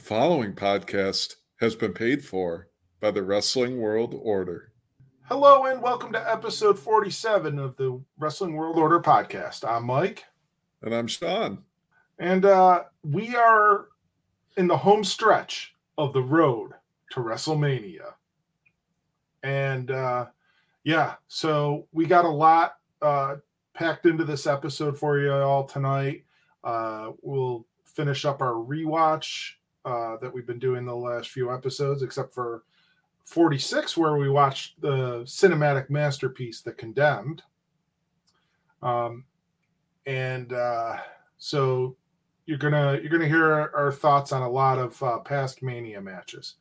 The following podcast has been paid for by the Wrestling World Order. Hello and welcome to episode 47 of the Wrestling World Order podcast. I'm Mike. And I'm Sean. And uh, we are in the home stretch of the road to WrestleMania. And uh, yeah, so we got a lot uh, packed into this episode for you all tonight. Uh, we'll finish up our rewatch uh, that we've been doing the last few episodes, except for 46, where we watched the cinematic masterpiece, The Condemned. Um, and uh, so you're gonna you're gonna hear our, thoughts on a lot of uh, past Mania matches.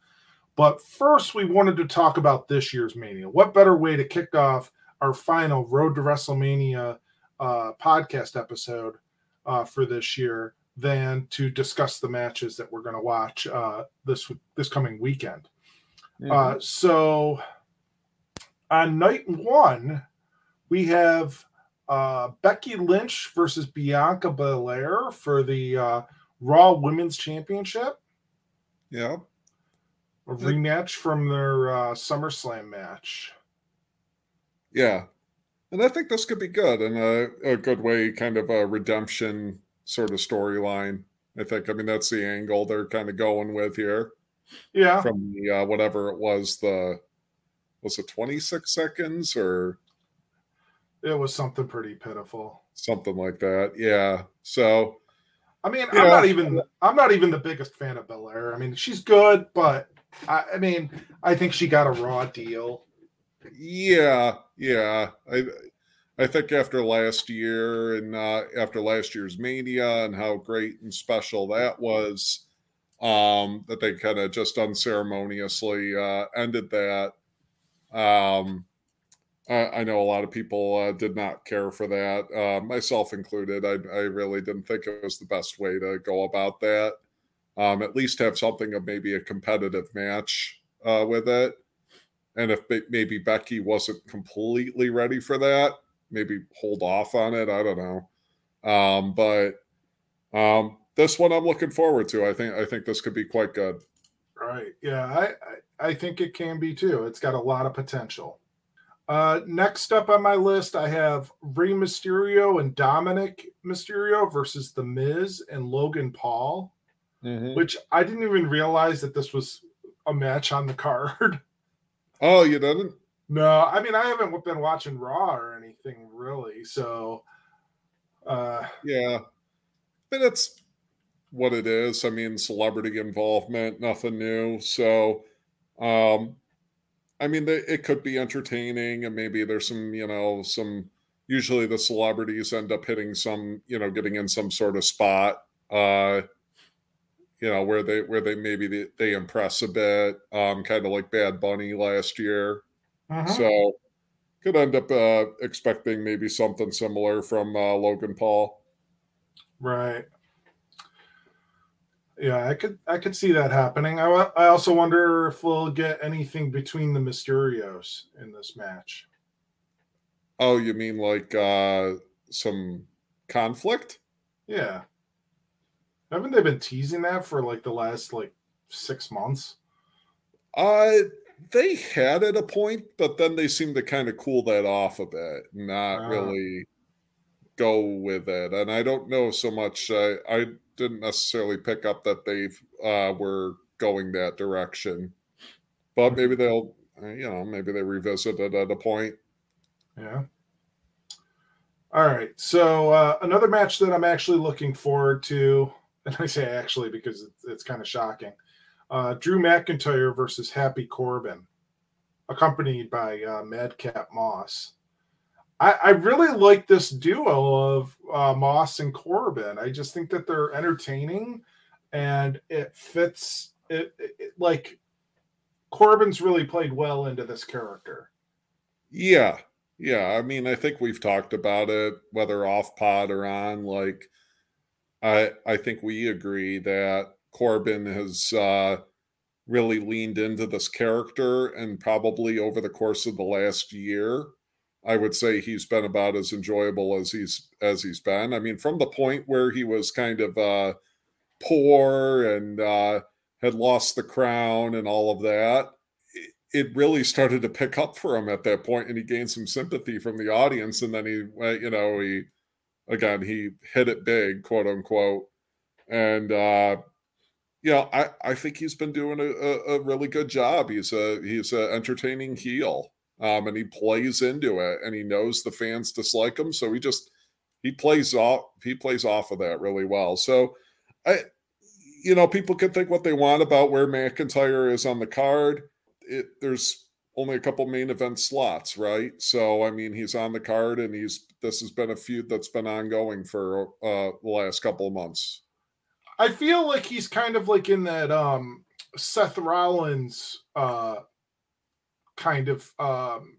But first, we wanted to talk about this year's Mania. What better way to kick off our final Road to WrestleMania uh, podcast episode uh, for this year than to discuss the matches that we're going to watch uh, this this coming weekend? Mm-hmm. Uh, so on night one, we have uh, Becky Lynch versus Bianca Belair for the uh, Raw Women's Championship, yeah. a rematch from their uh, SummerSlam match. Yeah. And I think this could be good and a, a good way, kind of a redemption sort of storyline. I think, I mean, that's the angle they're kind of going with here Yeah, from the uh, whatever it was, the was it 26 seconds or it was something pretty pitiful. something like that. Yeah. So, I mean, Yeah. I'm not even I'm not even the biggest fan of Belair. I mean, she's good, but I, I mean, I think she got a raw deal. Yeah, yeah. I I think after last year and uh, after last year's Mania and how great and special that was, um, that they kind of just unceremoniously uh, ended that. Um, I, I know a lot of people uh, did not care for that, uh, myself included. I, I really didn't think it was the best way to go about that. Um, at least have something of maybe a competitive match uh, with it and if maybe Becky wasn't completely ready for that, maybe hold off on it. I don't know. Um, but um, this one I'm looking forward to. I think I think this could be quite good. Right. Yeah, I, I I think it can be too. It's got a lot of potential. Uh, next up on my list, I have Rey Mysterio and Dominic Mysterio versus The Miz and Logan Paul, which I didn't even realize that this was a match on the card. Oh, you didn't? no, I mean I haven't been watching Raw or anything really, so uh, Yeah, but it's what it is. I mean, celebrity involvement, nothing new. So, um, I mean, they, it could be entertaining, and maybe there's some, you know, some. Usually, the celebrities end up hitting some, you know, getting in some sort of spot, uh, you know, where they where they maybe they, they impress a bit, um, kind of like Bad Bunny last year. mhm. So, could end up uh, expecting maybe something similar from uh, Logan Paul. Right. Yeah, I could I could see that happening. I I also wonder if we'll get anything between the Mysterios in this match. Oh, you mean like uh some conflict? Yeah. Haven't they been teasing that for like the last like six months? Uh they had at a point, but then they seemed to kind of cool that off a bit, not Ah. really go with it. And I don't know so much. Uh, I didn't necessarily pick up that they uh, were going that direction, but maybe they'll, uh, you know, maybe they revisit it at a point. Yeah. All right. So uh, another match that I'm actually looking forward to, and I say actually because it's, it's kind of shocking. Uh, Drew McIntyre versus Happy Corbin, accompanied by uh, Madcap Moss. I, I really like this duo of uh, Moss and Corbin. I just think that they're entertaining, and it fits. It, it, it like Corbin's really played well into this character. Yeah. Yeah. I mean, I think we've talked about it, whether off pod or on. Like, I I think we agree that Corbin has uh, really leaned into this character, and probably over the course of the last year, I would say he's been about as enjoyable as he's as he's been. I mean, from the point where he was kind of uh, poor and uh, had lost the crown and all of that, it really started to pick up for him at that point, and he gained some sympathy from the audience. And then he, you know, he again he hit it big, quote unquote. And uh, you know, I I think he's been doing a, a really good job. He's a he's an entertaining heel, um, and he plays into it, and he knows the fans dislike him, so he just he plays off he plays off of that really well. So I you know, people can think what they want about where McIntyre is on the card. It, there's only a couple main event slots, right? So I mean, he's on the card, and he's this has been a feud that's been ongoing for uh, the last couple of months. I feel like he's kind of like in that um, Seth Rollins uh, kind of um,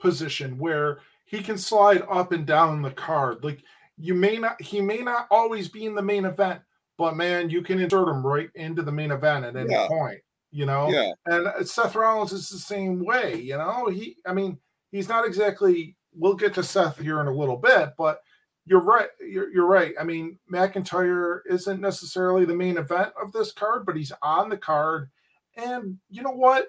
position where he can slide up and down the card. Like you may not, he may not always be in the main event, but man, you can insert him right into the main event at any yeah. point, you know? Yeah. And uh, Seth Rollins is the same way, you know? He, I mean, he's not exactly, we'll get to Seth here in a little bit, but you're right. You're, you're right. I mean, McIntyre isn't necessarily the main event of this card, but he's on the card. And you know what?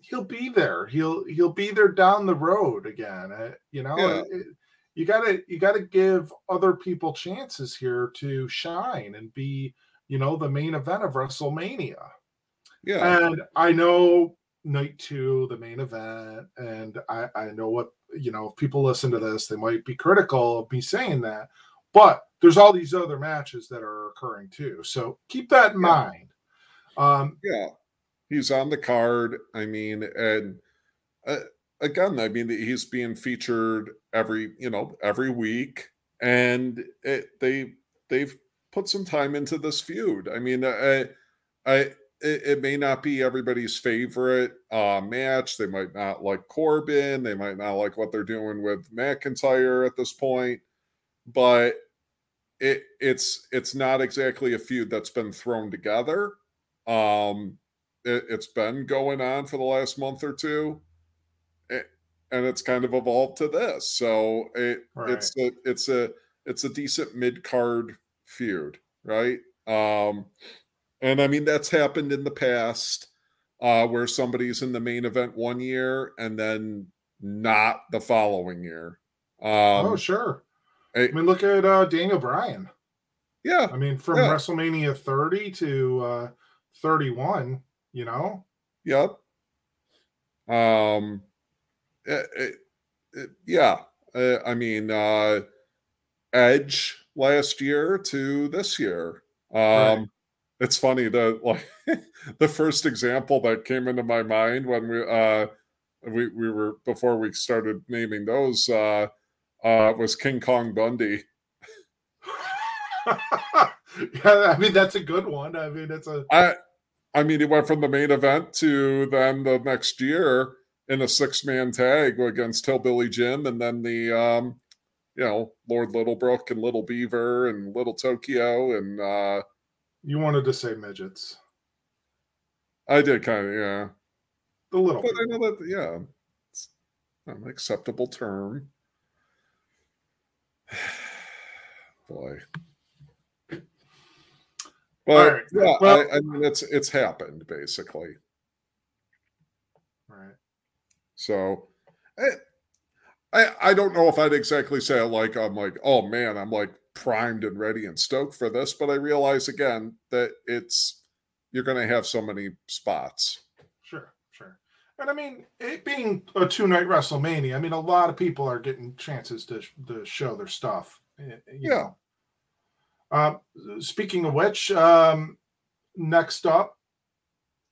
He'll be there. He'll he'll be there down the road again. Uh, you know, yeah. it, you gotta you gotta give other people chances here to shine and be you know the main event of WrestleMania. Yeah, and I know night two, the main event, and I I know what you know. If people listen to this, they might be critical of me saying that, but there's all these other matches that are occurring too. So keep that in yeah. mind. Um, yeah, he's on the card. I mean, and. Uh, again, I mean, he's being featured every you know every week, and it, they they've put some time into this feud. I mean, I, I it, it may not be everybody's favorite uh, match. They might not like Corbin. They might not like what they're doing with McIntyre at this point, but it it's it's not exactly a feud that's been thrown together. Um, it, has been going on for the last month or two and it's kind of evolved to this. So it right. it's a it's a it's a decent mid card feud, right? Um, and I mean that's happened in the past uh, where somebody's in the main event one year and then not the following year. Um, oh sure. I, I mean, look at uh, Daniel Bryan. Yeah. I mean, from yeah. WrestleMania 30 to uh, 31, you know. Yep. Um, it, it, it, yeah, uh, I mean, uh, Edge last year to this year. Um, right. It's funny that like the first example that came into my mind when we uh, we we were before we started naming those uh, uh, was King Kong Bundy. yeah, I mean that's a good one. I mean it's a. I, I mean, he went from the main event to then the next year in a six man tag against Hillbilly Jim and then the um, you know Lord Littlebrook and Little Beaver and Little Tokyo and uh, you wanted to say midgets. I did kind of yeah. The little, but I know that yeah, it's an acceptable term. Boy. But right. yeah, well, I, I mean it's it's happened basically. Right. So I, I, I don't know if I'd exactly say like I'm like, oh man, I'm like primed and ready and stoked for this, but I realize again that it's you're going to have so many spots. Sure, sure. And I mean, it being a two night WrestleMania, I mean, a lot of people are getting chances to to show their stuff. yeah. Um, speaking of which, um, next up,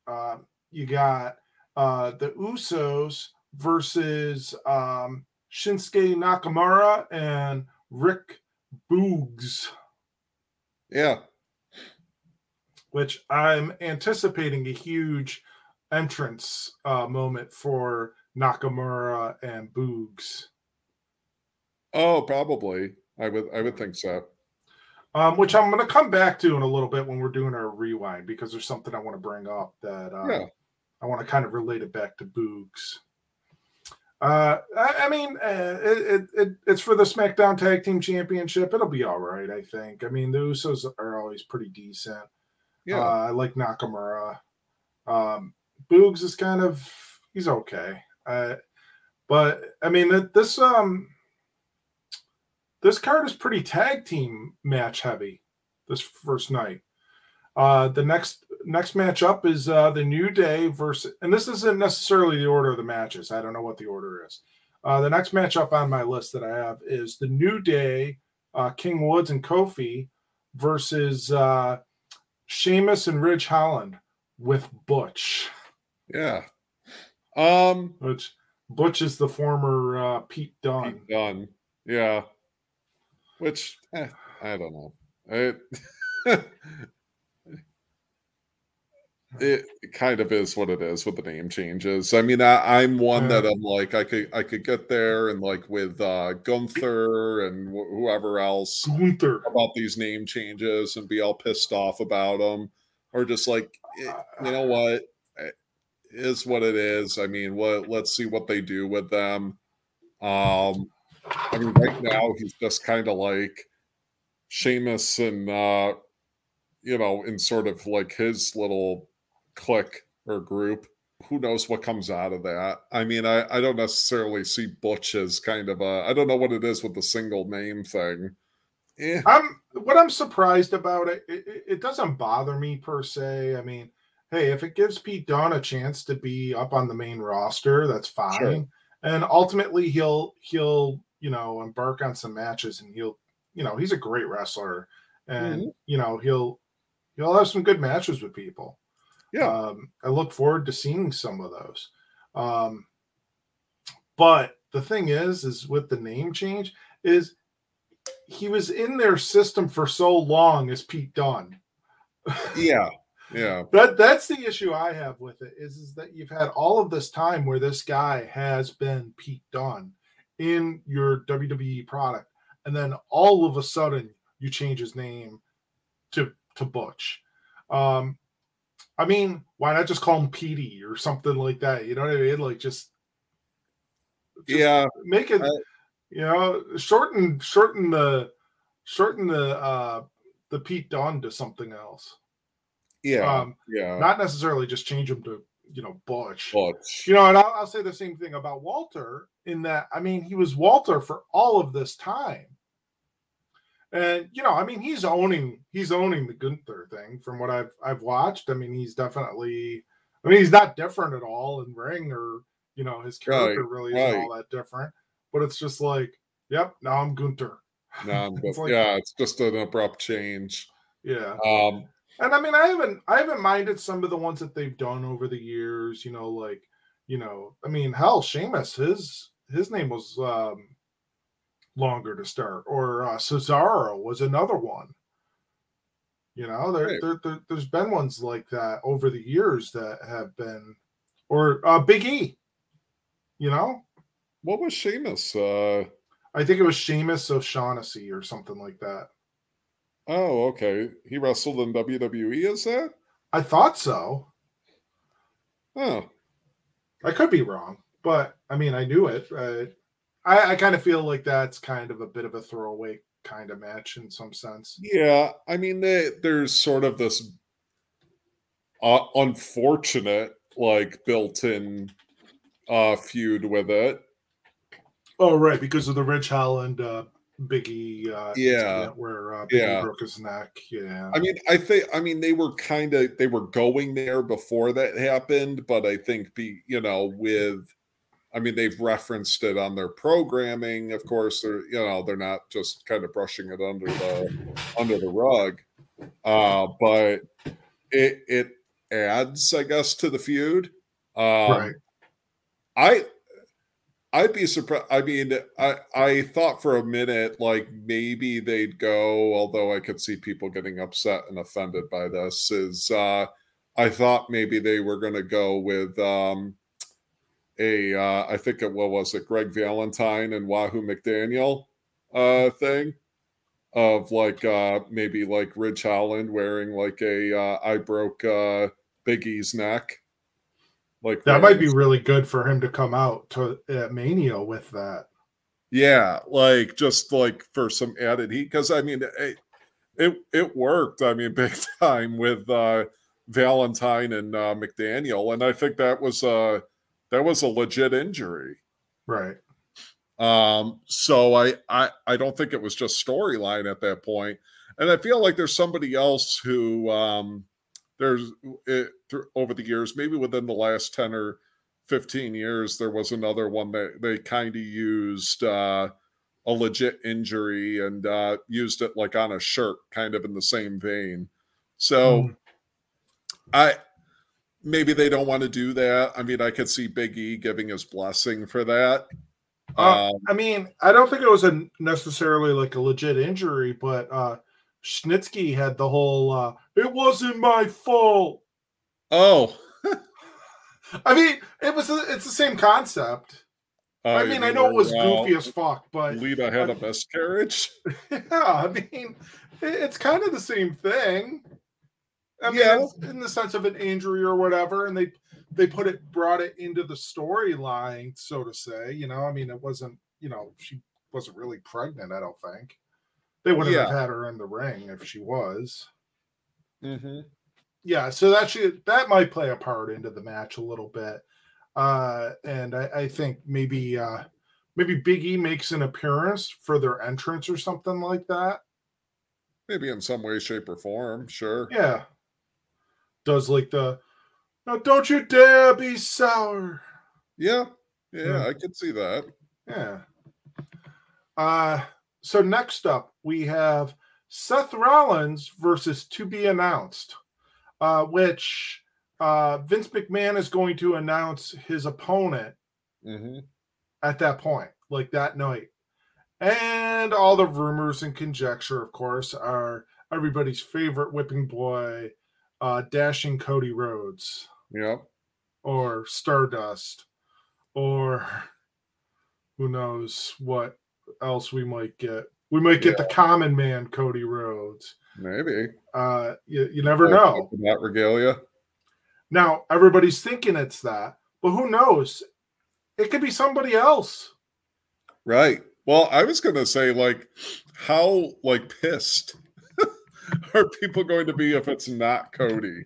uh, you got uh, the Usos versus um, Shinsuke Nakamura and Rick Boogs. Yeah. Which I'm anticipating a huge entrance uh, moment for Nakamura and Boogs. Oh, probably. I would I would think so. Um, which I'm going to come back to in a little bit when we're doing our rewind because there's something I want to bring up that uh, yeah. I want to kind of relate it back to Boogs. Uh, I, I mean, uh, it, it, it's for the SmackDown Tag Team Championship. It'll be all right, I think. I mean, the Usos are always pretty decent. Yeah. Uh, I like Nakamura. Um, Boogs is kind of he's okay. Uh, but I mean this um this card is pretty tag team match heavy this first night. Uh, the next next match up is uh, the New Day versus, and this isn't necessarily the order of the matches. I don't know what the order is. Uh, the next match up on my list that I have is the New Day, uh, King Woods and Kofi versus uh, Sheamus and Ridge Holland with Butch. Yeah. Um, which Butch is the former uh, Pete Dunne. Pete Dunne. Yeah. Which eh, I don't know. It, it kind of is what it is with the name changes. I mean, I, am one that I'm like, I could I could get there and like with uh, Gunther and wh- whoever else Gunther. about these name changes and be all pissed off about them, or just like, it, you know what, it is what it is. I mean, what let's see what they do with them. Um, I mean, right now he's just kind of like Sheamus and uh, you know, in sort of like his little clique or group. Who knows what comes out of that? I mean, I, I don't necessarily see Butch as kind of a I don't know what it is with the single name thing. Yeah. I'm what I'm surprised about it, it, it doesn't bother me per se. I mean, hey, if it gives Pete Dunne a chance to be up on the main roster, that's fine. Sure. And ultimately he'll he'll, you know, embark on some matches and he'll, you know, he's a great wrestler. And mm-hmm. you know, he'll he'll have some good matches with people. Yeah. Um, I look forward to seeing some of those. Um, but the thing is, is with the name change, is he was in their system for so long as Pete Dunne. Yeah. Yeah. that that's the issue I have with it is, is that you've had all of this time where this guy has been Pete Dunne in your WWE product, and then all of a sudden you change his name to to Butch. Um, I mean, why not just call him Petey or something like that? You know what I mean? Like just, just yeah, make it. I, you know, shorten shorten the shorten the uh the Pete Dunne to something else. Yeah, um, yeah. Not necessarily just change him to you know Butch. Butch. You know, and I'll, I'll say the same thing about Walter in that I mean he was Walter for all of this time. And you know, I mean, he's owning he's owning the Gunther thing from what I've I've watched. I mean, he's definitely I mean, he's not different at all in ring or you know, his character right, really isn't right. all that different. But it's just like, yep, now I'm Gunther. No, it's like, yeah, it's just an abrupt change. Yeah. Um and I mean I haven't I haven't minded some of the ones that they've done over the years, you know, like, you know, I mean, hell, Sheamus, his his name was um longer to start, or uh, Cesaro was another one. You know, there, right. there, there, has been ones like that over the years that have been, or uh, Big E. You know, what was Sheamus? Uh... I think it was Sheamus O'Shaughnessy or something like that. Oh, okay. He wrestled in WWE, is that? I thought so. Oh. I could be wrong, but I mean, I knew it. Uh, I, I kind of feel like that's kind of a bit of a throwaway kind of match in some sense. Yeah, I mean, they, there's sort of this uh, unfortunate, like, built-in uh, feud with it. Oh, right, because of the Ridge Holland uh, Biggie, uh, yeah, where uh, Biggie yeah. broke his neck. Yeah, I mean, I think, I mean, they were kind of they were going there before that happened, but I think, be you know, with I mean, they've referenced it on their programming. Of course, they're you know they're not just kind of brushing it under the under the rug, uh, but it it adds, I guess, to the feud. Um, right. I I'd be surprised. I mean, I I thought for a minute like maybe they'd go, although I could see people getting upset and offended by this. Is uh, I thought maybe they were going to go with. Um, a uh, I think it what was it Greg Valentine and Wahoo McDaniel uh, thing of like uh, maybe like Ridge Holland wearing like a uh, I broke uh, Big E's neck. Like that might be really good for him to come out to at Mania with that. Yeah, like just like for some added heat because I mean, it, it it worked. I mean, big time with uh, Valentine and uh, McDaniel, and I think that was a that was a legit injury. Right. Um, so I, I I don't think it was just storyline at that point, and I feel like there's somebody else who um, there's it, over the years, maybe within the last ten or fifteen years, there was another one that they kind of used uh, a legit injury and uh, used it like on a shirt, kind of in the same vein. So mm. I maybe they don't want to do that. I mean, I could see Big E giving his blessing for that. Uh, um, I mean, I don't think it was a necessarily like a legit injury, but uh Snitsky had the whole uh it wasn't my fault. Oh. I mean, it was a, it's the same concept. Uh, I mean, I know it was well, goofy as fuck, but Lita had a miscarriage. Yeah, I mean, it's kind of the same thing. I mean, yeah. in the sense of an injury or whatever, and they they put it brought it into the storyline, so to say. You know, I mean, it wasn't you know she wasn't really pregnant. I don't think they would yeah. have had her in the ring if she was. Mm-hmm. Yeah, so that should that might play a part into the match a little bit, uh, and I, I think maybe uh, maybe Big E makes an appearance for their entrance or something like that. Maybe in some way, shape, or form. Sure. Yeah. Does like the now, don't you dare be sour. Yeah, yeah, yeah. I can see that. Yeah. Uh, so next up we have Seth Rollins versus to be announced, uh, which uh, Vince McMahon is going to announce his opponent mm-hmm. at that point, like that night. And all the rumors and conjecture, of course, are everybody's favorite whipping boy, uh, dashing Cody Rhodes. Yep. Or Stardust. Or who knows what else we might get. We might get yeah. the common man, Cody Rhodes. Maybe. Uh, you, you never know. That regalia. Now everybody's thinking it's that, but who knows? It could be somebody else. Right. Well, I was going to say, like, how like pissed are people going to be if it's not Cody?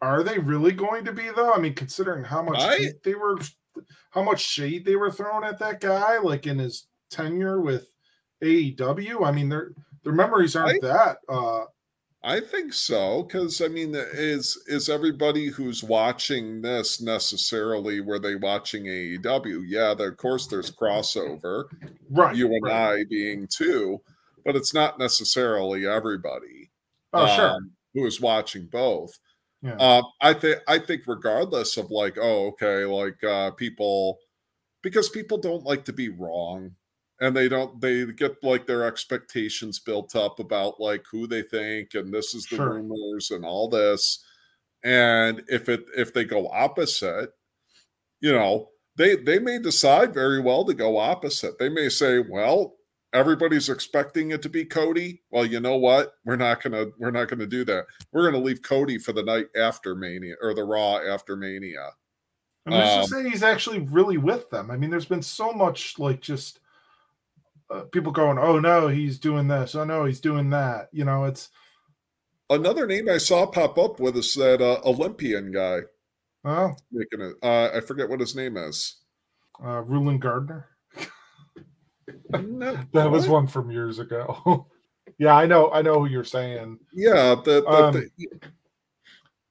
Are they really going to be though? I mean, considering how much I, they were, how much shade they were throwing at that guy, like in his tenure with AEW. I mean, their their memories aren't I, that. uh I think so because I mean, is is everybody who's watching this necessarily were they watching AEW? Yeah, of course there's crossover, right? You and right. I being two, but it's not necessarily everybody. Oh, um, sure. Who is watching both? Yeah. Um, I think I think regardless of like, oh, okay, like uh, people because people don't like to be wrong and they don't they get like their expectations built up about like who they think and this is the sure. rumors and all this and if it if they go opposite you know they they may decide very well to go opposite they may say well everybody's expecting it to be Cody. Well, you know what? We're not gonna we're not gonna do that. We're gonna leave Cody for the night after Mania or the Raw after Mania. And who's um, say he's actually really with them? I mean, there's been so much like just uh, people going, "Oh no, he's doing this. Oh no, he's doing that." You know, it's another name I saw pop up with is that uh, Olympian guy. Oh, making it. Uh, I forget what his name is. Uh, Rulon Gardner. That was one from years ago. yeah, I know. I know who you're saying. Yeah, the, the, um, the,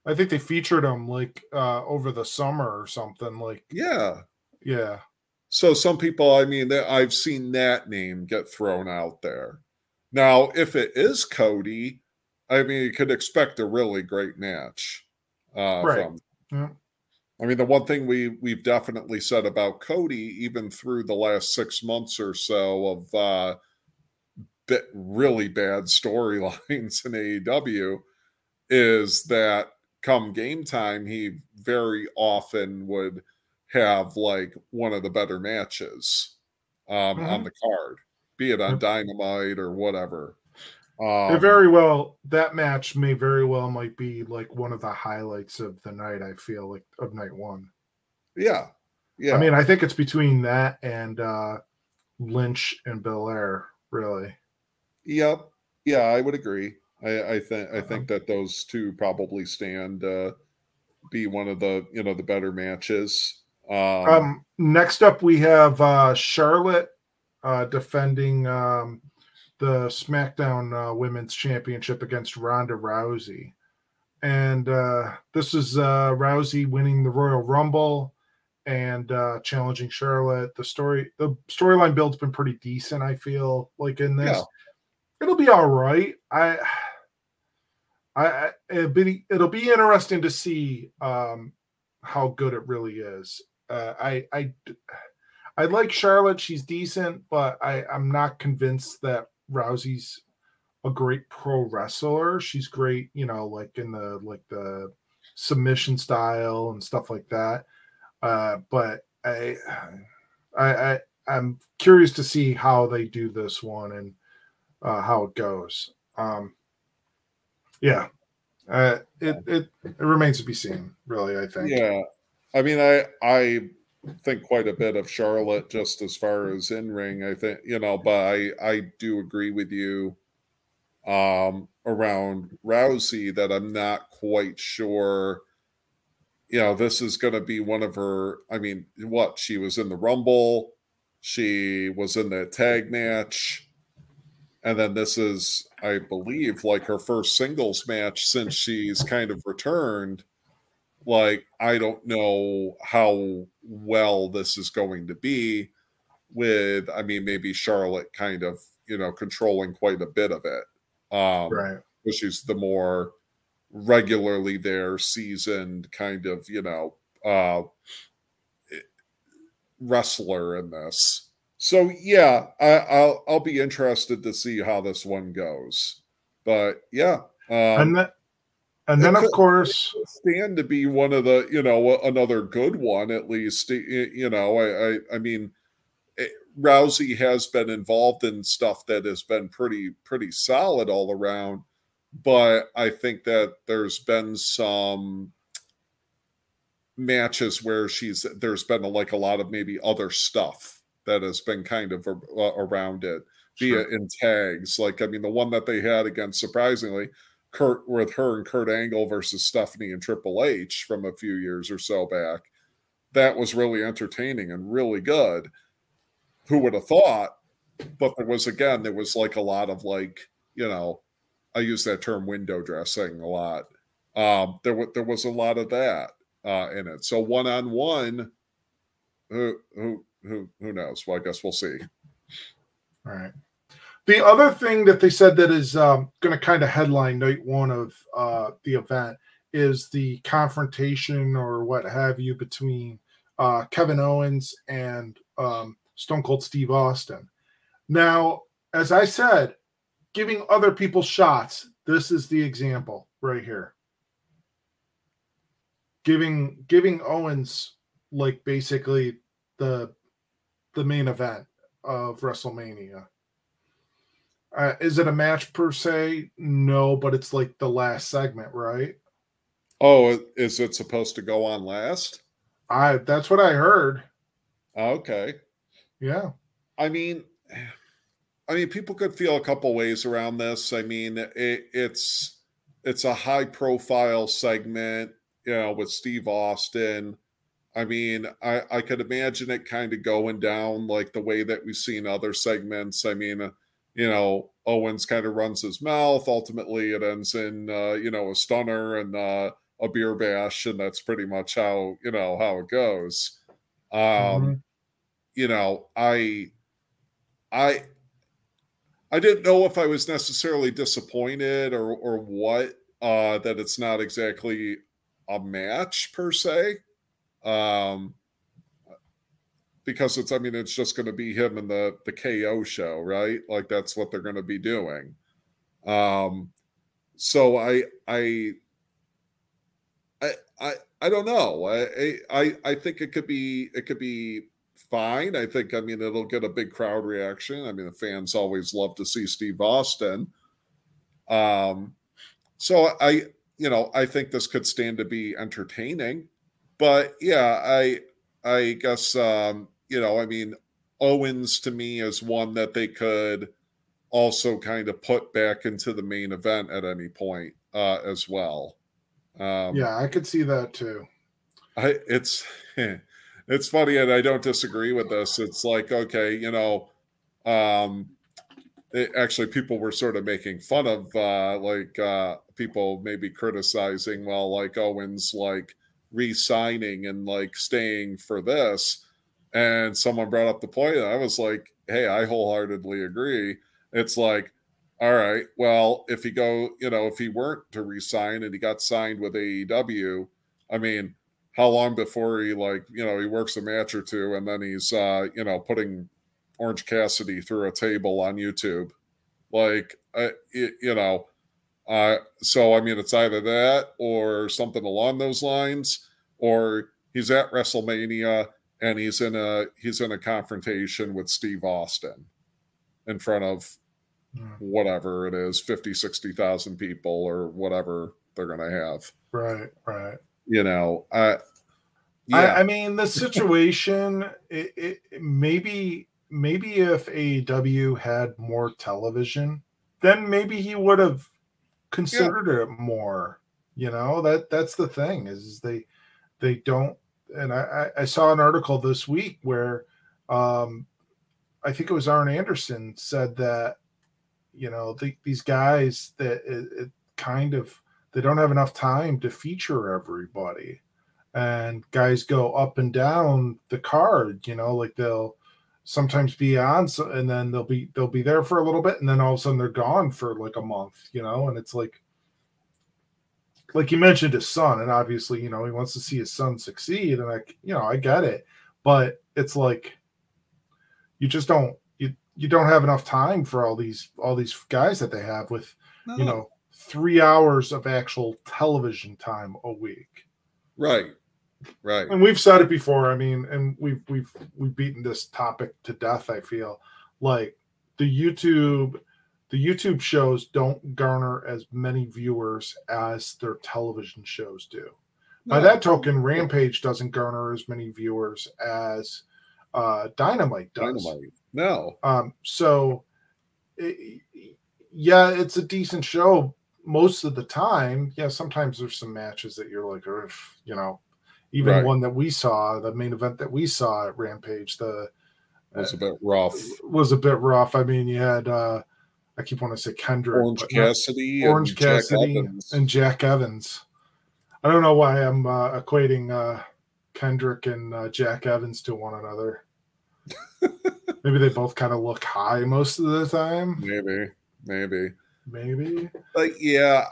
I think they featured him like uh over the summer or something. Like, yeah, yeah. So some people, I mean, I've seen that name get thrown out there. Now, if it is Cody, I mean, you could expect a really great match. Uh, right. From, yeah. I mean, the one thing we we've definitely said about Cody, even through the last six months or so of uh, bit really bad storylines in AEW, is that come game time, he very often would have like one of the better matches um, mm-hmm. on the card, be it on Dynamite or whatever. Um, very well that match may very well might be like one of the highlights of the night. I feel like of night one. Yeah, yeah. I mean, I think it's between that and uh Lynch and Belair, really. Yep, Yeah, I would agree. I, I think I think that those two probably stand uh, be one of the you know the better matches. Um, Um, next up, we have uh, Charlotte uh, defending um, the SmackDown uh, Women's Championship against Ronda Rousey. And uh, this is uh, Rousey winning the Royal Rumble and uh, challenging Charlotte. The story, the storyline build's been pretty decent. I feel like in this, Yeah. it'll be all right. I, I, it'll be it'll be interesting to see um, how good it really is. Uh, I, I, I like Charlotte. She's decent, but I, I'm not convinced that Rousey's a great pro wrestler. She's great, you know, like in the like the submission style and stuff like that. Uh, but I, I, I, I'm curious to see how they do this one and uh, how it goes. Um, yeah, uh, it, it it remains to be seen. Really, I think. Yeah, I mean, I I think quite a bit of Charlotte just as far as in ring. I think you know, but I I do agree with you um around Rousey that I'm not quite sure. You know, this is going to be one of her. I mean, what she was in the Rumble, she was in the tag match, and then this is, I believe, like her first singles match since she's kind of returned like I don't know how well this is going to be with I mean maybe Charlotte kind of you know controlling quite a bit of it um Right. which is the more regularly there seasoned kind of you know uh wrestler in this so yeah I, I'll I'll be interested to see how this one goes but yeah um, and then, and then of course, stand to be one of the you know another good one at least you know i i, I mean eh, rousey has been involved in stuff that has been pretty pretty solid all around but i think that there's been some matches where she's there's been like a lot of maybe other stuff that has been kind of a, around it be Sure. it in tags like i mean the one that they had against surprisingly Kurt with her and Kurt Angle versus Stephanie and Triple H from a few years or so back. That was really entertaining and really good. Who would have thought? But there was again, there was like a lot of like, you know, I use that term window dressing a lot. Um, there was there was a lot of that uh, in it. So one on one, who who who who knows? Well, I guess we'll see. All right. The other thing that they said that is um, going to kind of headline night one of uh, the event is the confrontation or what have you between uh, Kevin Owens and um, Stone Cold Steve Austin. Now, as I said, giving other people shots. This is the example right here. Giving giving Owens like basically the the main event of WrestleMania. Uh, is it a match per se? No, but it's like the last segment, right? Oh, is it supposed to go on last? I that's what I heard. Okay. Yeah. I mean, I mean, people could feel a couple ways around this. I mean, it, it's it's a high profile segment, you know, with Steve Austin. I mean, I I could imagine it kind of going down like the way that we've seen other segments. I mean, uh, you know, Owens kind of runs his mouth. Ultimately, it ends in uh, you know a stunner and uh, a beer bash, and that's pretty much how you know how it goes. Um, Mhm. you know, I I I didn't know if I was necessarily disappointed or or what uh that it's not exactly a match per se. Um because it's I mean it's just going to be him and the the KO show, right? Like that's what they're going to be doing. Um so I I I I I don't know. I I I think it could be it could be fine. I think I mean it'll get a big crowd reaction. I mean the fans always love to see Steve Austin. Um so I you know, I think this could stand to be entertaining. But yeah, I I guess um, you know, I mean Owens to me is one that they could also kind of put back into the main event at any point uh, as well. Um, yeah, I could see that too. I it's it's funny, and I don't disagree with this. It's like okay, you know, um, it, actually, people were sort of making fun of uh, like uh, people maybe criticizing, well, like Owens like re-signing and like staying for this, and someone brought up the point, and I was like, hey, I wholeheartedly agree. It's like all right, well, if he go, you know, if he weren't to resign and he got signed with AEW, I mean, how long before he like, you know, he works a match or two and then he's uh, you know, putting Orange Cassidy through a table on YouTube. Like uh, it, you know, uh so I mean it's either that or something along those lines or he's at WrestleMania and he's in a he's in a confrontation with Steve Austin in front of whatever it is 50 60,000 people or whatever they're going to have right right you know uh yeah. I, I mean the situation it, it, maybe maybe if AEW had more television then maybe he would have considered yeah. it more you know that that's the thing is they they don't and I, I saw an article this week where um I think it was Arn Anderson said that you know the, these guys that it, it kind of they don't have enough time to feature everybody. And guys go up and down the card you know like they'll sometimes be on and then they'll be they'll be there for a little bit and then all of a sudden they're gone for like a month you know and it's like like you mentioned his son and obviously you know he wants to see his son succeed and i you know i get it but it's like you just don't you you don't have enough time for all these all these guys that they have with no. you know three hours of actual television time a week. Right. Right. And we've said it before i mean and we've we've we've beaten this topic to death i feel. Like the youtube the youtube shows don't garner as many viewers as their television shows do no. by that token rampage doesn't garner as many viewers as uh dynamite does dynamite no. Um, so, it, yeah, it's a decent show most of the time. Yeah, sometimes there's some matches that you're like, or if, you know, even right. one that we saw, the main event that we saw at Rampage, the was a bit rough. Was a bit rough. I mean, you had uh I keep wanting to say Kendrick, Orange Cassidy, Orange and Cassidy, Jack and Jack Evans. I don't know why I'm uh, equating uh, Kendrick and uh, Jack Evans to one another. maybe they both kind of look high most of the time. Maybe, maybe, maybe. But yeah,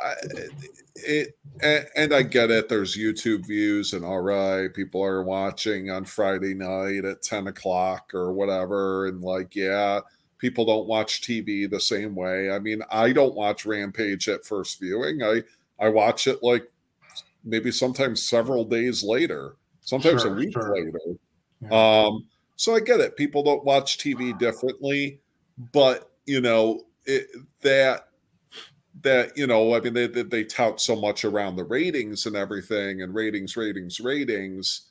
it, it and, I get it. There's YouTube views, and all right, people are watching on Friday night at ten o'clock or whatever, and like, yeah, people don't watch TV the same way. I mean, I don't watch Rampage at first viewing. I I watch it like maybe sometimes several days later, sometimes sure, a week sure. later. Yeah. Um, so I get it. People don't watch TV differently, but you know it, that that you know, I mean, they, they they tout so much around the ratings and everything, and ratings, ratings, ratings.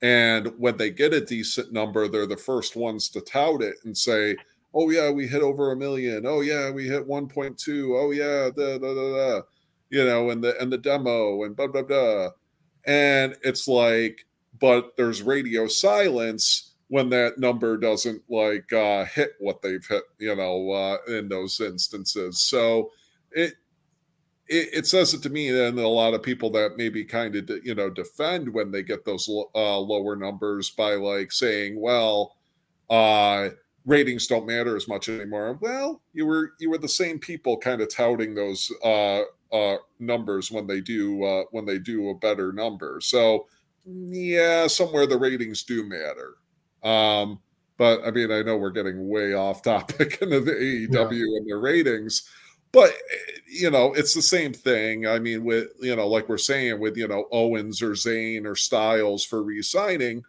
And when they get a decent number, they're the first ones to tout it and say, "Oh yeah, we hit over a million. Oh yeah, we hit 1.2. Oh yeah, da da da da." You know, and the and the demo and blah blah blah. And it's like, but there's radio silence when that number doesn't like uh, hit what they've hit, you know, uh, in those instances. So it, it, it says it to me, and a lot of people that maybe kind of you know defend when they get those uh, lower numbers by like saying, well, uh, ratings don't matter as much anymore. Well, you were you were the same people kind of touting those uh, uh, numbers when they do uh, when they do a better number. So yeah, somewhere the ratings do matter. Um, but I mean, I know we're getting way off topic into the AEW yeah. and their ratings, but you know, it's the same thing. I mean, with you know, like we're saying with you know Owens or Zayn or Styles for re-signing,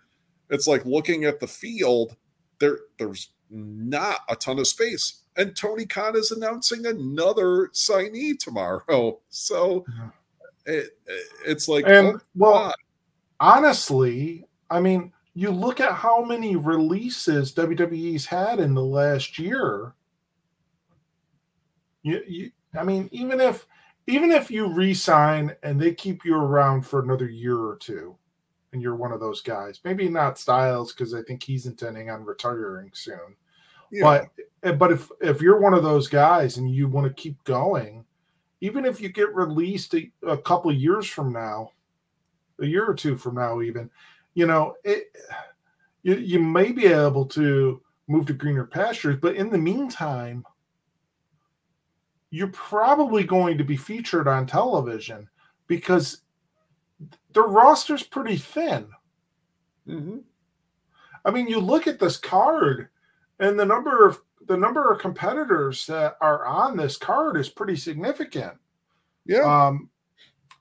it's like looking at the field. There, there's not a ton of space, and Tony Khan is announcing another signee tomorrow. So it, it's like, and oh, well, God. honestly, I mean you look at how many releases WWE's had in the last year, You, you I mean, even if even if you resign and they keep you around for another year or two, and you're one of those guys, maybe not Styles because I think he's intending on retiring soon. Yeah. But eh, but if if you're one of those guys and you want to keep going, even if you get released a, a couple years from now, a year or two from now, even, you know, it you, you may be able to move to greener pastures, but in the meantime, you're probably going to be featured on television because the roster's pretty thin. Mm-hmm. I mean, you look at this card, and the number of the number of competitors that are on this card is pretty significant. Yeah. Um,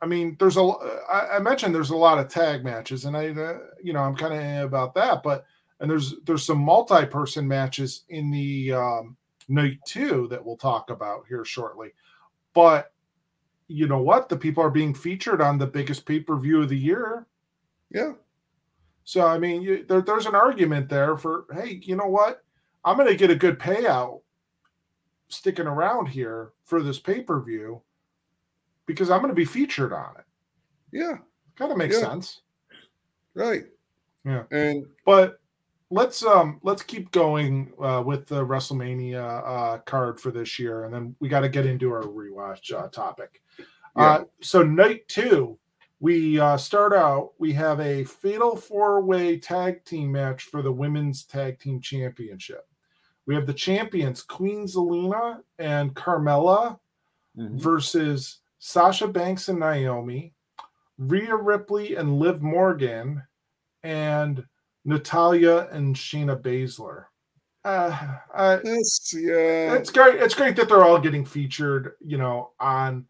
I mean, there's a. I, I mentioned there's a lot of tag matches, and I, uh, you know, I'm kind of about that, but and there's there's some multi-person matches in the um, night two that we'll talk about here shortly. But you know what? The people are being featured on the biggest pay per view of the year. Yeah. So I mean, you, there, there's an argument there for hey, you know what? I'm going to get a good payout sticking around here for this pay per view because I'm going to be featured on it. Yeah, kind of makes yeah. sense. Right. Yeah. And but let's um let's keep going uh, with the WrestleMania uh, card for this year, and then we got to get into our rewatch uh, topic. Yeah. Uh, so night two, we uh, start out. We have a fatal four way tag team match for the women's tag team championship. We have the champions Queen Zelina and Carmella mm-hmm. versus Sasha Banks and Naomi, Rhea Ripley and Liv Morgan, and Natalya and Shayna Baszler. Uh, uh, it's, yeah, it's great. It's great that they're all getting featured. You know, on,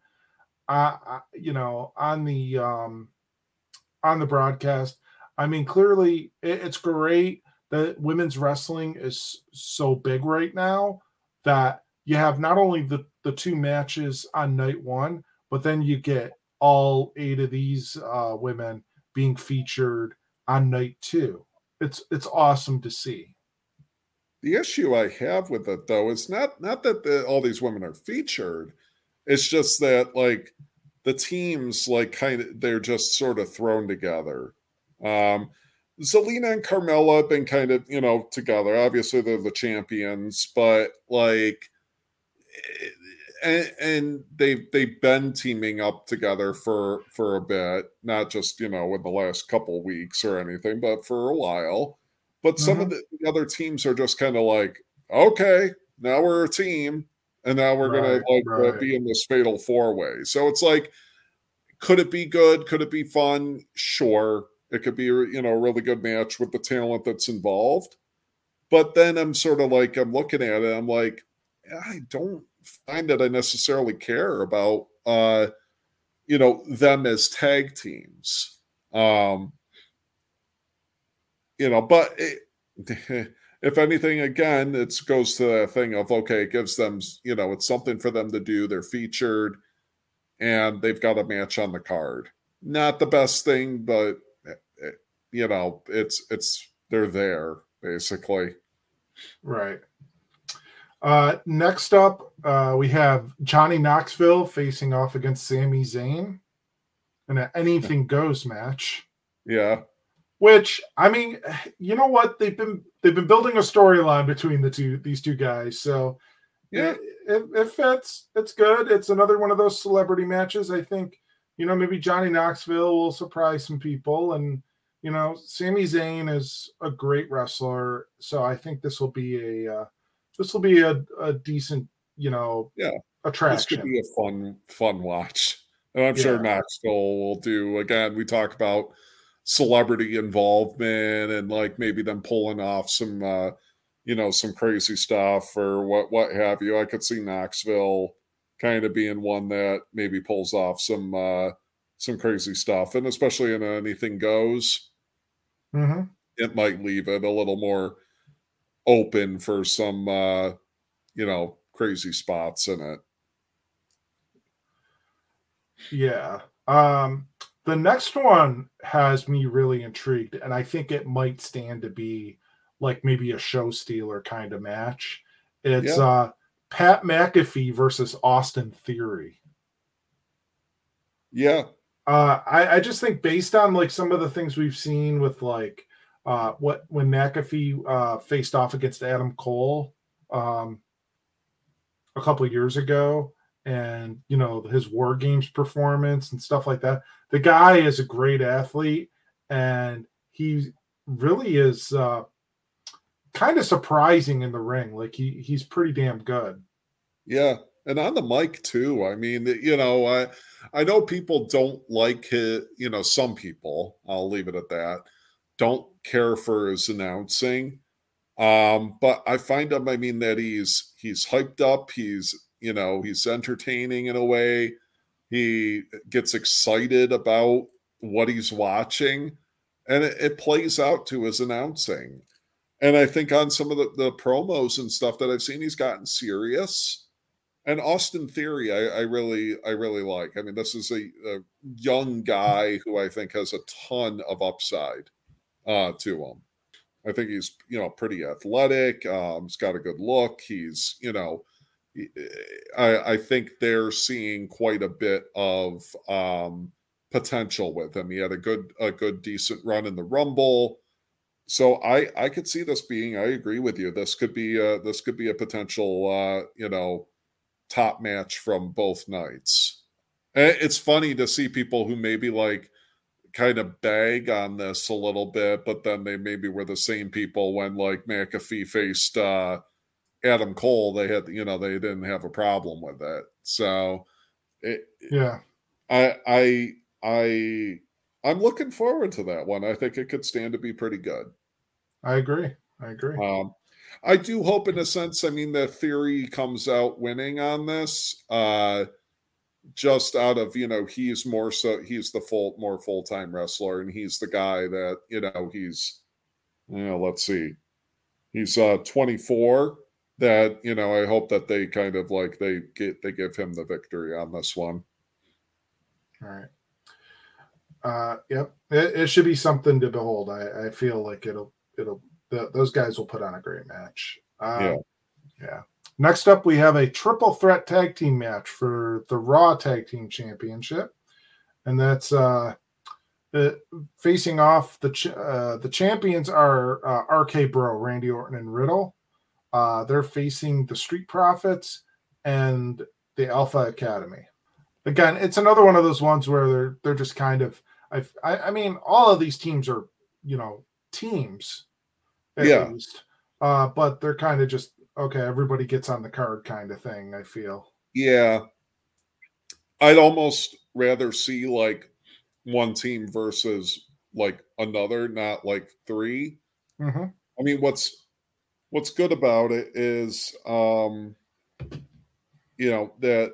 uh, uh, you know, on the um, on the broadcast. I mean, clearly, it, it's great that women's wrestling is so big right now that you have not only the the two matches on night one, but then you get all eight of these uh, women being featured on night two it's it's awesome to see. The issue I have with it though is not not that the, all these women are featured. It's just that like the teams like kind of they're just sort of thrown together. Um Zelina and Carmella have been kind of, you know, together. Obviously they're the champions, but like and, and they've they've been teaming up together for for a bit, not just you know in the last couple weeks or anything, but for a while. But mm-hmm. some of mm-hmm. the, the, other teams are just kind of like, okay, now we're a team, and now we're right, gonna like uh, right. uh, be in this fatal four way. So it's like, could it be good? Could it be fun? Sure, it could be you know a really good match with the talent that's involved. But then I'm sort of like I'm looking at it, I'm like, I don't find that I necessarily care about uh you know them as tag teams. Um you know, but it, if anything, again, it goes to that thing of okay, it gives them, you know, it's something for them to do. They're featured, and they've got a match on the card. Not the best thing, but eh, eh, you know, it's it's they're there basically. Right. Uh, next up, uh, we have Johnny Knoxville facing off against Sami Zayn in an anything goes match. Yeah. Which I mean, you know what? They've been they've been building a storyline between the two these two guys. So yeah, if, if it's it's good, it's another one of those celebrity matches. I think you know maybe Johnny Knoxville will surprise some people, and you know Sami Zayn is a great wrestler. So I think this will be a uh, this will be a, a decent, you know, yeah, attraction. This could be a fun, fun watch. And I'm yeah. sure Knoxville will do again. We talk about celebrity involvement and like maybe them pulling off some uh you know some crazy stuff or what what have you. I could see Knoxville kind of being one that maybe pulls off some uh some crazy stuff and especially in anything goes mm-hmm. it might leave it a little more open for some uh you know crazy spots in it yeah um the next one has me really intrigued and i think it might stand to be like maybe a show stealer kind of match it's yeah. uh Pat McAfee versus Austin Theory. Yeah. Uh, I, I just think based on like some of the things we've seen with like uh, what when McAfee uh, faced off against Adam Cole um, a couple years ago, and you know his War Games performance and stuff like that. The guy is a great athlete, and he really is uh, kind of surprising in the ring. Like he he's pretty damn good. Yeah, and on the mic too. I mean, you know, I I know people don't like it. You know, some people. I'll leave it at that. Don't care for his announcing. Um, but I find him. I mean, that he's he's hyped up. He's you know he's entertaining in a way. He gets excited about what he's watching, and it, it plays out to his announcing. And I think on some of the, the promos and stuff that I've seen, he's gotten serious. And Austin Theory, I, I really, I really like. I mean, this is a, a, young guy who I think has a ton of upside uh, to him. I think he's, you know, pretty athletic. Um, he's got a good look. He's, you know, I, I think they're seeing quite a bit of um, potential with him. He had a good, a good, decent run in the Rumble so I I could see this being. I agree with you. This could be a, this could be a potential uh, you know top match from both nights. It's funny to see people who maybe like kind of bag on this a little bit, but then they maybe were the same people when like McAfee faced uh, Adam Cole. They had you know they didn't have a problem with it. So it, yeah, I I I I'm looking forward to that one. I think it could stand to be pretty good. I agree. I agree. Um, I do hope, in a sense, I mean, that Theory comes out winning on this, uh, just out of you know he's more so he's the full more full time wrestler, and he's the guy that you know he's you know let's see, he's uh 24. That you know, I hope that they kind of like they get they give him the victory on this one. All right. Uh, yep, it, it should be something to behold. I, I feel like it'll it'll the, those guys will put on a great match. Um, yeah. Yeah. Next up, we have a triple threat tag team match for the Raw Tag Team Championship, and that's uh, facing off the ch- uh, the champions are uh, RK Bro, Randy Orton, and Riddle. Uh, they're facing the Street Profits and the Alpha Academy. Again, it's another one of those ones where they're they're just kind of I I mean all of these teams are you know teams yeah. Least. Uh, but they're kind of just okay. Everybody gets on the card, kind of thing. I feel. Yeah, I'd almost rather see like one team versus like another, not like 3 mm-hmm. I mean, what's what's good about it is, um, you know, that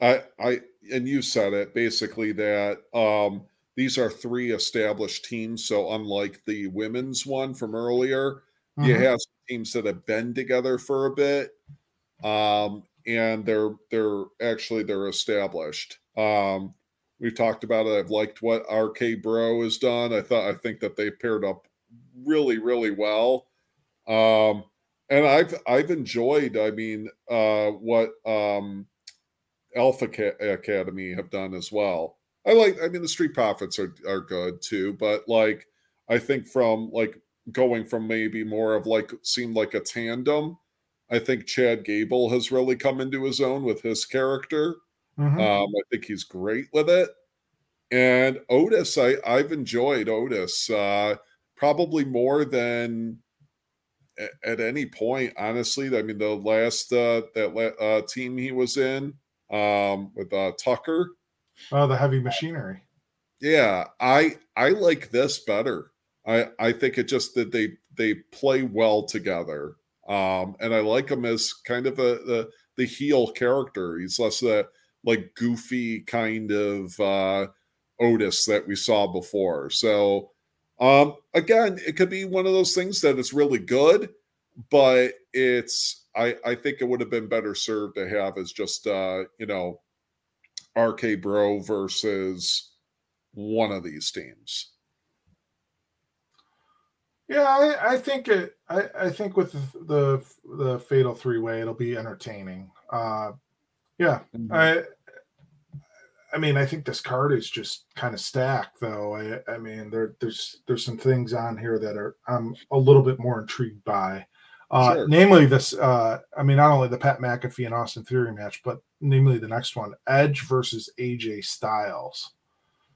I I and you said it basically that um these are three established teams. So unlike the women's one from earlier, mm-hmm. you have teams that have been together for a bit. Um, and they're they're actually they're established. Um, we've talked about it. I've liked what RK Bro has done. I thought I think that they paired up really, really well. Um, and I've I've enjoyed, I mean, uh, what um, Alpha Academy have done as well. I like. I mean, the Street Profits are are good too, but like I think from like going from maybe more of like seemed like a tandem. I think Chad Gable has really come into his own with his character. Mm-hmm. Um, I think he's great with it. And Otis, I I've enjoyed Otis uh, probably more than at any point. Honestly, I mean the last uh, that uh, team he was in um, with uh, Tucker. Oh, the heavy machinery. Yeah, I I like this better. I I think it just that they they play well together. Um, and I like him as kind of a the the heel character. He's less that like goofy kind of uh Otis that we saw before. So um again, it could be one of those things that it's really good, but it's I I think it would have been better served to have as just uh, you know, RK Bro versus one of these teams. Yeah, I, I think it. I, I think with the the, fatal three way, it'll be entertaining. Uh, yeah, mm-hmm. I. I mean, I think this card is just kind of stacked, though. I, I mean, there, there's there's some things on here that are I'm a little bit more intrigued by. Uh, sure. Namely, this. Uh, I mean, not only the Pat McAfee and Austin Theory match, but namely the next one, Edge versus AJ Styles.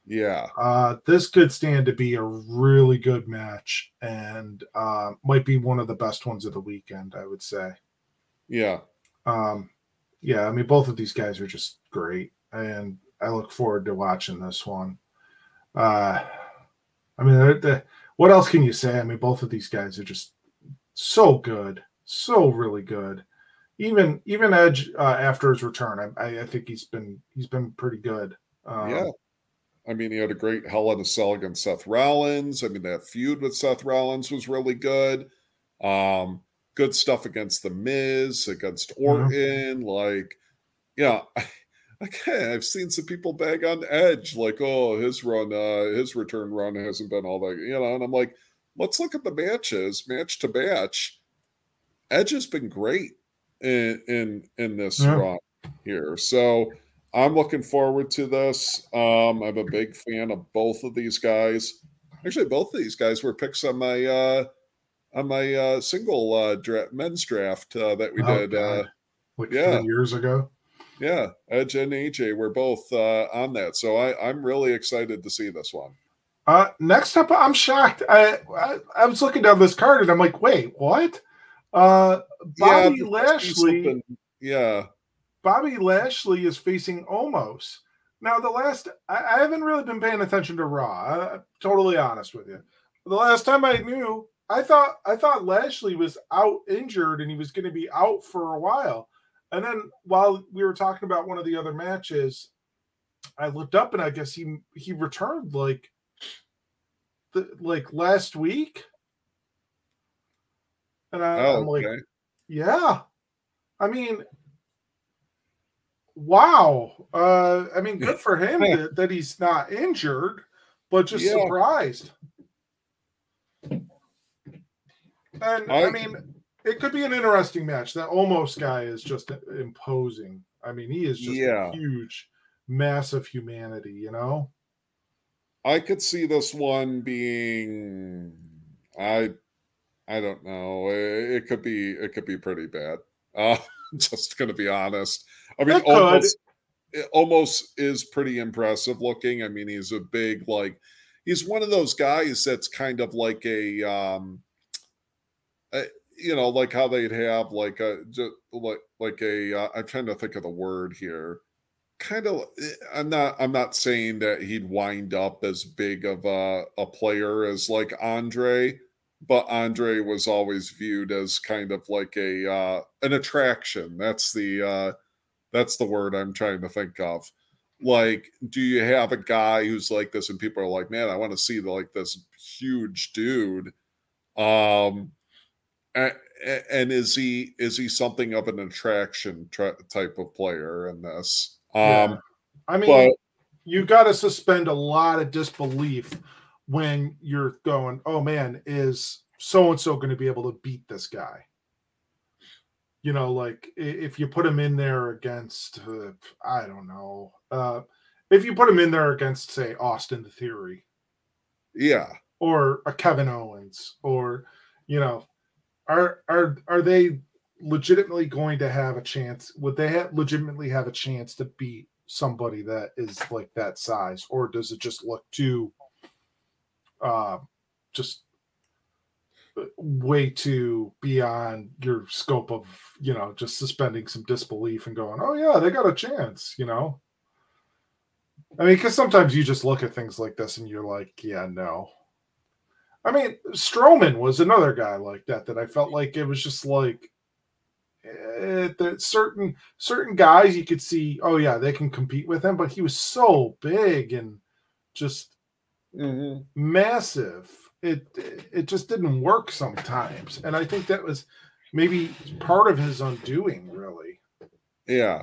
Yeah. Uh, this could stand to be a really good match and uh, might be one of the best ones of the weekend, I would say. Yeah. Um, yeah, I mean, both of these guys are just great, and I look forward to watching this one. Uh, I mean, the, the, what else can you say? I mean, both of these guys are just so good, so really good. Even even Edge uh, after his return, I, I think he's been he's been pretty good. Um, yeah, I mean, he had a great Hell in a Cell against Seth Rollins. I mean, that feud with Seth Rollins was really good. Um, good stuff against The Miz, against mm-hmm. Orton. Mm-hmm. Like, yeah, okay, I've seen some people bag on Edge, like, oh, his run, uh, his return run hasn't been all that, you know, and I'm like, let's look at the matches, match to match. Edge has been great in in in this yeah. run here. So I'm looking forward to this. Um, I'm a big fan of both of these guys. Actually, both of these guys were picks on my uh, on my uh, single uh, dra- men's draft uh, that we oh, did. Uh, like yeah. years ago. Yeah, Edge and AJ were both uh, on that, so I, I'm really excited to see this one. Uh, next up, I'm shocked. I, I, I was looking down this card and I'm like, wait, what? Uh, Bobby yeah, Lashley. Yeah, Bobby Lashley is facing Omos. Now, the last, I, I haven't really been paying attention to Raw. I'm totally honest with you. The last time I knew, I thought I thought Lashley was out injured and he was going to be out for a while. And then while we were talking about one of the other matches, I looked up and I guess he he returned like the, like last week. And I, am oh, okay. like, yeah. I mean, wow. Uh, I mean, good for him that, that he's not injured, but just yeah. surprised. And I, I, mean, it could be an interesting match. That Omos guy is just imposing. I mean, he is just yeah. huge, massive humanity, you know? I could see this one being I I don't know. It, it could be it could be pretty bad. Uh just gonna be honest. I mean, Omos, Omos is pretty impressive looking. I mean, he's a big like he's one of those guys that's kind of like a um, a, you know, like how they'd have like a just like like a. Uh, I'm trying to think of the word here. Kind of, eh, I'm not. I'm not saying that he'd wind up as big of a, a player as like Andre, but Andre was always viewed as kind of like a uh, an attraction. That's the uh, that's the word I'm trying to think of. Like, do you have a guy who's like this, and people are like, "Man, I want to see the, like this huge dude." Um, and, and is he is he something of an attraction tra- type of player in this? Um, yeah. I mean, but, you got to suspend a lot of disbelief when you're going, "Oh man, is so and so going to be able to beat this guy?" you know, like if you put him in there against, uh, I don't know, uh, if you put him in there against, say, Austin the Theory, yeah, or a Kevin Owens, or you know, are are are they legitimately going to have a chance? Would they have legitimately have a chance to beat somebody that is like that size, or does it just look too, uh, just way too beyond your scope of you know just suspending some disbelief and going oh yeah they got a chance you know? I mean because sometimes you just look at things like this and you're like yeah no. I mean Strowman was another guy like that that i felt like it was just like eh, that certain certain guys you could see oh yeah they can compete with him but he was so big and just mm-hmm. massive it it just didn't work sometimes and i think that was maybe part of his undoing really yeah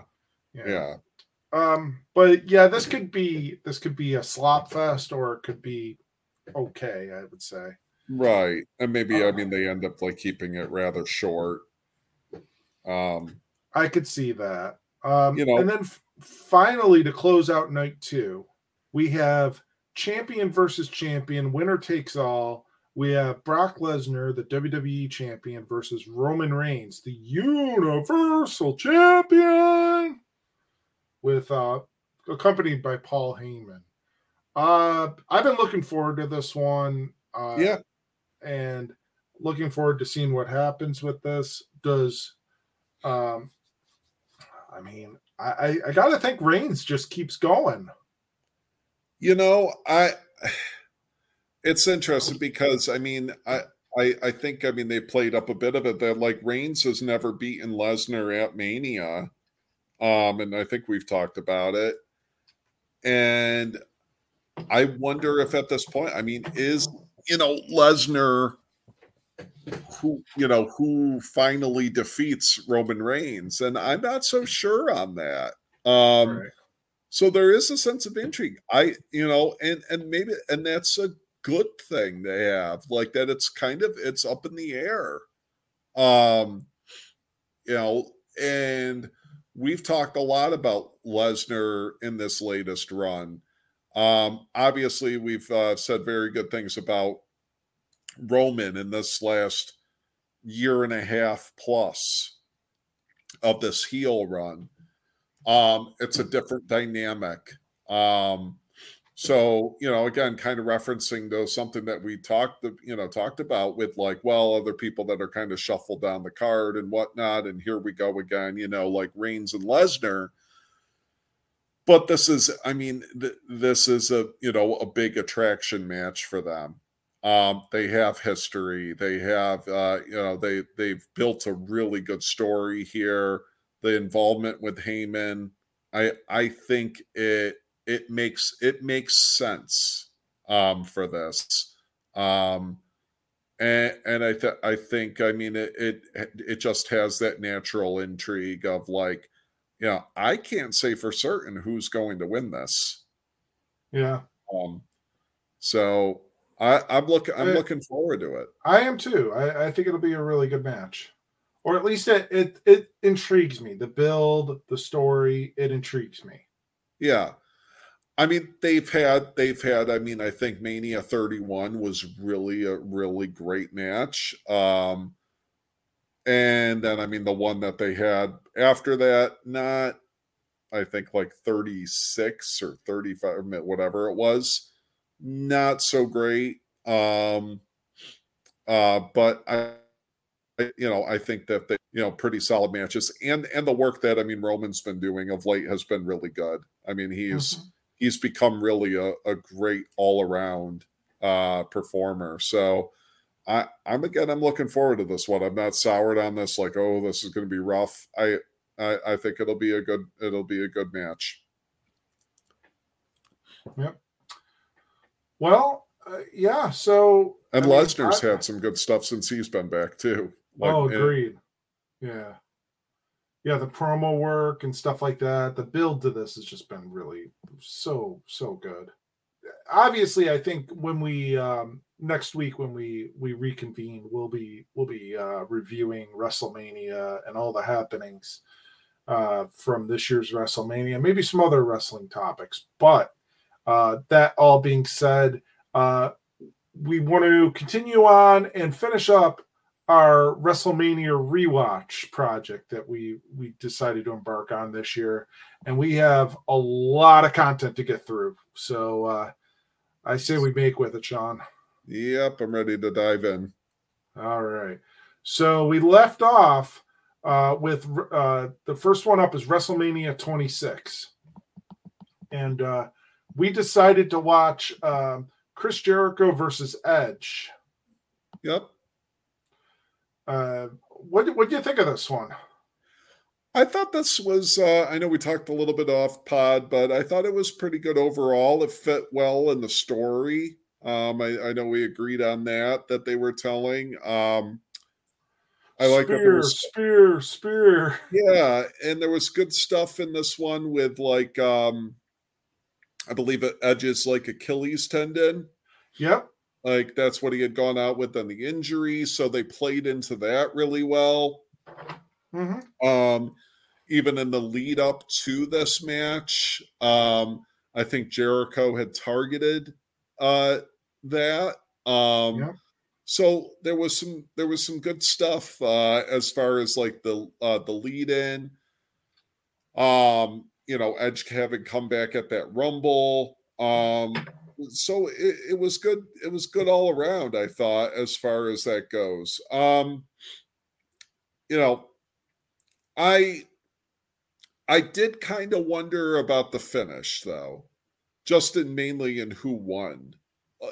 yeah, yeah. um but yeah this could be this could be a slop fest or it could be okay i would say Right. And maybe I mean they end up like keeping it rather short. Um I could see that. Um You know- and then f- finally to close out night 2, we have champion versus champion, winner takes all. We have Brock Lesnar, the WWE champion, versus Roman Reigns, the Universal champion, with uh accompanied by Paul Heyman. Uh I've been looking forward to this one. Uh yeah, and looking forward to seeing what happens with this. Does um I mean I I, I gotta think Reigns just keeps going. You know, I it's interesting because I mean I I, I think I mean they played up a bit of it that like Reigns has never beaten Lesnar at Mania. Um, and I think we've talked about it. And I wonder if at this point, I mean, is you know Lesnar who you know who finally defeats Roman Reigns, and I'm not so sure on that. Um, Right. So there is a sense of intrigue. I you know, and and maybe and that's a good thing they have, like that. It's kind of it's up in the air. Um, you know, and we've talked a lot about Lesnar in this latest run. Um, obviously, we've uh, said very good things about Roman in this last year and a half plus of this heel run. Um, it's a different dynamic. Um, so you know, again, kind of referencing though something that we talked, you know, talked about with like, well, other people that are kind of shuffled down the card and whatnot, and here we go again, you know, like Reigns and Lesnar. But this is, I mean, th- this is a you know a big attraction match for them. Um, they have history. They have, uh, you know, they they've built a really good story here. The involvement with Heyman, I I think it it makes it makes sense um, for this. Um, and and I th- I think I mean it, it it just has that natural intrigue of like, you know, I can't say for certain who's going to win this. Yeah. Um, so I, I'm looking. I'm looking forward to it. I am too. I, I think it'll be a really good match. Or at least it, it it intrigues me. The build, the story, it intrigues me. Yeah, I mean they've had they've had. I mean I think Mania 31 was really a really great match. Um, and then I mean the one that they had after that, not I think like 36 or 35, whatever it was, not so great. Um, uh, but I, I- you know, I think that they, you know, pretty solid matches, and and the work that I mean Roman's been doing of late has been really good. I mean, he's Mhm. he's become really a, a great all around uh, performer. So. I, I'm again. I'm looking forward to this one. I'm not soured on this. Like, oh, this is going to be rough. I, I, I think it'll be a good. It'll be a good match. Yep. Well, uh, yeah. So And I mean, Lesnar's I- had some good stuff since he's been back too. Like, oh, and- agreed. Yeah. Yeah, the promo work and stuff like that. The build to this has just been really so so good. Obviously, I think when we um next week when we we reconvene, we'll be we'll be uh reviewing WrestleMania and all the happenings uh from this year's WrestleMania, maybe some other wrestling topics. But uh that all being said, uh we want to continue on and finish up our WrestleMania rewatch project that we we decided to embark on this year, and we have a lot of content to get through. So uh, I say we make with it, Sean. Yep, I'm ready to dive in. All right. So we left off uh, with uh, the first one up is WrestleMania 26, and uh, we decided to watch um, Chris Jericho versus Edge. Yep. Uh, what what do you think of this one? I thought this was. Uh, I know we talked a little bit off pod, but I thought it was pretty good overall. It fit well in the story. Um, I, I know we agreed on that that they were telling. Um, I like that there spear, was spear, spear. Yeah, and there was good stuff in this one with like um I believe it edges like Achilles tendon. Yep. Like that's what he had gone out with on the injury, so they played into that really well. Mm-hmm. Um, even in the lead up to this match, um, I think Jericho had targeted uh, that. Um, Yeah. So there was some there was some good stuff uh, as far as like the uh, the lead in. Um, you know, Edge having come back at that Rumble. Um, so it, it was good. It was good all around. I thought as far as that goes. Um, you know, I I did kind of wonder about the finish though, just in mainly in who won. Uh,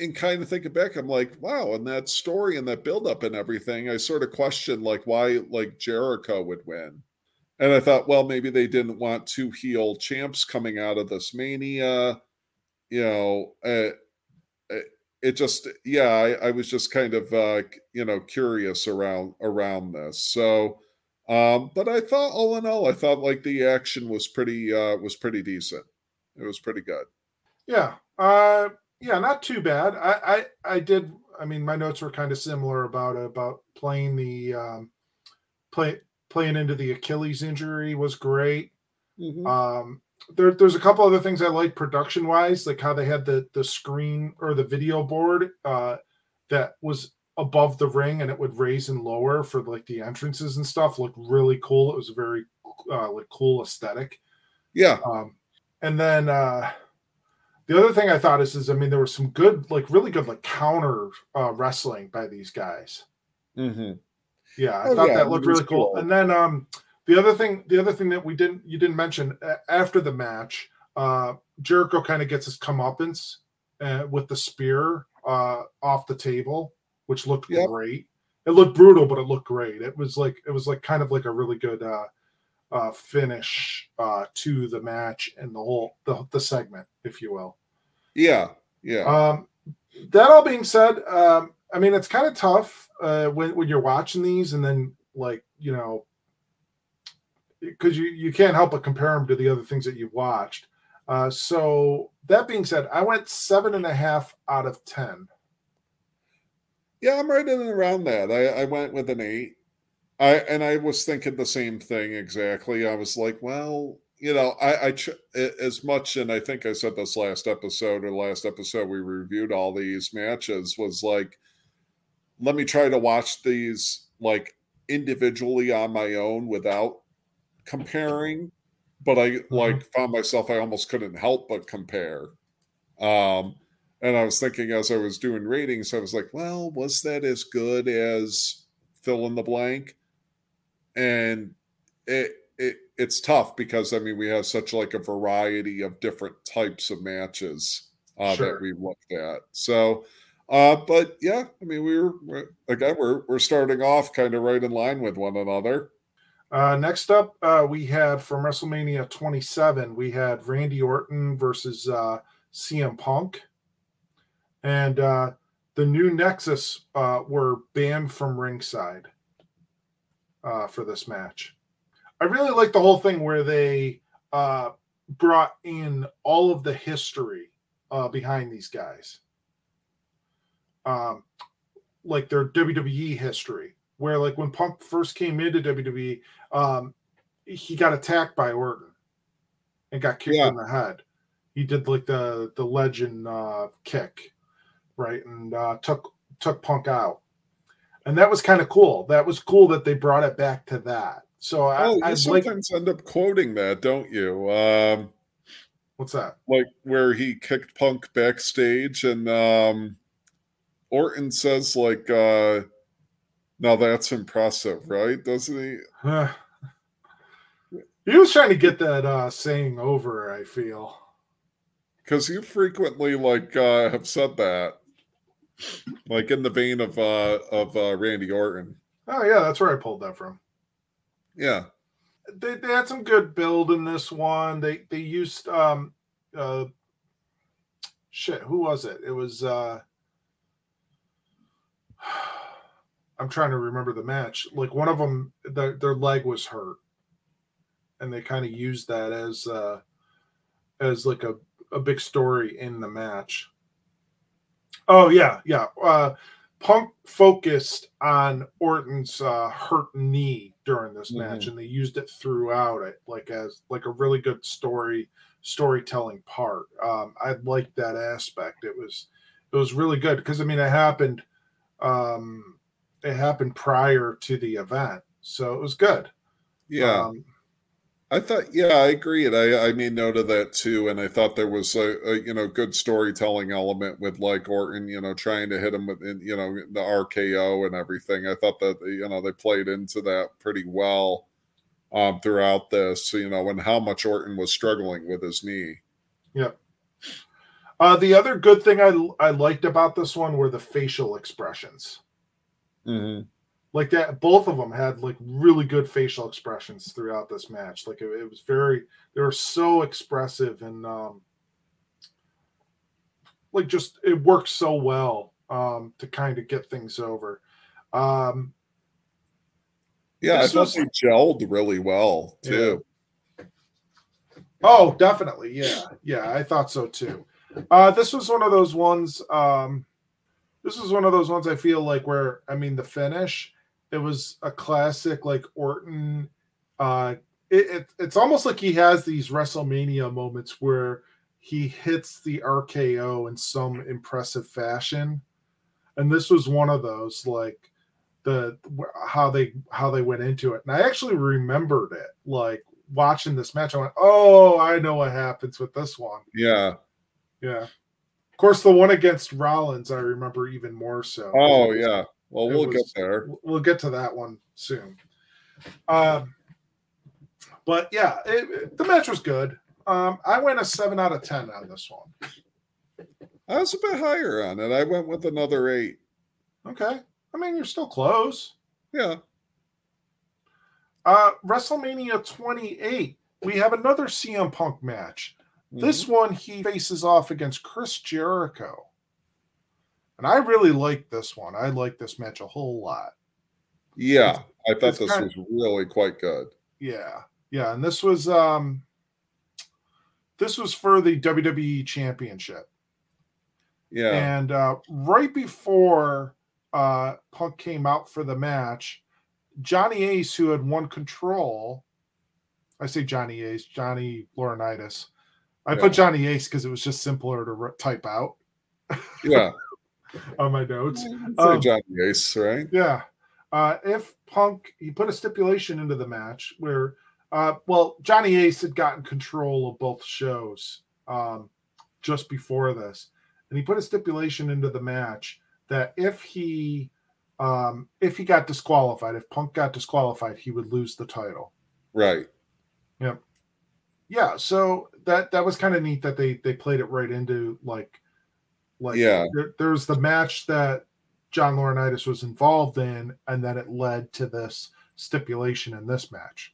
and kind of thinking back, I'm like, wow, and that story and that buildup and everything, I sort of questioned like why like Jericho would win. And I thought, well, maybe they didn't want two heel champs coming out of this mania. You know, uh, it, it just, yeah, I, I was just kind of, uh, you know, curious around around this. So, um, but I thought, all in all, I thought like the action was pretty uh, was pretty decent. It was pretty good. Yeah. Uh yeah, not too bad. I I I did I mean my notes were kind of similar about about playing the um play playing into the Achilles injury was great. Mhm. Um there, there's a couple other things I like production wise, like how they had the the screen or the video board uh that was above the ring and it would raise and lower for like the entrances and stuff looked really cool. It was a very uh like cool aesthetic. Yeah, Um, and then uh, the other thing I thought is, is I mean, there was some good, like really good, like counter uh, wrestling by these guys. hmm Yeah, I Oh, thought yeah, that looked really cool. cool. And then um, the other thing, the other thing that we didn't, you didn't mention after the match, uh, Jericho kind of gets his comeuppance uh, with the spear uh, off the table, which looked Yep. great. It looked brutal, but it looked great. It was like it was like kind of like a really good uh, uh, finish uh, to the match and the whole the, the segment, if you will. yeah, yeah. Um, that all being said, um, I mean it's kind of tough uh, when when you're watching these and then like you know because you you can't help but compare them to the other things that you've watched. Uh, so that being said, I went seven and a half out of ten. Yeah, I'm right in and around that. I, I went with an eight. I and I was thinking the same thing exactly. I was like, well, you know, I, I tr- as much, and I think I said this last episode or last episode we reviewed all these matches was like, let me try to watch these like individually on my own without comparing. But I like found myself I almost couldn't help but compare. Um, and I was thinking as I was doing ratings, I was like, well, was that as good as fill in the blank? And it it it's tough because I mean we have such like a variety of different types of matches uh, Sure. that we looked at. So, uh, but yeah, I mean we were, we're again we're we're starting off kind of right in line with one another. Uh, next up, uh, we had from WrestleMania 27, we had Randy Orton versus uh, CM Punk. And uh, the new Nexus uh, were banned from ringside uh, for this match. I really like the whole thing where they brought in all of the history behind these guys. Um, like their WWE history, where like when Punk first came into WWE, um, he got attacked by Orton and got kicked Yeah. in the head. He did like the the legend uh, kick, right, and uh, took took Punk out, and that was kind of cool. That was cool that they brought it back to that. So I, Oh, I like sometimes end up quoting that, don't you? Um, what's that? like where he kicked Punk backstage and um Orton says like uh now that's impressive, right? Doesn't he? he was trying to get that uh, saying over. I feel. Because you frequently like uh have said that. Like in the vein of uh of uh Randy Orton. Oh yeah, that's where I pulled that from. Yeah. they, they had some good build in this one. They they used um uh shit, who was it? It was uh I'm trying to remember the match. Like one of them their their leg was hurt. And they kind of used that as uh as like a, a big story in the match. Oh yeah, yeah. Uh, Punk focused on Orton's uh, hurt knee during this match, Mhm. and they used it throughout it, like as like a really good story storytelling part. Um, I liked that aspect. It was it was really good because I mean it happened um, it happened prior to the event, so it was good. Yeah. Um, I thought, yeah, I agree. And I, I made note of that too. And I thought there was a, a, you know, good storytelling element with like Orton, you know, trying to hit him with, you know, the RKO and everything. I thought that, you know, they played into that pretty well um, throughout this, you know, and how much Orton was struggling with his knee. uh, the other good thing I I liked about this one were the facial expressions. Mm-hmm. like that both of them had like really good facial expressions throughout this match. Like it, it was very they were so expressive and um like just it worked so well um to kind of get things over. Um Yeah, I This thought was- they gelled really well too. oh definitely. Yeah. Yeah i thought so too. Uh this was one of those ones um this was one of those ones i feel like where i mean the finish it was a classic like orton uh it, it it's almost like he has these wrestlemania moments where he hits the rko in some impressive fashion. And this was one of those like the how they how they went into it. And i actually remembered it like watching this match i went oh i know what happens with this one. Yeah. yeah course the one against rollins i remember even more so Oh, yeah. Well, we'll was- get there. we'll get to that one soon um but yeah it, it- the match was good um i went a 7 out of 10 on this one I was a bit higher on it. I went with another eight. okay i mean you're still close Yeah. uh wrestlemania 28 we have another cm punk match This Mm-hmm. one he faces off against Chris Jericho. And I really like this one. I like this match a whole lot. Yeah, I thought this was really quite good. Yeah. Yeah, and this was um this was for the WWE championship. Yeah, And uh right before uh Punk came out for the match, Johnny Ace who had won control I say Johnny Ace, Johnny Laurinaitis. I Yeah. put Johnny Ace because it was just simpler to r- type out yeah. on my notes. Um, Johnny Ace, right? Yeah. Uh, if Punk, he put a stipulation into the match where, uh, well, Johnny Ace had gotten control of both shows um, just before this, and he put a stipulation into the match that if he um, if he got disqualified, if Punk got disqualified, he would lose the title. Right. Yeah, so that that was kind of neat that they they played it right into like like Yeah. there, there's the match that John Laurinaitis was involved in, and then it led to this stipulation in this match.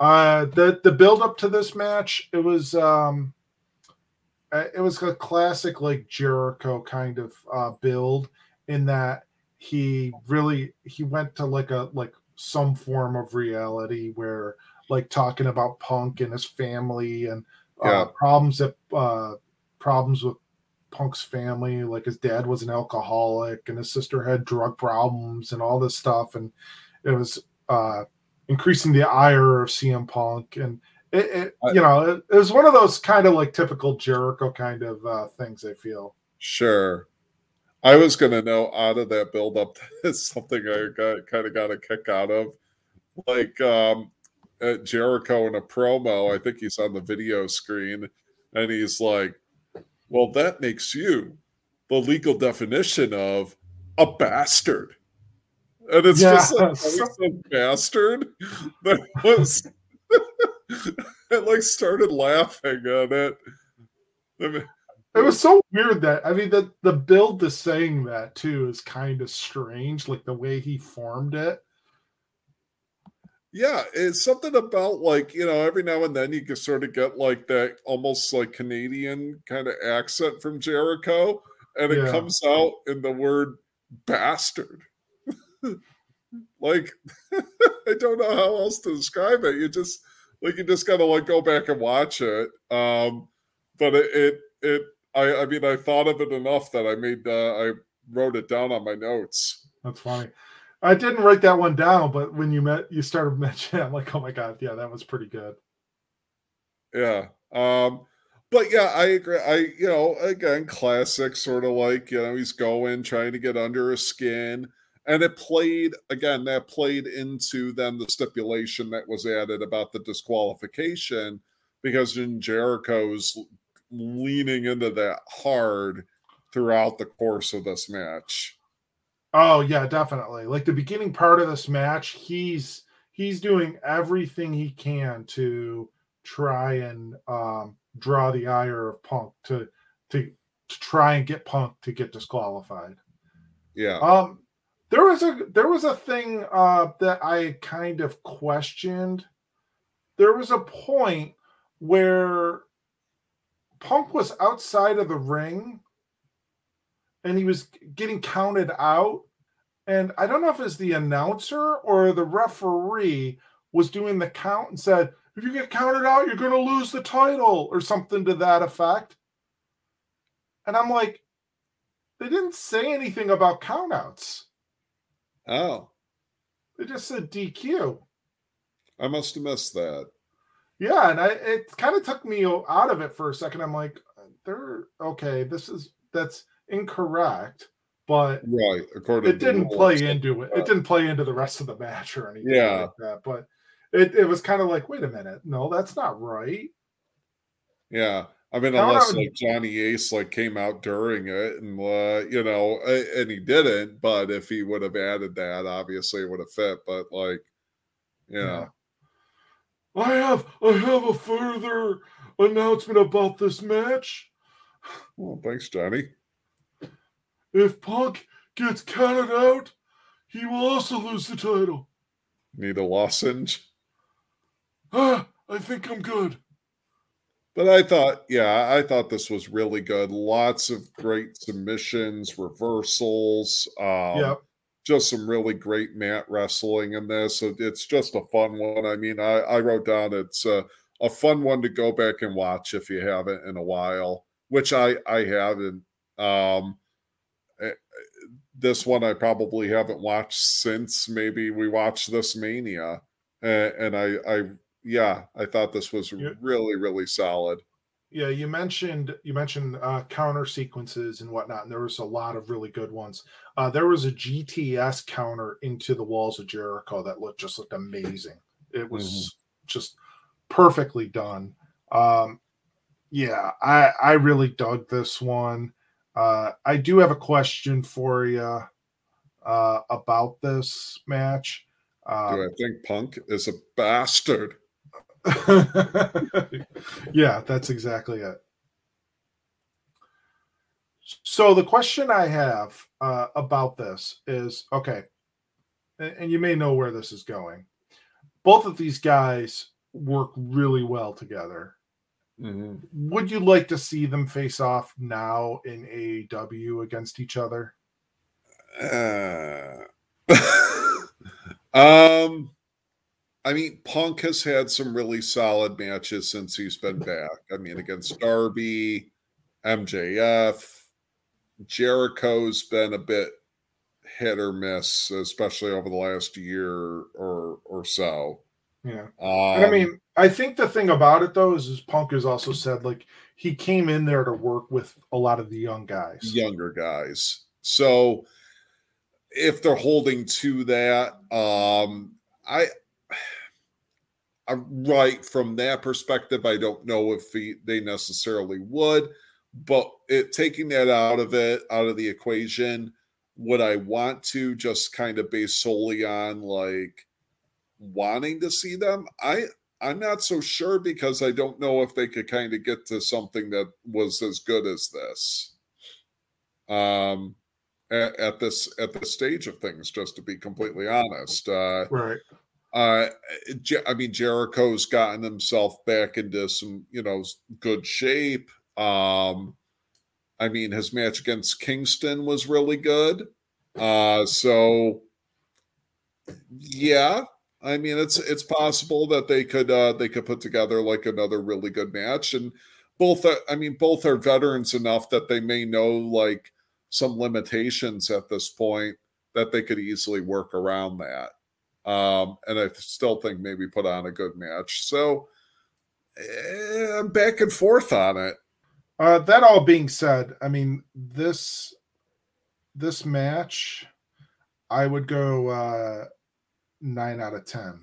Uh the the build up to this match, it was um uh, it was a classic like Jericho kind of uh build in that he really he went to like a like some form of reality where like talking about punk and his family and uh, Yeah. problems that uh problems with punk's family like his dad was an alcoholic and his sister had drug problems and all this stuff and it was uh increasing the ire of cm punk and it, it I- you know it, it was one of those kind of like typical jericho kind of uh things i feel Sure. I was gonna know out of that build up is something I got kind of got a kick out of. Like um at Jericho in a promo, I think he's on the video screen, and he's like, Well, that makes you the legal definition of a bastard. And it's just like Yes. "Oh, a bastard. That was I like started laughing on it. I mean, It was so weird that I mean the the build to saying that too is kind of strange, like the way he formed it. Yeah, it's something about like, you know, every now and then you can sort of get like that almost like Canadian kind of accent from Jericho, and it Yeah. comes out in the word bastard. like, I don't know how else to describe it. You just like you just gotta like go back and watch it. Um, but it it, it I, I mean, I thought of it enough that I made, uh, I wrote it down on my notes. That's funny. I didn't write that one down, but when you met, you started mentioning, I'm like, oh my god, yeah, that was pretty good. Yeah. Um, but yeah, I agree. I, you know, again, classic sort of like, you know, he's going, trying to get under his skin. And it played, again, that played into then the stipulation that was added about the disqualification because in Jericho's leaning into that hard throughout the course of this match. Oh yeah, definitely. Like the beginning part of this match, he's he's doing everything he can to try and um, draw the ire of Punk to, to to try and get Punk to get disqualified. Yeah. Um, there was a there was a thing uh, that I kind of questioned. There was a point where Punk was outside of the ring and he was getting counted out. And I don't know if it's the announcer or the referee was doing the count and said, if you get counted out, you're going to lose the title or something to that effect. And I'm like, they didn't say anything about countouts. Oh. They just said DQ. I must have missed that. Yeah, and I it kind of took me out of it for a second. I'm like, they're okay. This is that's incorrect, but right according it didn't play into it. It didn't play into the rest of the match or anything yeah. like that. But it, it was kind of like, wait a minute, no, that's not right. Yeah. I mean, unless like Johnny Ace like came out during it, and uh, you know, and he didn't. But if he would have added that, obviously it would have fit. But like, yeah. yeah. I have I have a further announcement about this match. Well, thanks, Johnny. If Punk gets counted out, he will also lose the title. Need a lozenge? Ah, I think I'm good. But I thought, yeah, I thought this was really good. Lots of great submissions, reversals. Um, yep just some really great mat wrestling in this. It's just a fun one. I mean, I, I wrote down it's a, a fun one to go back and watch if you haven't in a while, which I I haven't. Um, this one I probably haven't watched since maybe we watched this Mania, and, and I I yeah I thought this was really really solid. Yeah you mentioned you mentioned uh, counter sequences and whatnot and there was a lot of really good ones. Uh, there was a gts counter into the walls of jericho that looked just looked amazing. It was mm-hmm. just perfectly done. Um, yeah i i really dug this one uh, i do have a question for you uh, about this match do i um, think punk is a bastard yeah, that's exactly it. So the question I have uh, about this is okay, and you may know where this is going. Both of these guys work really well together. Mm-hmm. Would you like to see them face off now in AEW against each other? Uh, um, I mean, Punk has had some really solid matches since he's been back. I mean, against Darby, MJF, Jericho's been a bit hit or miss, especially over the last year or or so. Yeah, um, I mean, I think the thing about it though is, is Punk has also said like he came in there to work with a lot of the young guys, younger guys. So if they're holding to that, um, I I right from that perspective, I don't know if he, they necessarily would, but it taking that out of it, out of the equation, would I want to just kind of base solely on like wanting to see them? I I'm not so sure because I don't know if they could kind of get to something that was as good as this. Um, at, at this at this stage of things, just to be completely honest. Uh, right. Uh, I mean, Jericho's gotten himself back into some, you know, good shape. Um, I mean, his match against Kingston was really good. Uh, so yeah, I mean, it's it's possible that they could uh, they could put together like another really good match, and both are, I mean both are veterans enough that they may know like some limitations at this point that they could easily work around that. Um, and I still think maybe put on a good match. So eh, I'm back and forth on it. Uh, that all being said, I mean this this match, I would go uh, nine out of ten.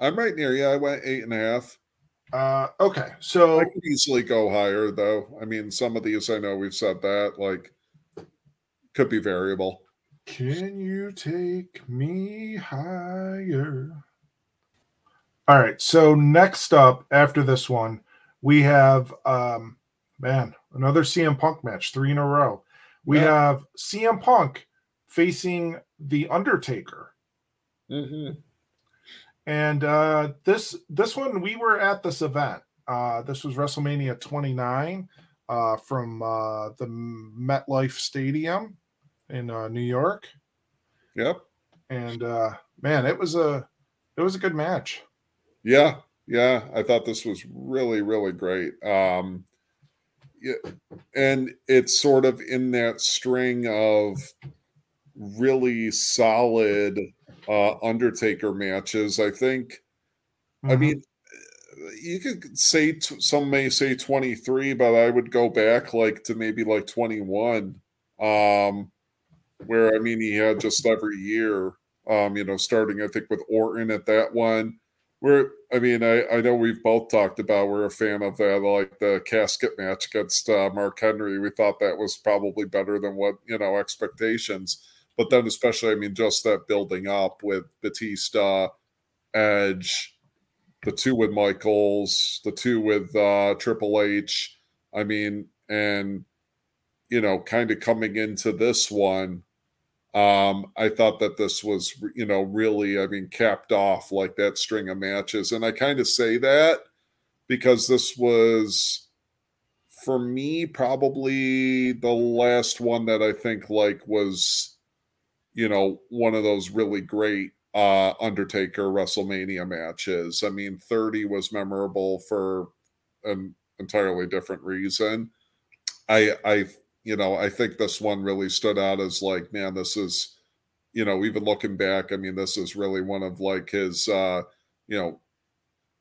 I'm right near you. I went eight and a half. Uh, okay, so I could easily go higher, though. I mean, some of these I know we've said that like could be variable. Can you take me higher? All right. So next up, after this one, we have um man another CM Punk match, three in a row. We yeah. have CM Punk facing the Undertaker. Mm-hmm. And uh, this this one we were at this event. Uh, this was WrestleMania 29 uh, from uh, the MetLife Stadium in uh, New York. Yep. And uh, man, it was a it was a good match. Yeah, yeah. I thought this was really really great. Um, yeah, and it's sort of in that string of really solid uh, Undertaker matches. I think. Mm-hmm. I mean, you could say t- some may say 23, but I would go back like to maybe like 21. Um, where I mean he had just every year, um, you know, starting I think with Orton at that one. Where I mean, I, I know we've both talked about we're a fan of that, like the casket match against uh, Mark Henry. We thought that was probably better than what you know expectations. But then, especially, I mean, just that building up with Batista, Edge, the two with Michaels, the two with uh, Triple H. I mean, and you know, kind of coming into this one, um, I thought that this was, you know, really, I mean, capped off like that string of matches. And I kind of say that because this was, for me, probably the last one that I think like was, you know, one of those really great uh Undertaker WrestleMania matches. I mean, 30 was memorable for an entirely different reason. I I you know, I think this one really stood out as like, man, this is, you know, even looking back, I mean, this is really one of like his, uh, you know,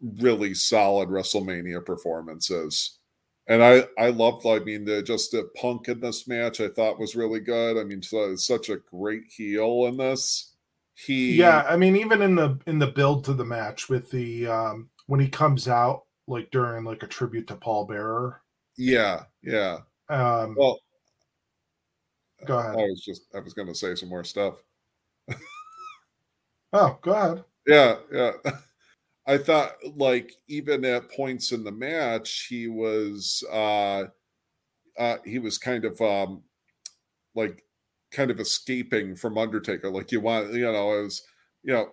really solid WrestleMania performances. And I, I loved, I mean, the just the punk in this match, I thought was really good. I mean, so such a great heel in this. He, yeah, I mean, even in the in the build to the match with the um when he comes out like during like a tribute to Paul Bearer. Yeah, yeah. Um, well, Go ahead. I was just I was going to say some more stuff. oh, go ahead. Yeah, yeah. I thought like even at points in the match he was uh uh he was kind of um like kind of escaping from Undertaker. Like you want you know I was you know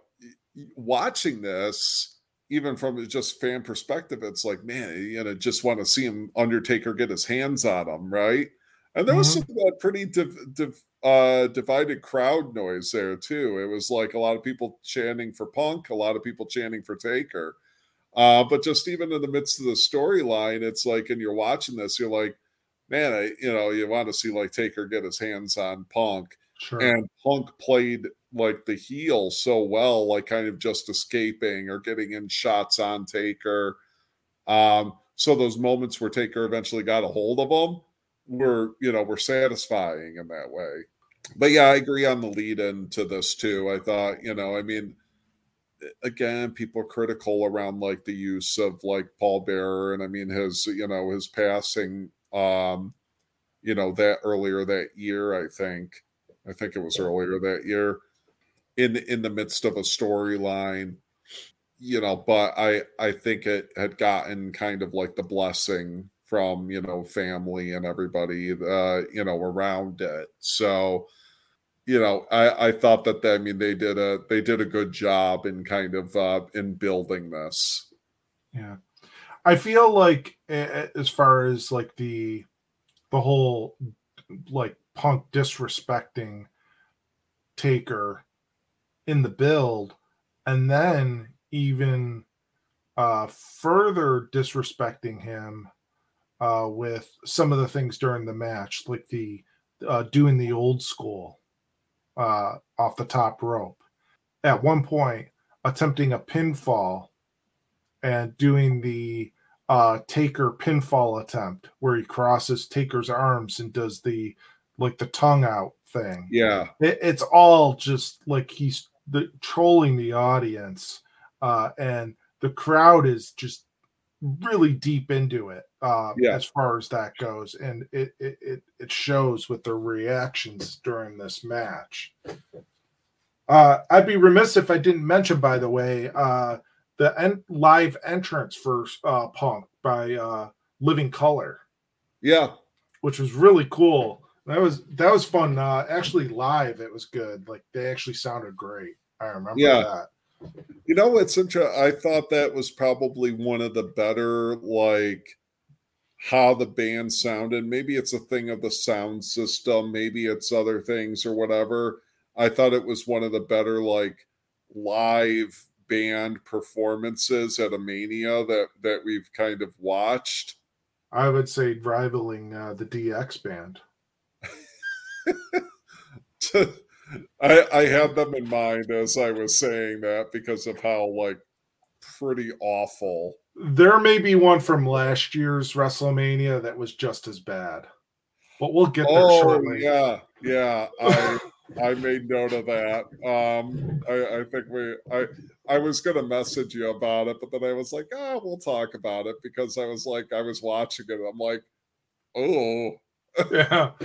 watching this even from just fan perspective it's like man you know just want to see him Undertaker get his hands on him right and there was mm-hmm. some uh, pretty div- div- uh, divided crowd noise there too. It was like a lot of people chanting for Punk, a lot of people chanting for Taker. Uh, but just even in the midst of the storyline, it's like, and you're watching this, you're like, man, I, you know, you want to see like Taker get his hands on Punk. Sure. And Punk played like the heel so well, like kind of just escaping or getting in shots on Taker. Um, so those moments where Taker eventually got a hold of him, were you know were satisfying in that way. But yeah i agree on the lead into this too. I thought you know i mean again people are critical around like the use of like paul bearer and i mean his you know his passing um you know that earlier that year i think i think it was earlier that year in in the midst of a storyline you know but i i think it had gotten kind of like the blessing from you know family and everybody uh you know around it. So you know i i thought that they, i mean they did a they did a good job in kind of uh in building this. Yeah. I feel like as far as like the the whole like punk disrespecting taker in the build and then even uh further disrespecting him uh, with some of the things during the match, like the uh, doing the old school uh, off the top rope. At one point, attempting a pinfall and doing the uh, Taker pinfall attempt where he crosses Taker's arms and does the like the tongue out thing. Yeah, it, it's all just like he's the trolling the audience, uh, and the crowd is just really deep into it uh, Yeah. as far as that goes, and it, it it it shows with their reactions during this match. Uh, I'd be remiss if I didn't mention, by the way, uh, the en- live entrance for uh, Punk by uh, Living Colour, yeah, which was really cool. That was that was fun. Uh, actually, live it was good. Like they actually sounded great. I remember Yeah. that. You know what's interesting? I thought that was probably one of the better, like how the band sounded. Maybe it's a thing of the sound system, maybe it's other things or whatever. I thought it was one of the better, like live band performances at a mania that that we've kind of watched. I would say rivaling uh, the DX band. I I had them in mind as I was saying that because of how like pretty awful There may be one from last year's WrestleMania that was just as bad, but we'll get there Oh shortly. yeah, yeah. I I made note of that. Um, I, I think we I I was gonna message you about it, but then I was like, ah, we'll talk about it because I was like, I was watching it. I'm like, oh, yeah.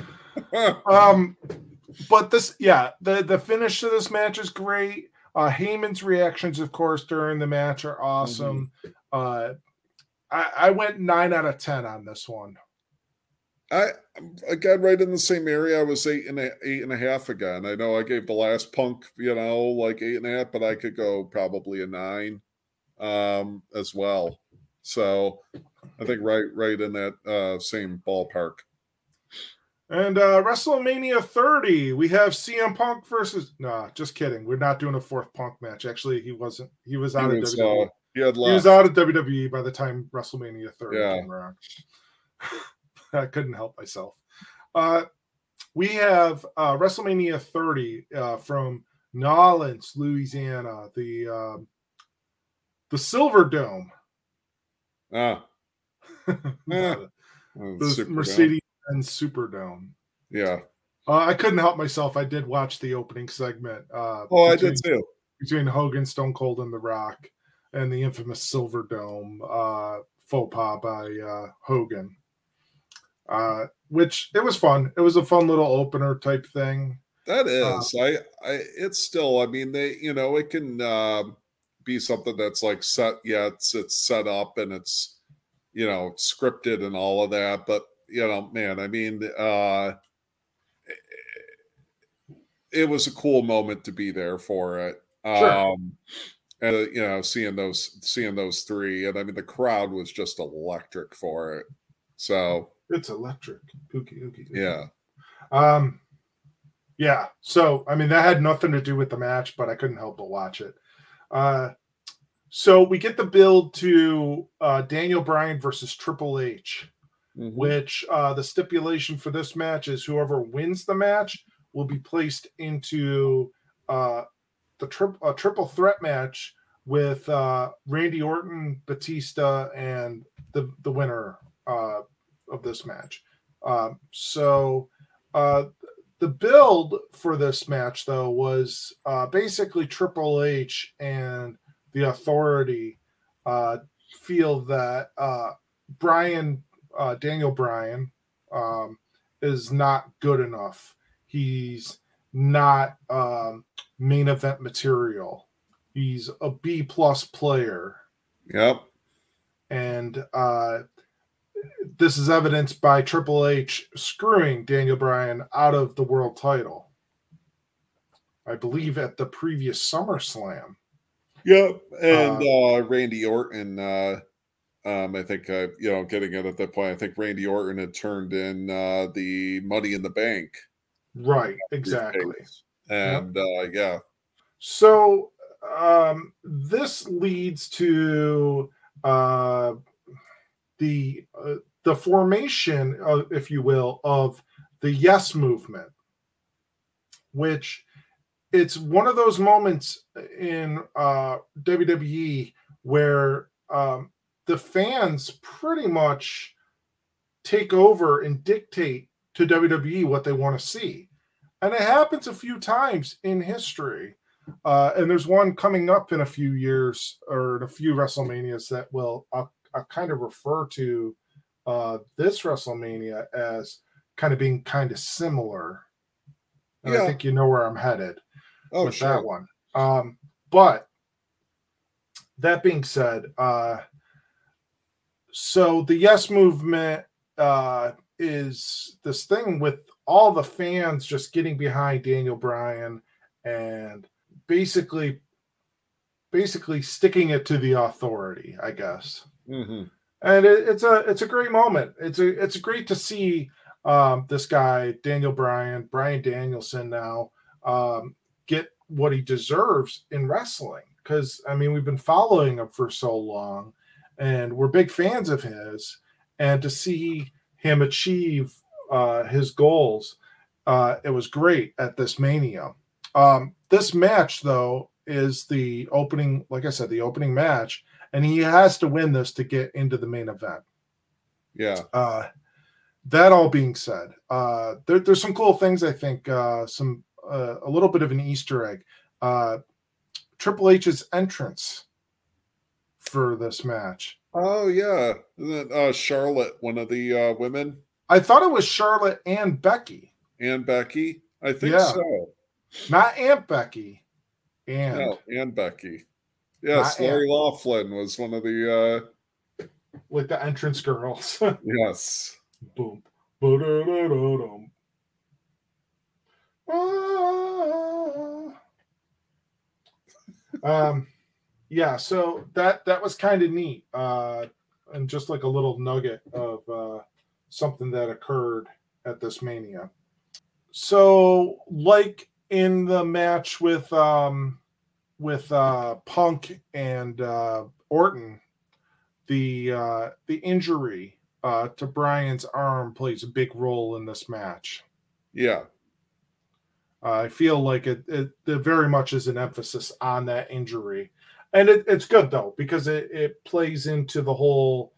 Um, but this, yeah, the the finish to this match is great. Uh, Heyman's reactions, of course, during the match are awesome. Uh, I, I went nine out of ten on this one. I again right in the same area. I was eight and a, eight and a half again. I know I gave the last punk, you know, like eight and a half, but I could go probably a nine, um, as well. So I think right right in that uh, same ballpark. And uh, WrestleMania 30, we have CM Punk versus. Nah, just kidding. We're not doing a fourth Punk match. Actually, he wasn't. He was He out was, of WWE. uh, he had he was out of WWE by the time WrestleMania 30 Yeah. came around. I couldn't help myself. Uh, we have uh, WrestleMania 30 uh, from Nolens, Louisiana, the um, the Silver Dome, Ah, Yeah. the, oh. Mercedes Benz Superdome. Yeah. Uh, I couldn't help myself. I did watch the opening segment. Uh, Oh, I between- did too. between Hogan, Stone Cold, and The Rock, and the infamous Silver Dome uh, faux pas by uh, Hogan. Uh, which it was fun. It was a fun little opener type thing. That is, Uh, I, I, it's still. I mean, they, you know, it can uh, be something that's like set. Yeah, it's it's set up and it's, you know, scripted and all of that. But you know, man, I mean, uh, it was a cool moment to be there for it. Sure. Um, and uh, you know, seeing those, seeing those three, and I mean, the crowd was just electric for it. So It's electric. Ookie, ookie, ookie. yeah, Um, yeah. So I mean, that had nothing to do with the match, but I couldn't help but watch it. Uh, so we get the build to uh, Daniel Bryan versus Triple H. Mhm. which uh, the stipulation for this match is whoever wins the match will be placed into uh, the tri- a triple threat match with uh, Randy Orton, Batista, and the the winner uh, of this match. Um, so uh, the build for this match, though, was uh, basically Triple H and the Authority uh, feel that uh, Bryan uh, Daniel Bryan um, is not good enough. He's not um, main event material. He's a B plus player, yep, and uh, this is evidenced by Triple H screwing Daniel Bryan out of the world title. I believe at the previous SummerSlam. Yep. And uh, Randy Orton, uh, um, I think, uh, you know, getting it at that point, I think Randy Orton had turned in uh, the Money in the Bank. Right, exactly. And uh, yeah, So um, this leads to uh, the uh, the formation, uh, if you will, of the Yes movement, which it's one of those moments in uh, WWE where um, the fans pretty much take over and dictate to WWE what they want to see. And it happens a few times in history. Uh, and there's one coming up in a few years or in a few WrestleManias that will I'll, I'll kind of refer to uh, this WrestleMania as kind of being kind of similar. And Yeah. I think you know where I'm headed Oh, with sure. that one. Um, but that being said, uh, so the Yes movement uh, is this thing with all the fans just getting behind Daniel Bryan and basically, basically sticking it to the authority, I guess Mhm. and it, it's a it's a great moment. It's a it's great to see um, this guy Daniel Bryan, Brian Danielson now um, get what he deserves in wrestling. Because I mean, we've been following him for so long, and we're big fans of his. And to see him achieve uh, his goals, uh, it was great at this Mania. Um, this match, though, is the opening. Like I said, the opening match and he has to win this to get into the main event. Yeah. Uh, that all being said, uh, there, there's some cool things. I think uh, some uh, a little bit of an Easter egg. Uh, Triple H's entrance for this match. Oh yeah. Isn't it, uh, Charlotte, one of the uh, women, I thought it was Charlotte and Becky, and Becky. I think Yeah. so. not Aunt Becky. And No, and Becky. Yes, Not Lori Loughlin was one of the. uh like the entrance girls. Yes. Boom. Ah. um yeah so that that was kind of neat uh and just like a little nugget of uh something that occurred at this mania so like in the match with um with uh punk and uh orton the uh the injury uh, to Bryan's arm plays a big role in this match. Yeah. Uh, I feel like it, it, it very much is an emphasis on that injury, and it, it's good though because it, it plays into the whole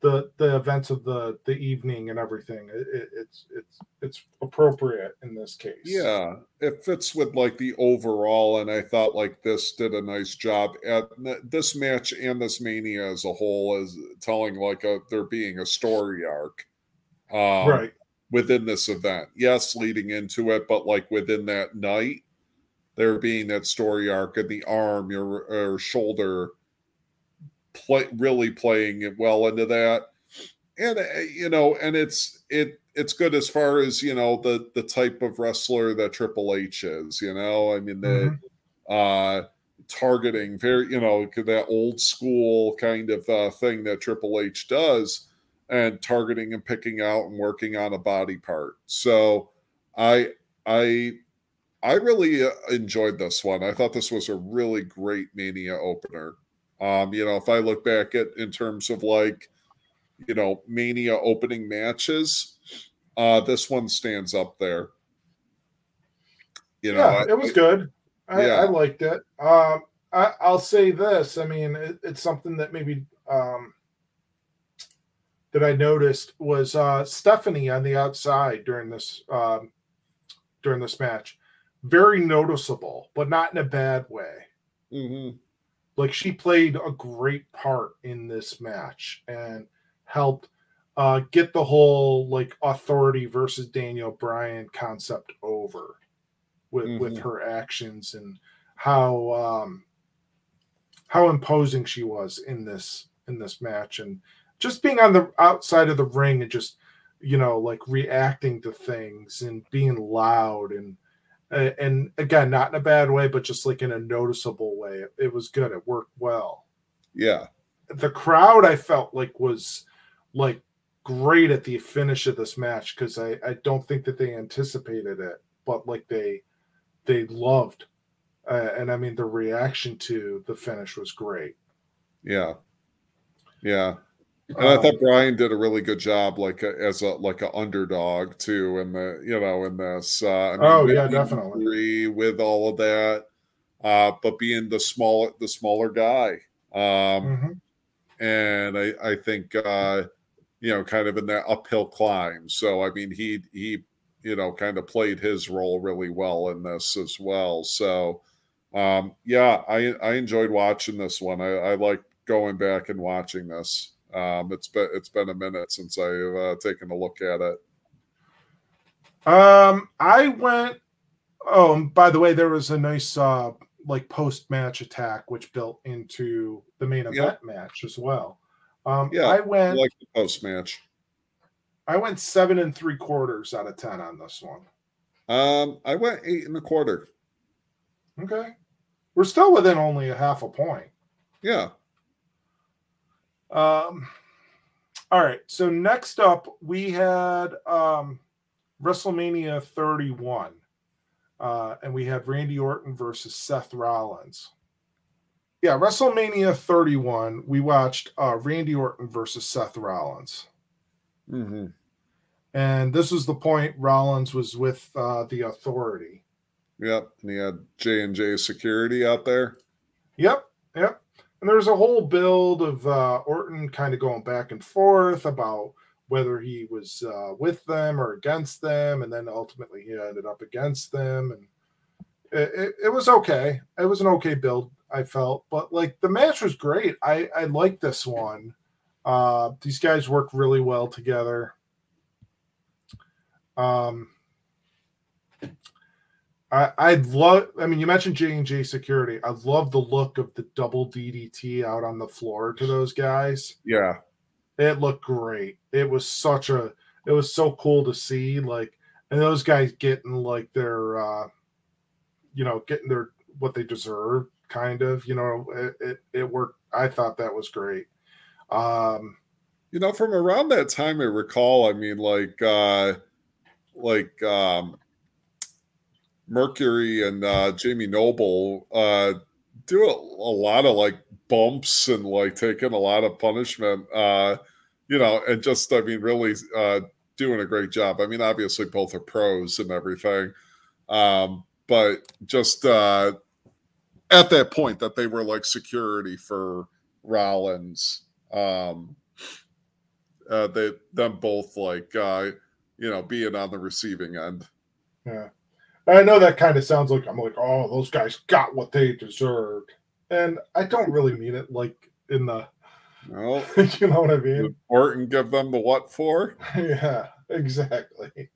the the events of the the evening and everything. It, it, it's it's it's appropriate in this case. Yeah, it fits with like the overall, and I thought like this did a nice job at this match and this mania as a whole, as telling like a there being a story arc, um, right. within this event. Yes, leading into it, but like within that night, there being that story arc and the arm, your or shoulder, play really playing it well into that, and uh, you know, and it's it it's good as far as you know the the type of wrestler that Triple H is. You know, I mean the uh targeting very you know that old school kind of uh, thing that Triple H does, and targeting and picking out and working on a body part. So I I I really uh, enjoyed this one. I thought this was a really great Mania opener. Um, you know, if I look back at in terms of like, you know, Mania opening matches, uh, this one stands up there. You know, yeah, I- it was good. I, Yeah. I liked it. Um, I, I'll say this. I mean, it, it's something that maybe um, that I noticed was uh, Stephanie on the outside during this um, during this match. Very noticeable, but not in a bad way. Mhm. Like she played a great part in this match and helped uh, get the whole like authority versus Daniel Bryan concept over with with Mhm. her actions and how um, how imposing she was in this in this match and just being on the outside of the ring and just you know like reacting to things and being loud and and again not in a bad way but just like in a noticeable way. It, it was good. It worked well. Yeah, the crowd I felt like was like great at the finish of this match because I, I don't think that they anticipated it, but like they they loved, uh, and I mean the reaction to the finish was great. yeah, yeah. And I thought Bryan did a really good job, like a, as a like an underdog too, in the you know in this. Uh, I mean, oh yeah, definitely. With all of that, uh, but being the smaller the smaller guy, um, mm-hmm. and I I think uh, you know kind of in that uphill climb. So I mean he he you know kind of played his role really well in this as well. So um, yeah, I I enjoyed watching this one. I, I like going back and watching this. Um, it's been it's been a minute since I've uh, taken a look at it. Um, I went. Oh, by the way, there was a nice uh, like post match attack which built into the main event match as well. Um, yeah, I went I like the post match. I went seven and three quarters out of ten on this one. Um, I went eight and a quarter. Okay, we're still within only a half a point. Yeah. Um, all right. So next up, we had um, WrestleMania 31, uh, and we had Randy Orton versus Seth Rollins. Yeah, WrestleMania 31. We watched uh, Randy Orton versus Seth Rollins. Mm-hmm. And this was the point Rollins was with uh, the Authority. Yep, and he had J and J Security out there. Yep, yep. And there's a whole build of uh, Orton kind of going back and forth about whether he was uh, with them or against them, and then ultimately he ended up against them, and it, it, it, was okay. It was an okay build, I felt, but like the match was great. I I like this one. Uh, these guys work really well together. Um, I I love. I mean, you mentioned J and J Security. I love the look of the double DDT out on the floor to those guys. Yeah, it looked great. It was such a. It was so cool to see. Like, and those guys getting like their, uh you know, getting their what they deserve. Kind of, you know, it it, it worked. I thought that was great. Um, you know, from around that time, I recall. I mean, like, uh like um Mercury and uh, Jamie Noble uh, do a, a, lot of like bumps and like taking a lot of punishment, uh, you know, and just, I mean, really uh, doing a great job. I mean, obviously, both are pros and everything. Um, but just uh, at that point that they were like security for Rollins, um, uh, they them both like uh, you know being on the receiving end. Yeah. I know that kind of sounds like I'm like, oh, those guys got what they deserved, and I don't really mean it like in the. No, you know what I mean. Orton give them the what for? yeah, exactly.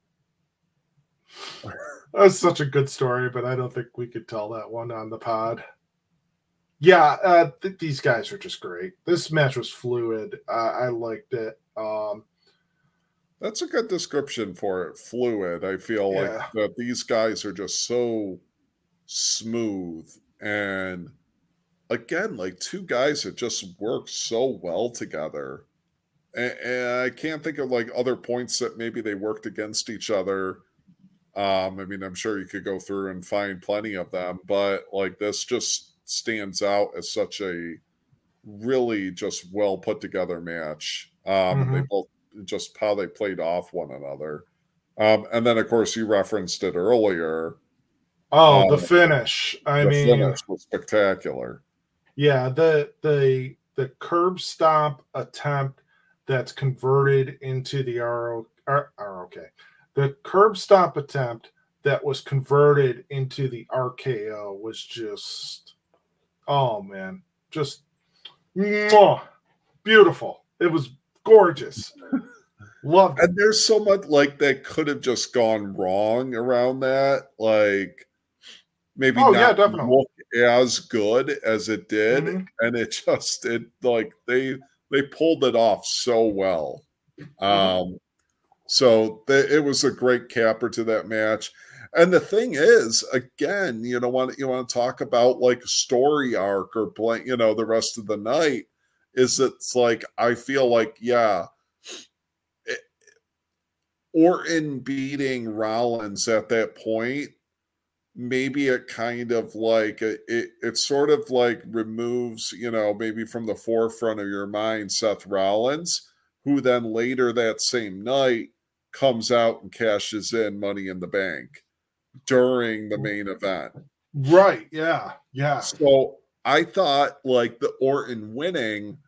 That's such a good story, but I don't think we could tell that one on the pod. Yeah, uh, th- these guys are just great. This match was fluid. Uh, I liked it. Um, that's a good description for it. Fluid. I feel yeah. like that these guys are just so smooth and again, like two guys that just work so well together. And, and, I can't think of like other points that maybe they worked against each other. Um, I mean, I'm sure you could go through and find plenty of them, but like this just stands out as such a really just well put together match. Um, mm-hmm. They both just how they played off one another. Um, and then, of course, you referenced it earlier. Oh, um, the finish! I the mean, finish was spectacular. Yeah the the the curb stomp attempt that's converted into the RO, ROK. The curb stomp attempt that was converted into the RKO was just, oh man, just mwah, beautiful. It was gorgeous. Love And there's so much like that could have just gone wrong around that. Like maybe oh, not yeah, definitely. look as good as it did. Mm-hmm. And it just it like they they pulled it off so well. Mm-hmm. Um so they, it was a great capper to that match. And the thing is, again, you know, want you want to talk about like story arc or blank, you know, the rest of the night is it's like I feel like yeah, Orton beating Rollins at that point maybe it kind of like it, it, it sort of like removes you know maybe from the forefront of your mind Seth Rollins, who then later that same night comes out and cashes in Money in the Bank during the main event. Right. Yeah. Yeah. So I thought like the Orton winning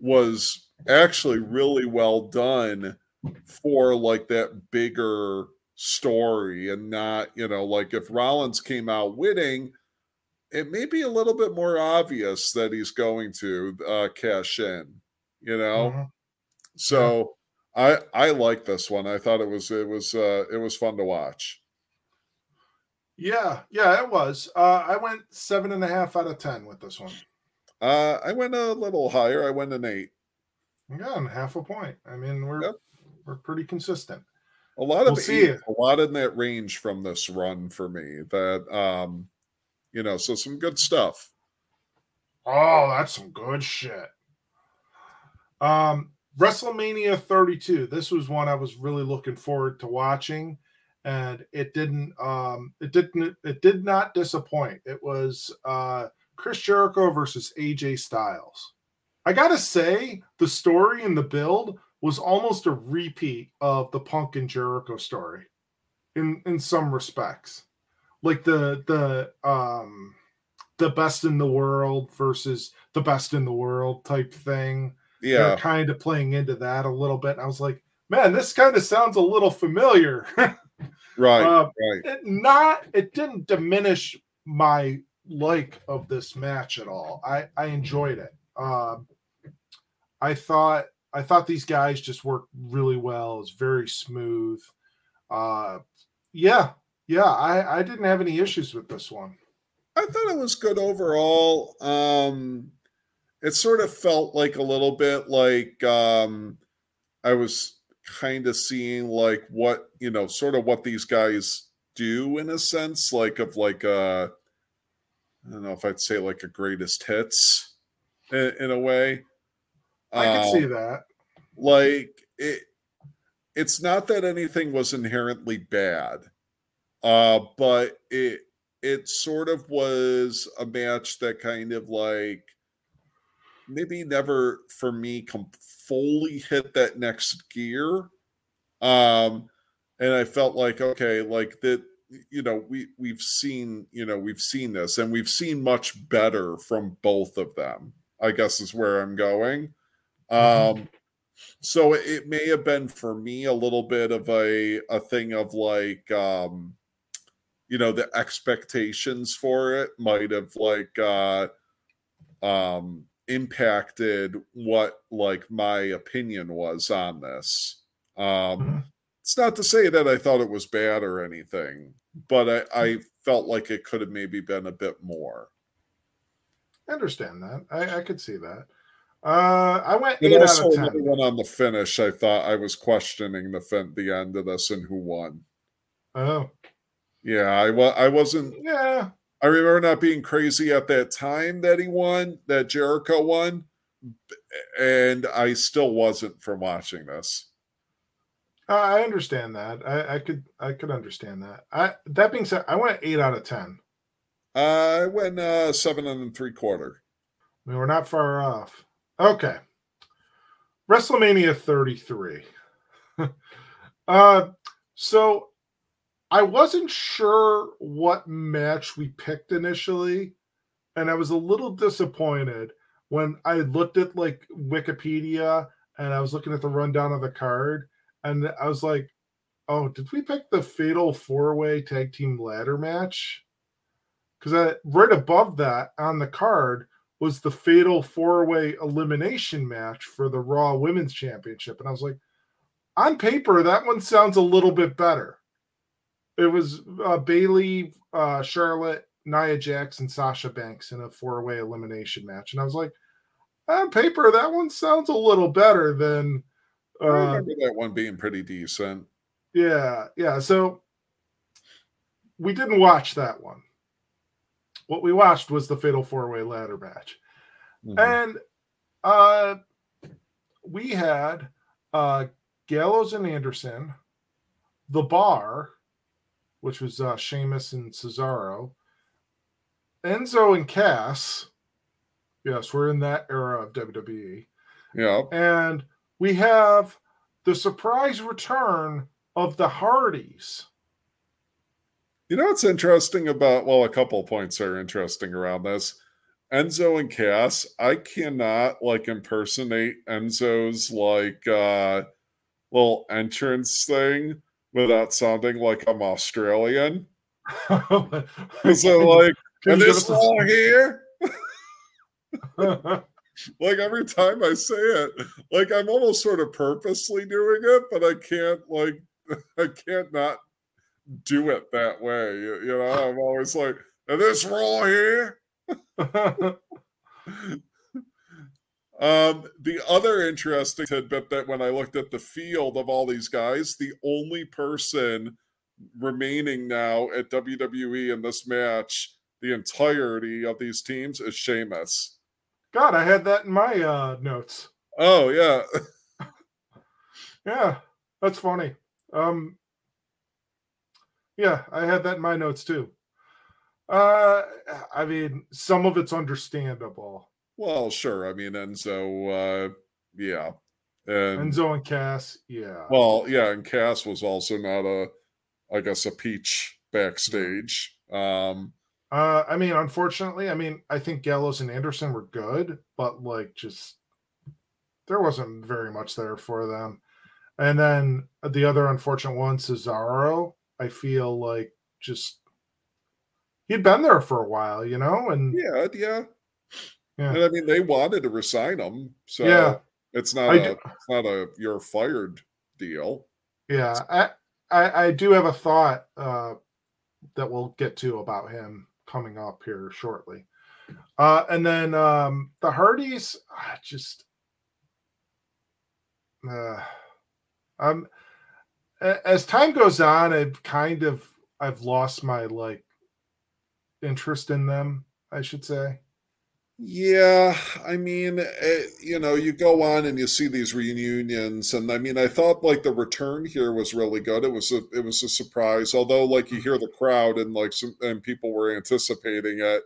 was actually really well done for like that bigger story and not, you know, like if Rollins came out winning, it may be a little bit more obvious that he's going to uh, cash in, you know. Mm-hmm. So yeah. I I like this one. I thought it was it was uh it was fun to watch. Yeah, yeah, it was. Uh I went seven and a half out of ten with this one. Uh I went a little higher. I went an eight. Yeah, and half a point. I mean, we're yep. we're pretty consistent. A lot of we'll eight, a lot in that range from this run for me. That um, you know, so some good stuff. Oh, that's some good shit. Um, WrestleMania 32. This was one I was really looking forward to watching, and it didn't. Um, it didn't. It did not disappoint. It was uh, Chris Jericho versus AJ Styles. I gotta say, the story and the build was almost a repeat of the Punk and Jericho story in in some respects. Like the the um the best in the world versus the best in the world type thing. Yeah. They're kind of playing into that a little bit. And I was like, man, this kind of sounds a little familiar. right. Uh, right. It not it didn't diminish my like of this match at all. I I enjoyed it. Um I thought I thought these guys just worked really well. It's very smooth. Uh, yeah, yeah. I I didn't have any issues with this one. I thought it was good overall. Um, it sort of felt like a little bit like um, I was kind of seeing like what you know, sort of what these guys do in a sense, like of like a I don't know if I'd say like a greatest hits in, in a way. I can um, see that. Like it, it's not that anything was inherently bad, uh, but it it sort of was a match that kind of like maybe never for me com- fully hit that next gear. Um, and I felt like okay, like that you know we we've seen you know we've seen this and we've seen much better from both of them i guess is where i'm going Mm-hmm. Um, so it may have been for me a little bit of a a thing of like um, you know the expectations for it might have like uh, um, impacted what like my opinion was on this. Um, mm-hmm. It's not to say that I thought it was bad or anything, but I, I felt like it could have maybe been a bit more. I understand that. I, I could see that. Uh, I went and eight also out of ten. One on the finish, I thought I was questioning the fin- the end of this and who won. Oh, yeah, I was. I wasn't. Yeah, I remember not being crazy at that time that he won, that Jericho won, and I still wasn't from watching this. Uh, I understand that. I, I, could I could understand that. I that being said, I went eight out of ten. Uh, I went uh, seven and three quarter. I mean, We were not far off. Okay. WrestleMania 33. uh, so I wasn't sure what match we picked initially, and I was a little disappointed when I looked at like Wikipedia and I was looking at the rundown of the card, and I was like, "Oh, did we pick the Fatal Four Way Tag Team Ladder match?" Because right above that on the card was the fatal four way elimination match for the Raw Women's Championship. And I was like, on paper, that one sounds a little bit better. It was uh, Bayley, uh, Charlotte, Nia Jax, and Sasha Banks in a four way elimination match. And I was like, on paper, that one sounds a little better than. Uh, I remember that one being pretty decent. Yeah, yeah. So we didn't watch that one what we watched was the fatal four way ladder match. Mm-hmm. And uh, we had uh, Gallows and Anderson, The Bar, which was uh, Sheamus and Cesaro. Enzo and Cass. Yes, we're in that era of WWE. Yeah. And we have the surprise return of the Hardys. You know what's interesting about, well, a couple points are interesting around this. Enzo and Cass, I cannot like impersonate Enzo's like uh little entrance thing without sounding like I'm Australian. so like, and this all here. like every time I say it, like I'm almost sort of purposely doing it, but I can't like I can't not do it that way. You, you know, I'm always like, and this roll here. Um, the other interesting tidbit that when I looked at the field of all these guys, the only person remaining now at WWE in this match, the entirety of these teams is Sheamus. God, I had that in my uh, notes. Oh yeah, yeah, that's funny. Um, yeah, I had that in my notes too. Uh, I mean, some of it's understandable. Well, sure. I mean, Enzo, uh, yeah, and Enzo and Cass, yeah. Well, yeah, and Cass was also not a, I guess, a peach backstage. Um, uh, I mean, unfortunately, I mean, I think Gallows and Anderson were good, but like, just there wasn't very much there for them. And then the other unfortunate one, Cesaro, I feel like just he'd been there for a while, you know, and yeah, yeah, yeah. And I mean, they wanted to resign him, so yeah, it's not I a do, it's not a you're fired deal. Yeah, I I, I do have a thought uh, that we'll get to about him coming up here shortly, uh, and then um, the Hardys I just. Uh, um, as time goes on, I've kind of I've lost my like interest in them, I should say. Yeah, I mean, it, eh, you know, you go on and you see these reunions, and I mean, I thought like the return here was really good. It was a it was a surprise, although like you hear the crowd and like some and people were anticipating it,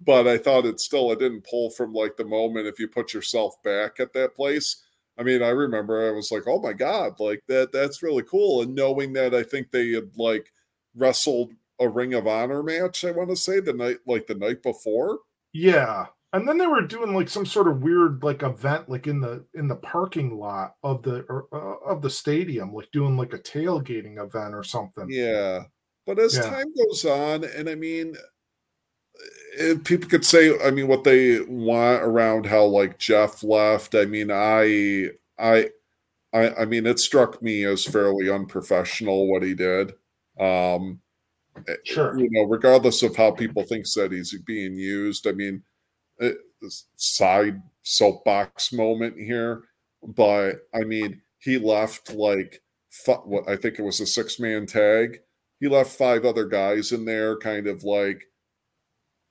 but I thought it still it didn't pull from like the moment if you put yourself back at that place. I mean, I remember I was like, oh my god, like that that's really cool, and knowing that I think they had like wrestled a Ring of Honor match. I want to say the night like the night before. Yeah, and then they were doing like some sort of weird like event like in the in the parking lot of the uh, of the stadium, like doing like a tailgating event or something. Yeah, but as yeah. time goes on, and I mean. Eh, people could say, I mean, what they want around how like Jeff left. I mean, I, I, I, I mean, it struck me as fairly unprofessional what he did. Um, Sure. You know, regardless of how people think that he's being used. I mean, side soapbox moment here, but I mean, he left like what I think it was a six man tag. He left five other guys in there, kind of like,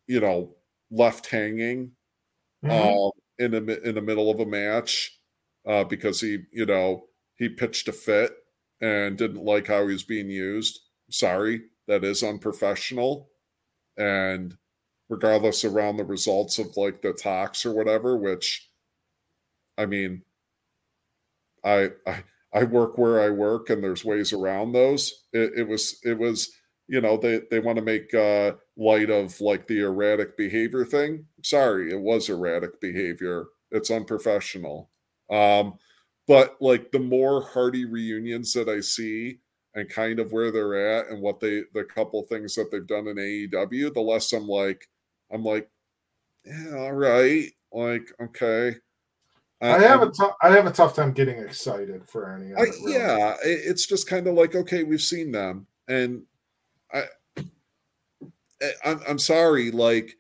you know, left hanging mm-hmm. uh, in the in the middle of a match uh, because he, you know, he pitched a fit and didn't like how he was being used. Sorry, that is unprofessional and regardless around the results of like the talks or whatever which i mean i i i work where i work and there's ways around those. It, it was it was you know they they want to make uh light of like the erratic behavior thing. Sorry it was erratic behavior. It's unprofessional. Um but like the more Hardy reunions that i see and kind of where they're at and what they the couple things that they've done in AEW, the less I'm like, I'm like, yeah, all right, like okay. I, I have a t- I have a tough time getting excited for any of it. Really. Yeah, it's just kind of like okay, we've seen them, and I, eh, I'm, I'm sorry, like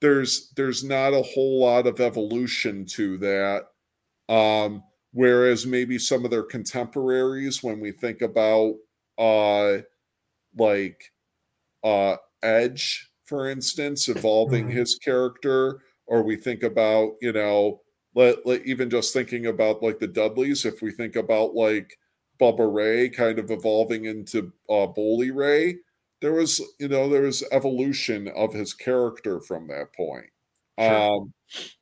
there's there's not a whole lot of evolution to that. Um, whereas maybe some of their contemporaries, when we think about uh like uh Edge, for instance, evolving mm-hmm. his character, or we think about, you know, let, let even just thinking about like the Dudleys, if we think about like Bubba Ray kind of evolving into uh Bully Ray, there was you know there was evolution of his character from that point. Sure. Um,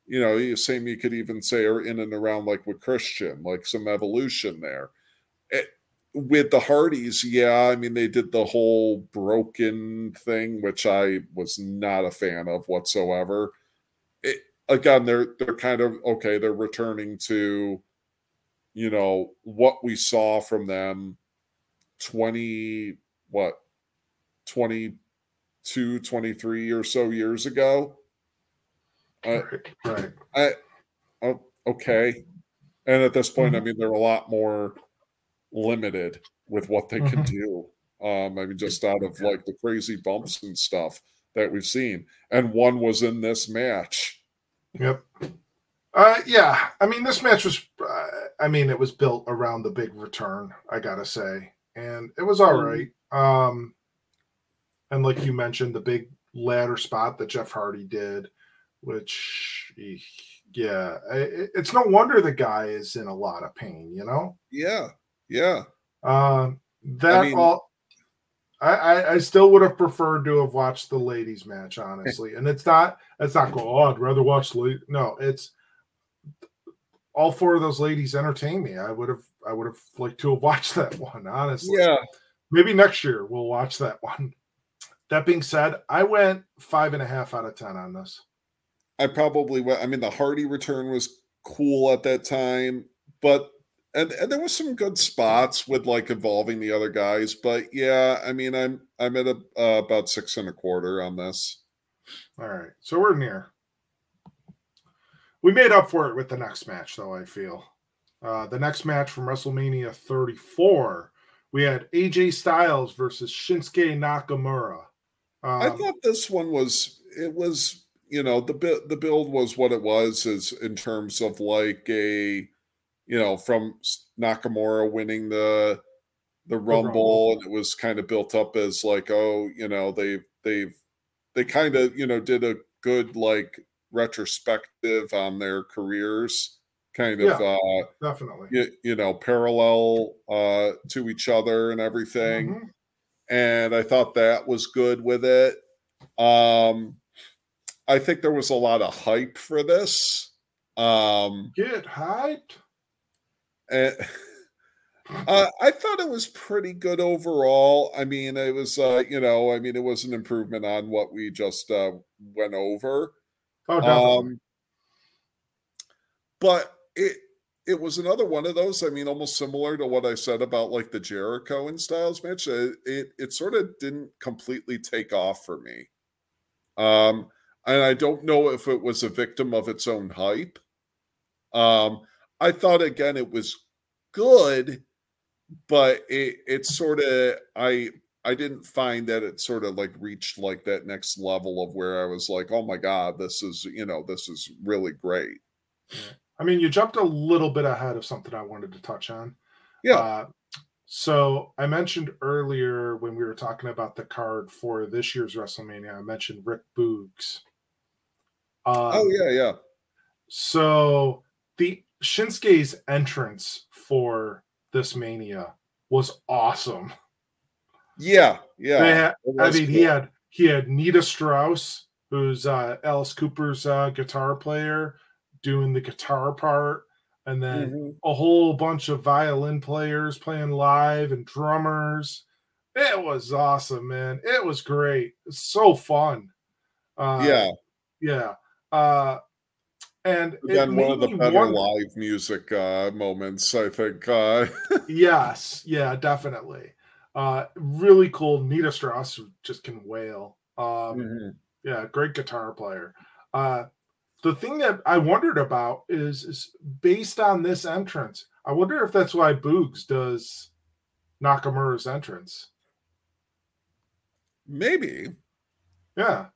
you know, same you could even say or in and around like with Christian, like some evolution there. It, with the Hardys, yeah, I mean they did the whole broken thing, which I was not a fan of whatsoever. It, again, they're they're kind of okay. They're returning to, you know, what we saw from them. Twenty what, 22, 23 or so years ago. Uh, right. I, oh, okay. And at this point, I mean, they're a lot more limited with what they can Mhm. do. Um, I mean, just out of like the crazy bumps and stuff that we've seen. And one was in this match. Yep. Uh, yeah. I mean, this match was. Uh, I mean, it was built around the big return. I gotta say, and it was all Mhm. Um, and like you mentioned, the big ladder spot that Jeff Hardy did, which, yeah, i- it's no wonder the guy is in a lot of pain. You know. Yeah. Yeah. Um, that mean- all. I, I, I still would have preferred to have watched the ladies match, honestly. And it's not it's not going, oh, I'd rather watch the no, it's all four of those ladies entertain me. I would have I would have liked to have watched that one, honestly. Yeah. Maybe next year we'll watch that one. That being said, I went five and a half out of ten on this. I probably went. I mean, the Hardy return was cool at that time, but and, and there was some good spots with like involving the other guys. But yeah, I mean, I'm I'm at a, uh, about six and a quarter on this. All right. So we're near. We made up for it with the next match, though, I feel. Uh, the next match from WrestleMania 34, we had AJ Styles versus Shinsuke Nakamura. Um, I thought this one was it was you know the the build was what it was is in terms of like a you know from Nakamura winning the the rumble, Rumble. and it was kind of built up as like oh you know they've they've they kind of you know did a good like retrospective on their careers kind of Yeah. uh definitely. you, you know parallel uh to each other and everything Mhm. and I thought that was good with it. Um, I think there was a lot of hype for this. Um, Get hyped. And uh, I thought it was pretty good overall. I mean, it was, uh, you know, I mean, it was an improvement on what we just uh, went over. Oh, definitely. Um, but it it was another one of those. I mean, almost similar to what I said about like the Jericho and Styles match. It it, it sort of didn't completely take off for me. Um, and I don't know if it was a victim of its own hype. Um, I thought again it was good, but it it sort of I I didn't find that it sort of like reached like that next level of where I was like, oh my god, this is you know this is really great. I mean, you jumped a little bit ahead of something I wanted to touch on. Yeah, Uh, so I mentioned earlier when we were talking about the card for this year's WrestleMania, I mentioned Rick Boogs. Um, oh yeah, yeah, So the Shinsuke's entrance for this Mania was awesome. yeah, yeah. Had- I mean, he had he had Nita Strauss, who's uh, Alice Cooper's uh, guitar player, doing the guitar part, and then Mhm. a whole bunch of violin players playing live and drummers. It was awesome, man. It was great. It's so fun. Uh, yeah. yeah. Uh, and Again, one of the better wonder- live music uh, moments, I think. Uh, yes, yeah, definitely. Uh, really cool. Nita Strauss just can wail. Um, mhm. yeah, great guitar player. Uh, the thing that I wondered about is, is based on this entrance. I wonder if that's why Boogs does Nakamura's entrance. Maybe. Yeah,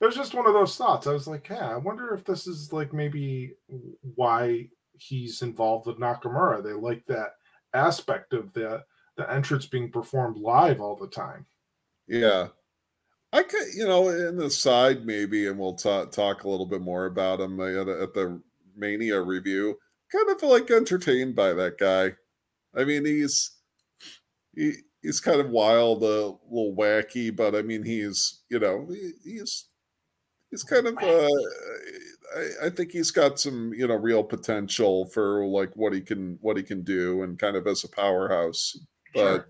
it was just one of those thoughts. I was like, yeah, I wonder if this is like maybe why he's involved with Nakamura. They like that aspect of the the entrance being performed live all the time. Yeah. I could, you know, in the side maybe, and we'll talk talk a little bit more about him uh, at, at the Mania review. Kind of like entertained by that guy. I mean, he's he he's kind of wild, a little wacky, but I mean, he's you know he, he's he's kind of uh, I, I, think he's got some you know real potential for like what he can what he can do and kind of as a powerhouse. But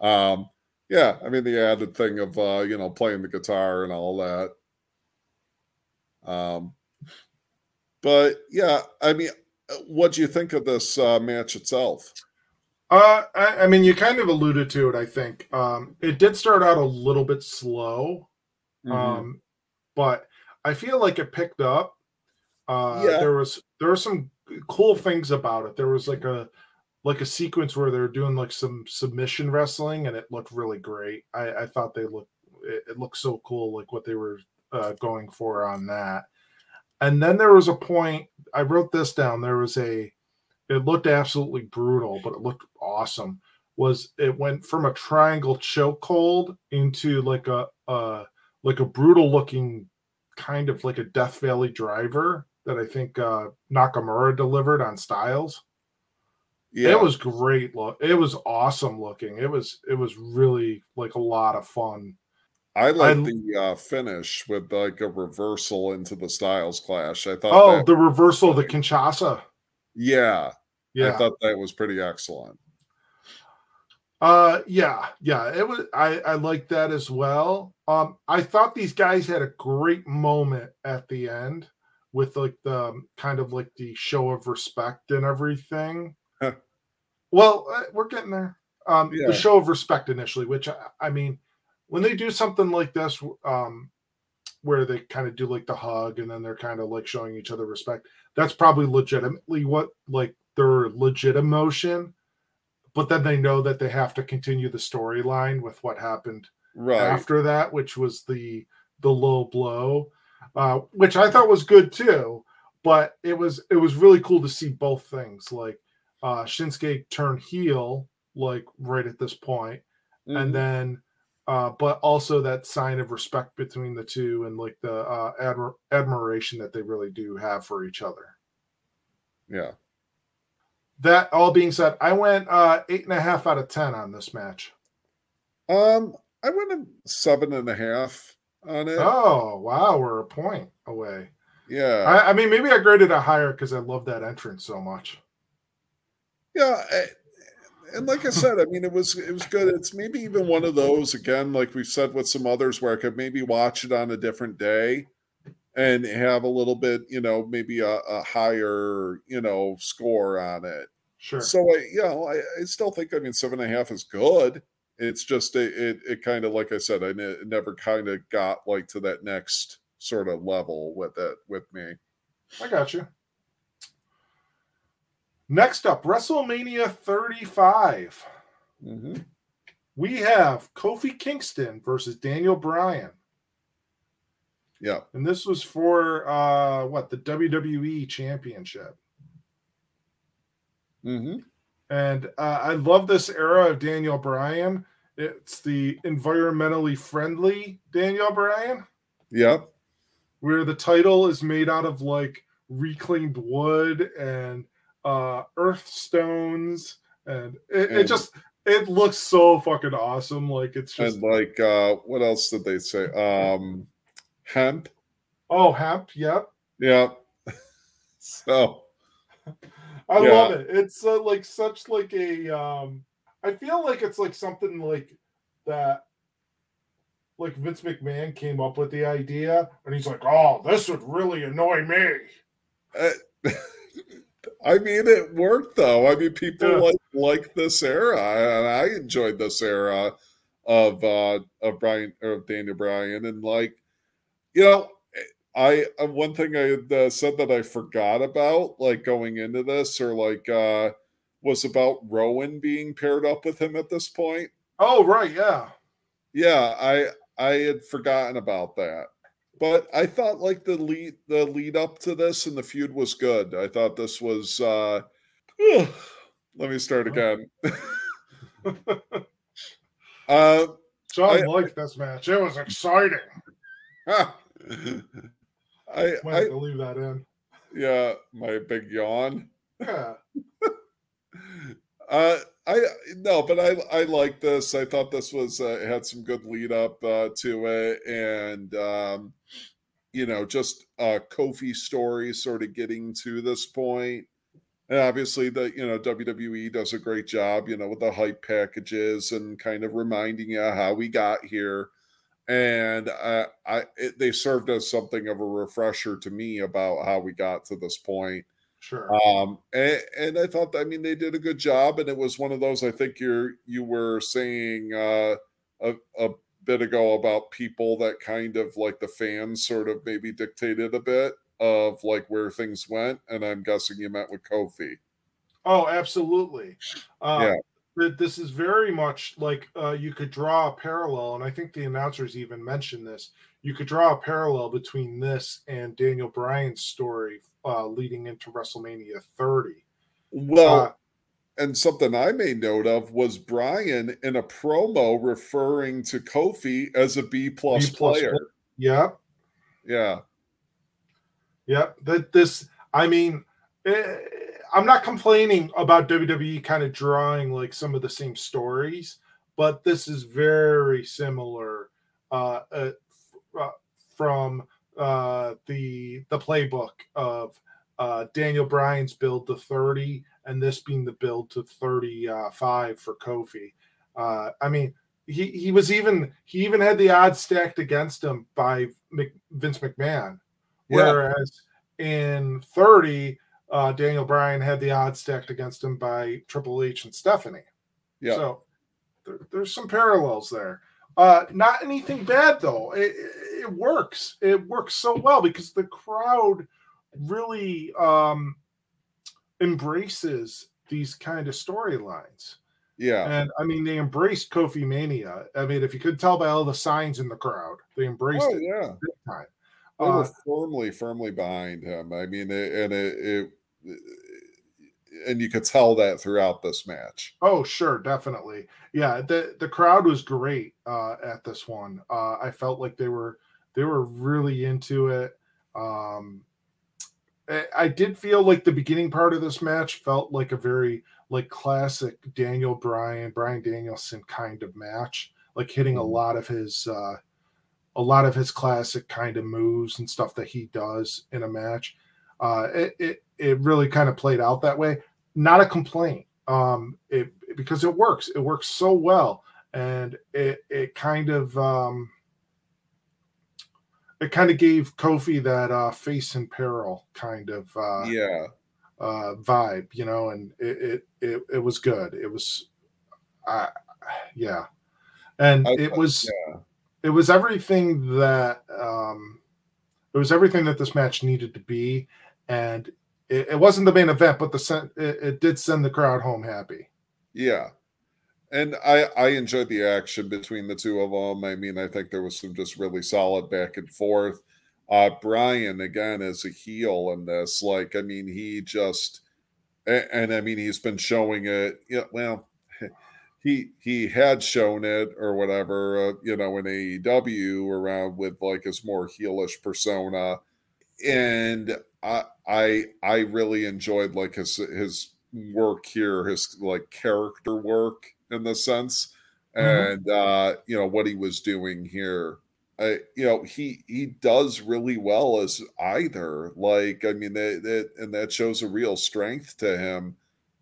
sure. um, yeah, I mean the added thing of uh, you know playing the guitar and all that. Um, but yeah, I mean, what do you think of this uh, match itself? Uh, I, I, mean, you kind of alluded to it. I think um, it did start out a little bit slow, mm-hmm. um, but I feel like it picked up. Uh, yeah. There was there were some cool things about it. There was like a like a sequence where they're doing like some submission wrestling, and it looked really great. I, I thought they looked it, it, looked so cool, like what they were uh, going for on that. And then there was a point. I wrote this down. There was a it looked absolutely brutal, but it looked awesome. Was it went from a triangle chokehold into like a uh like a brutal looking kind of like a Death Valley driver that I think uh Nakamura delivered on Styles. Yeah. It was great look. It was awesome looking. It was it was really like a lot of fun. I like the uh, finish with like a reversal into the Styles clash. I thought. Oh, the reversal of the Kinshasa. Yeah. Yeah. I thought that was pretty excellent. Uh yeah, yeah. It was I I liked that as well. Um I thought these guys had a great moment at the end with like the um, kind of like the show of respect and everything. well, uh, we're getting there. Um yeah. the show of respect initially, which I, I mean, when they do something like this um where they kind of do like the hug and then they're kind of like showing each other respect. That's probably legitimately what like their legit emotion, but then they know that they have to continue the storyline with what happened right. after that, which was the the low blow, uh, which I thought was good too. But it was it was really cool to see both things, like uh, Shinsuke turn heel, like right at this point, mm-hmm. and then uh, but also that sign of respect between the two and like the uh, admir- admiration that they really do have for each other. Yeah. That all being said, I went uh, eight and a half out of ten on this match. Um, I went a seven and a half on it. Oh wow, we're a point away. Yeah, I, I mean, maybe I graded it higher because I love that entrance so much. Yeah, I, and like I said, I mean, it was it was good. It's maybe even one of those again, like we've said with some others, where I could maybe watch it on a different day and have a little bit, you know, maybe a, a higher, you know, score on it. Sure. So I, you know, I, I still think I mean seven and a half is good. It's just a, it, it kind of like I said, I ne- never kind of got like to that next sort of level with it with me. I got you. Next up, WrestleMania 35. Mm-hmm. We have Kofi Kingston versus Daniel Bryan. Yeah. And this was for uh what the WWE championship. Mm-hmm. And uh, I love this era of Daniel Bryan. It's the environmentally friendly Daniel Bryan. Yep. Where the title is made out of like reclaimed wood and uh earth stones and it, and it just it looks so fucking awesome. Like it's just and like uh what else did they say? Um hemp. Oh, hemp. Yep. Yep. so I yeah. love it. It's uh, like such like a um I feel like it's like something like that like Vince McMahon came up with the idea and he's like, "Oh, this would really annoy me." Uh, I mean, it worked though. I mean, people yeah. like like this era, and I enjoyed this era of uh of Bryan of Daniel Bryan, and like you know, I uh, one thing I uh, said that I forgot about, like going into this, or like uh was about Rowan being paired up with him at this point. Oh right, yeah, yeah. I I had forgotten about that, but I thought like the lead the lead up to this and the feud was good. I thought this was. uh Let me start again. uh, John I, liked this match. It was exciting. I might I, to leave that in. Yeah, my big yawn. Yeah. Uh, I no, but I I like this. I thought this was uh, had some good lead up uh, to it, and um, you know, just uh, Kofi story sort of getting to this point. And obviously, the you know WWE does a great job, you know, with the hype packages and kind of reminding you how we got here. And uh, I, it, they served as something of a refresher to me about how we got to this point Sure. um, and, and I thought, I mean, they did a good job, and it was one of those. I think you're you were saying uh, a, a bit ago about people that kind of like the fans sort of maybe dictated a bit of like where things went, and I'm guessing you met with Kofi. Oh, absolutely. Uh, Yeah. Th- This is very much like uh, you could draw a parallel, and I think the announcers even mentioned this. You could draw a parallel between this and Daniel Bryan's story uh, leading into WrestleMania 30. Well, Uh, and something I made note of was Bryan in a promo referring to Kofi as a B plus B plus player. Yep. Yeah, Yep. That this, I mean, eh, I'm not complaining about WWE kind of drawing like some of the same stories, but this is very similar uh, uh, f- uh, from uh, the the playbook of uh, Daniel Bryan's build to 30, and this being the build to 35 for Kofi. Uh, I mean, he he was even he even had the odds stacked against him by Mc, Vince McMahon. Yeah. Whereas in 30, uh, Daniel Bryan had the odds stacked against him by Triple H and Stephanie. yeah, So there, there's some parallels there. Uh, not anything bad though. It, it- works. It works so well because the crowd really um, embraces these kind of storylines. yeah. And I mean, they embraced Kofi Mania. I mean, if you could tell by all the signs in the crowd, they embraced Oh it yeah. They were Uh, firmly, firmly behind him. I mean, it, and it, it, and you could tell that throughout this match. Oh, sure, definitely. Yeah, the the crowd was great uh, at this one. Uh, I felt like they were they were really into it. Um, I, did feel like the beginning part of this match felt like a very like classic Daniel Bryan Brian Danielson kind of match, like hitting a Mhm. lot of his uh, a lot of his classic kind of moves and stuff that he does in a match. Uh, it, it it really kind of played out that way. Not a complaint. Um it because it works. It works so well. And it it kind of um it kind of gave kofi that uh face in peril kind of uh yeah, uh vibe you know and it it it, it was good. It was uh yeah. And I it was yeah, it was everything that um it was everything that this match needed to be and it, it wasn't the main event but the it, it did send the crowd home happy yeah. And I, I enjoyed the action between the two of them. I mean, I think there was some just really solid back and forth. Uh, Bryan again as a heel in this, like, I mean, he just, and, and I mean, he's been showing it. Yeah, well, he he had shown it or whatever, uh, you know, in AEW around with like his more heelish persona, and I I I really enjoyed like his his work here, his like character work in the sense, Mhm. and uh, you know what he was doing here. I, you know, he he does really well as either. Like, I mean, that, that and that shows a real strength to him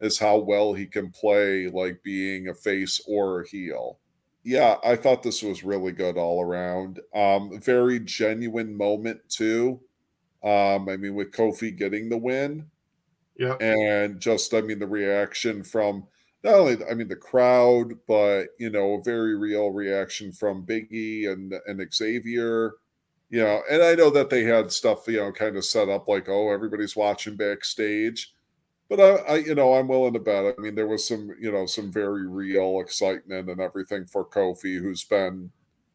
is how well he can play, like being a face or a heel. Yeah, I thought this was really good all around. Um, very genuine moment too. Um, I mean, with Kofi getting the win, yeah and just I mean the reaction from not only I mean the crowd, but you know a very real reaction from Biggie and and Xavier. You know, and I know that they had stuff you know kind of set up like oh everybody's watching backstage, but I, I you know I'm willing to bet. I mean there was some you know some very real excitement and everything for Kofi, who's been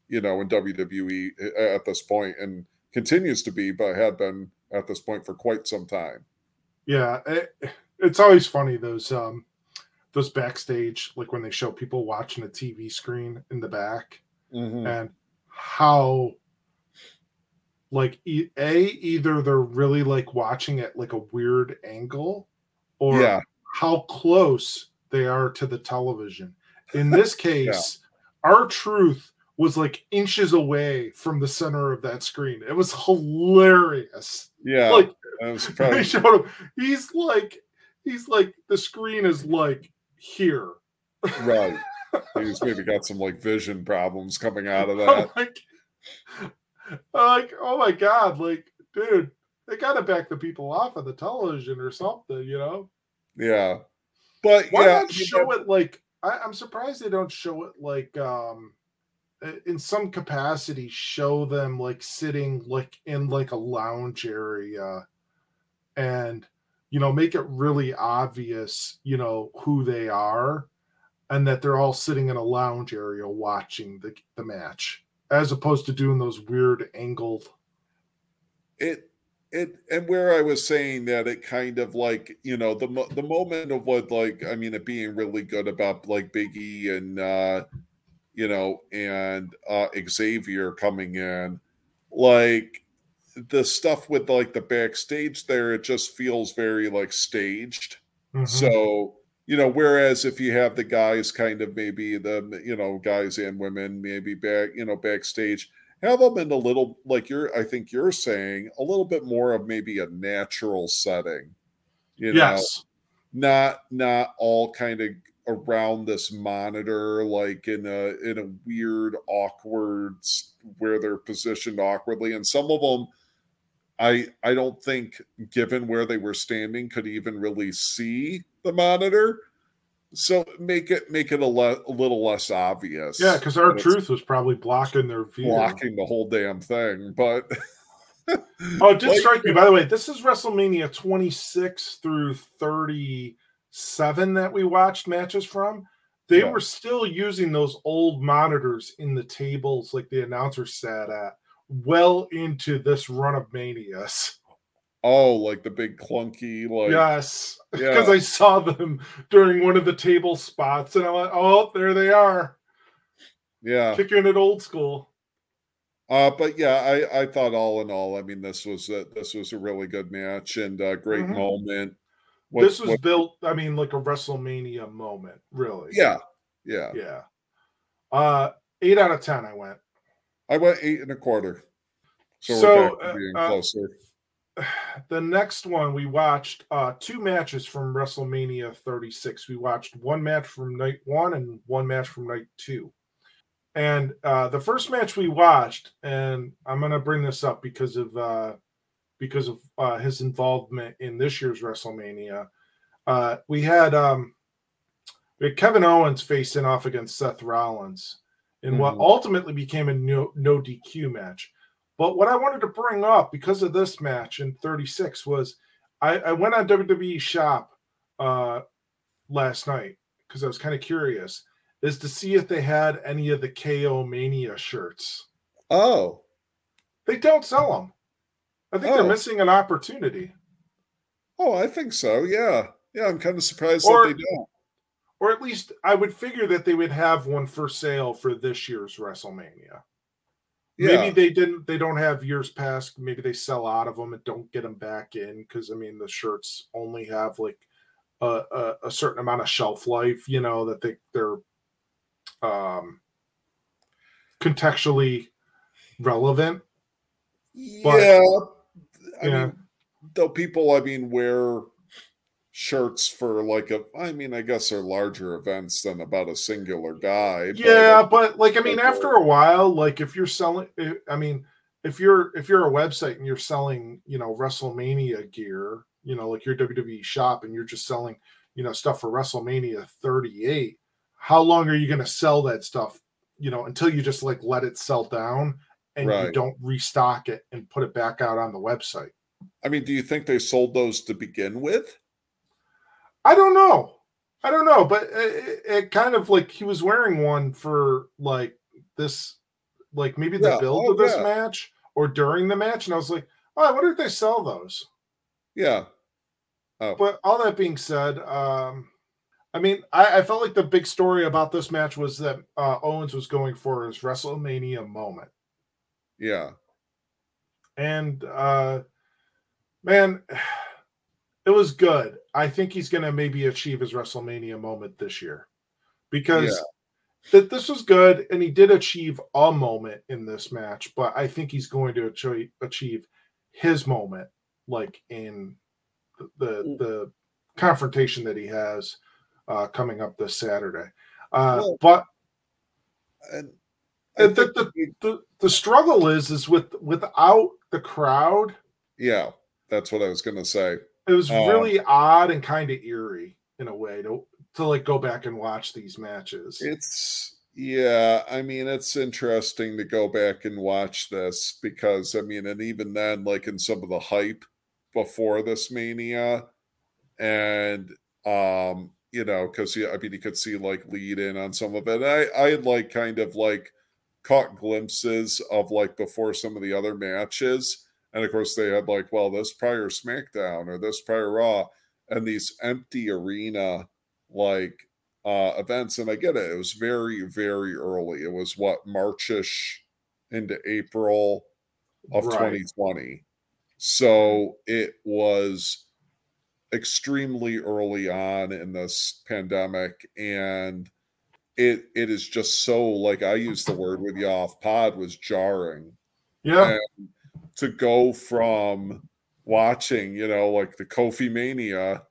you know in WWE at this point and continues to be, but had been at this point for quite some time. Yeah, it, it's always funny those um those backstage like when they show people watching a TV screen in the back Mhm. and how like a either they're really like watching at like a weird angle or Yeah. how close they are to the television. In this case, R-Truth was like inches away from the center of that screen. It was hilarious. Yeah, Like was they showed him. He's like, he's like the screen is like here. right. He's maybe got some like vision problems coming out of I'm that. like, I'm like, oh my god, like, dude, they gotta back the people off of the television or something, you know? Yeah, but Why yeah, not show know, it like I, I'm surprised they don't show it like um in some capacity show them like sitting like in like a lounge area and you know make it really obvious you know who they are and that they're all sitting in a lounge area watching the, the match as opposed to doing those weird angled it it and where I was saying that it kind of like you know the the moment of what like I mean it being really good about like Biggie and uh you know and uh Xavier coming in like the stuff with like the backstage there it just feels very like staged Mhm. so you know whereas if you have the guys kind of maybe the you know guys and women maybe back you know backstage have them in a little like you're i think you're saying a little bit more of maybe a natural setting you know? Yes. Not not all kind of around this monitor like in a in a weird awkward where they're positioned awkwardly and some of them i i don't think given where they were standing could even really see the monitor so make it make it a, le- a little less obvious yeah because R-Truth was probably blocking their view blocking the whole damn thing but Oh, it did Like- strike me. By the way, this is WrestleMania 26 through 37 that we watched matches from. They Yeah. were still using those old monitors in the tables like the announcer sat at well into this run of manias. Oh like the big clunky like yes. yeah Because I saw them during one of the table spots and I went, oh, there they are. yeah Kicking it old school. Uh, but yeah, I, I thought all in all, I mean, this was a, this was a really good match and a great Mhm. moment. What- this was what- built, I mean, like a WrestleMania moment, really. yeah, yeah. Yeah. Uh eight out of ten I went. I went eight and a quarter, so, So, we're back to uh, being uh, closer. The next one we watched uh two matches from WrestleMania 36. We watched one match from night one and one match from night two. And uh the first match we watched, and I'm gonna bring this up because of uh because of uh his involvement in this year's WrestleMania. Uh we had um we had Kevin Owens facing off against Seth Rollins in what Mhm. ultimately became a no, no DQ match. But what I wanted to bring up because of this match in 36 was I, I went on WWE Shop uh, last night because I was kind of curious, is to see if they had any of the KO Mania shirts. Oh, They don't sell them. I think they're Oh. missing an opportunity. oh, I think so. Yeah, yeah. I'm kind of surprised Or- that they don't. Or at least I would figure that they would have one for sale for this year's WrestleMania. Yeah, Maybe they didn't. They don't have years past. Maybe they sell out of them and don't get them back in because I mean the shirts only have like a, a, a certain amount of shelf life. You know that they they're um contextually relevant. but- yeah. I Yeah. mean, though people, I mean, wear shirts for like a. I mean, I guess they're larger events than about a singular guy. Yeah, but like I mean, but, after a while, like if you're selling, I mean, if you're if you're a website and you're selling, you know, WrestleMania gear, you know, like your WWE shop, and you're just selling, you know, stuff for WrestleMania 38, how long are you going to sell that stuff? You know, until you just like let it sell down and you don't restock it and put it back out on the website. I mean, do you think they sold those to begin with? I don't know. I don't know, but it, it- kind of like he was wearing one for like this, like maybe the Yeah. build Oh, of this yeah. match or during the match, and I was like, oh, I wonder if they sell those. Yeah. But all that being said, um, I mean, I, I felt like the big story about this match was that uh, Owens was going for his WrestleMania moment, Yeah. and uh, man, it was good. I think he's going to maybe achieve his WrestleMania moment this year because yeah. that this was good and he did achieve a moment in this match, but I think he's going to achieve his moment like in the mm. the confrontation that he has uh, coming up this Saturday. Uh, well, but and, and the, the, the, the struggle is is with without the crowd. Yeah, that's what I was gonna say. It was um, really odd and kind of eerie in a way to to like go back and watch these matches. It's yeah, I mean it's interesting to go back and watch this because I mean, and even then, like in some of the hype before this mania, and um, you know, because I mean, you could see like lead in on some of it. I I had like kind of like caught glimpses of like before some of the other matches and of course, they had like, well, this prior SmackDown or this prior Raw, and these empty arena like uh events. And I get it; it was very, very early. It was what Marchish into April of right. 2020. So it was extremely early on in this pandemic and it it is just so like I use the word with you off pod was jarring. Yeah. And to go from watching, you know, like the Kofi Mania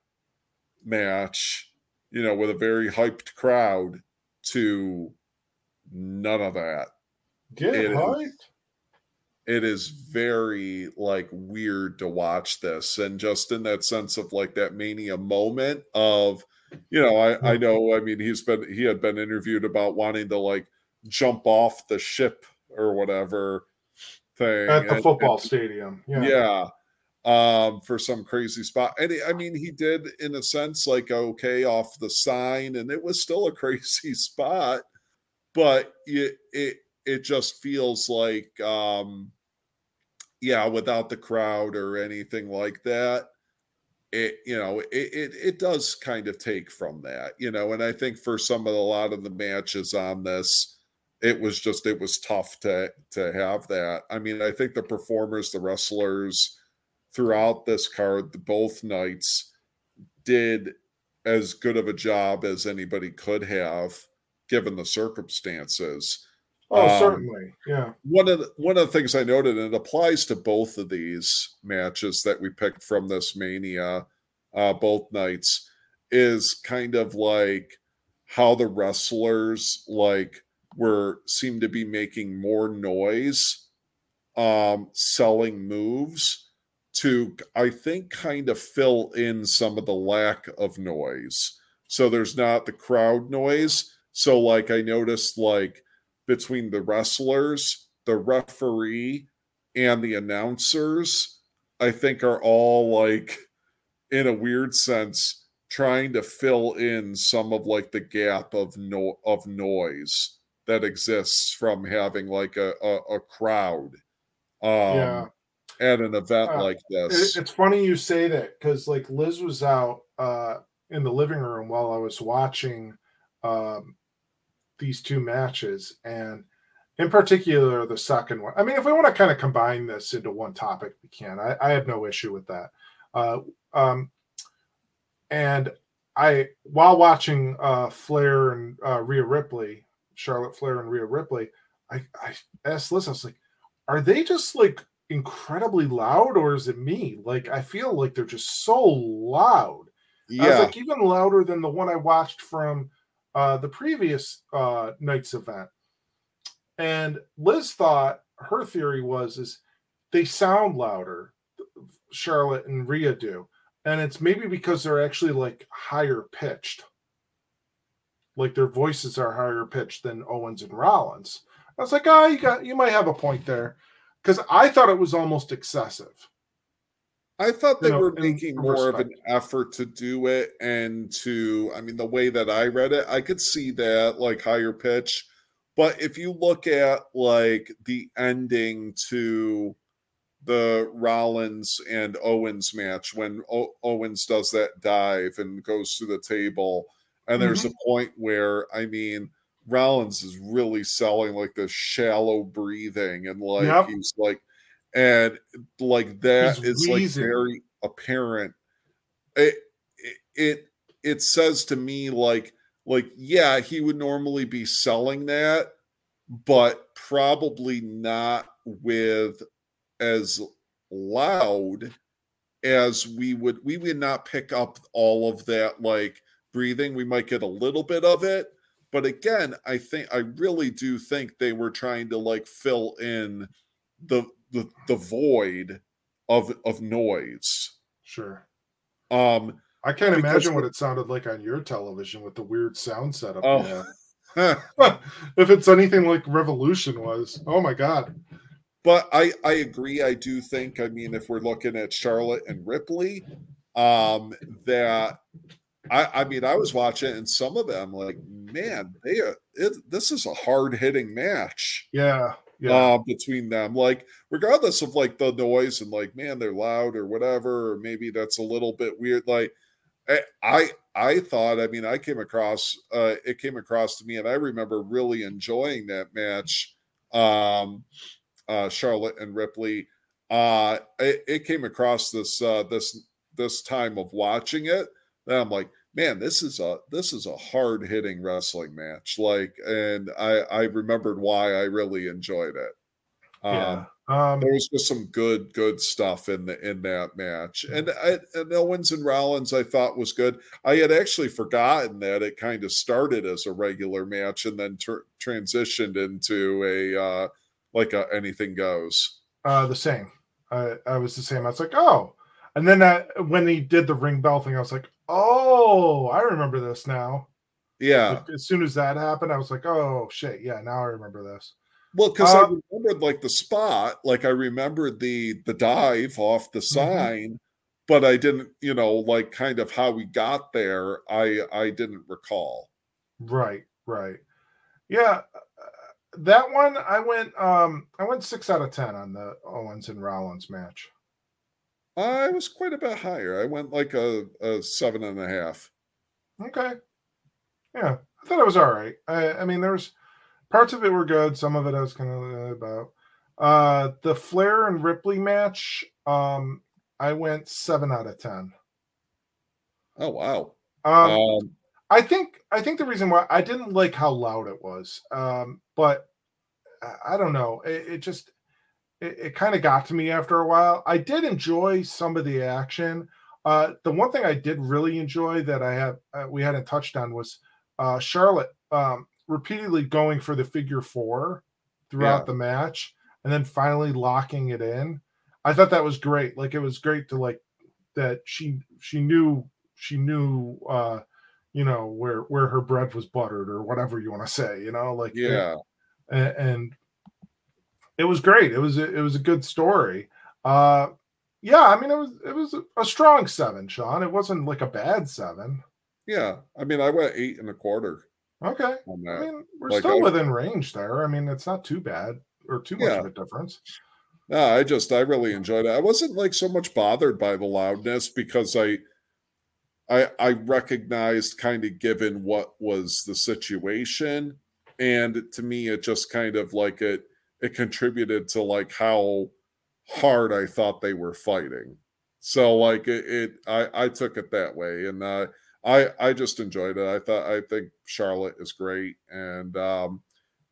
match, you know, with a very hyped crowd to none of that. Get it hyped. Is, it is very like weird to watch this and just in that sense of like that mania moment of you know I, I know i mean he's been he had been interviewed about wanting to like jump off the ship or whatever thing at the and, football and, stadium. Yeah. yeah. Um, for some crazy spot. And I mean, he did in a sense like okay off the sign, and it was still a crazy spot, but it it it just feels like um yeah, without the crowd or anything like that, it you know it, it it does kind of take from that you know and i think for some of the, a lot of the matches on this it was just it was tough to to have that. I mean, I think the performers, the wrestlers throughout this card, both nights did as good of a job as anybody could have given the circumstances. Oh, um, certainly. Yeah. One of the, one of the things I noted, and it applies to both of these matches that we picked from this mania, uh, both nights, is kind of like how the wrestlers like were seem to be making more noise um selling moves to i think kind of fill in some of the lack of noise. So there's not the crowd noise. So like i noticed like between the wrestlers the referee and the announcers i think are all like in a weird sense trying to fill in some of like the gap of no of noise that exists from having like a, a, a crowd um, yeah. at an event uh, like this. It, it's funny you say that because like Liz was out uh, in the living room while I was watching um, these two matches, and in particular the second one. I mean, if we want to kind of combine this into one topic, we can. I, I have no issue with that. Uh, um, and I, while watching uh, Flair and uh, Rhea Ripley, Charlotte Flair and Rhea Ripley, I, I asked Liz, I was like, are they just like incredibly loud or is it me? Like, I feel like they're just so loud. Yeah. I was like, even louder than the one I watched from uh, the previous uh, night's event. And Liz thought her theory was is they sound louder, Charlotte and Rhea do. And it's maybe because they're actually like higher pitched like their voices are higher pitched than Owens and Rollins. I was like, oh, you got you might have a point there. Because I thought it was almost excessive. I thought they you know, were making more of an effort to do it and to, I mean, the way that I read it, I could see that like higher pitch. But if you look at like the ending to the Rollins and Owens match, when o- Owens does that dive and goes through the table, and there's mm-hmm. a point where, I mean, Rollins is really selling like the shallow breathing and like yep. he's like, and like that he's is wheezing. like very apparent. it it it says to me like like yeah he would normally be selling that but probably not with as loud as we would we would not pick up all of that like breathing we might get a little bit of it but again i think i really do think they were trying to like fill in the the, the void of of noise Sure. um I can't imagine what it sounded like on your television with the weird sound setup. Oh. if it's anything like Revolution was, oh my god. but I I agree. I do think. I mean, if we're looking at Charlotte and Ripley, um, that I I mean, I was watching and some of them like, man, they are, it, this is a hard hitting match Yeah, yeah, uh, between them. Like, regardless of like the noise and like, man, they're loud or whatever, or maybe that's a little bit weird. Like, I I, I thought. I mean, I came across uh, it came across to me, and I remember really enjoying that match. Um, uh, Charlotte and Ripley. Uh, it, it came across this uh, this this time of watching it. That I'm like, man, this is a this is a hard hitting wrestling match. Like, and I I remembered why I really enjoyed it. Um, yeah. Um, there was just some good good stuff in the in that match and, I, and owens and rollins i thought was good i had actually forgotten that it kind of started as a regular match and then ter- transitioned into a uh like a anything goes uh, the same. I, I was the same. I was like, oh, and then that when he did the ring bell thing, I was like, oh, I remember this now. yeah as soon as that happened, I was like, oh shit, yeah, now I remember this. well because i Um, remembered like the spot like i remembered the the dive off the Mhm. sign but i didn't you know like kind of how we got there i i didn't recall Right, right. Yeah, that one I went um I went 6 out of 10 on the Owens and Rollins match. I was quite a bit higher. I went like a, a seven and a half. Okay. Yeah, I thought it was all right. I I mean there was parts of it were good, some of it I was kind of about. Uh the Flair and Ripley match um I went 7 out of 10. Oh wow. Um, Um, I think I think the reason why I didn't like how loud it was, um, but I- I don't know. It, it just it, it kind of got to me after a while. I did enjoy some of the action. Uh, the one thing I did really enjoy that I have uh, we hadn't touched on was uh, Charlotte um, repeatedly going for the figure four throughout Yeah. the match, and then finally locking it in. I thought that was great. Like it was great to like that she she knew she knew uh you know where where her bread was buttered or whatever you want to say you know like yeah. and, and it was great it was a, it was a good story uh yeah i mean it was it was a strong seven sean it wasn't like a bad seven Yeah. I mean, I went eight and a quarter okay i mean we're Like, still within range there i mean it's not too bad or too much Yeah. of a difference No, I just I really enjoyed it. I wasn't like so much bothered by the loudness because I I I recognized kind of given what was the situation. And to me, it just kind of like it it contributed to like how hard I thought they were fighting. So like it, it I I took it that way, and uh, I I just enjoyed it. I thought I think Charlotte is great, and um,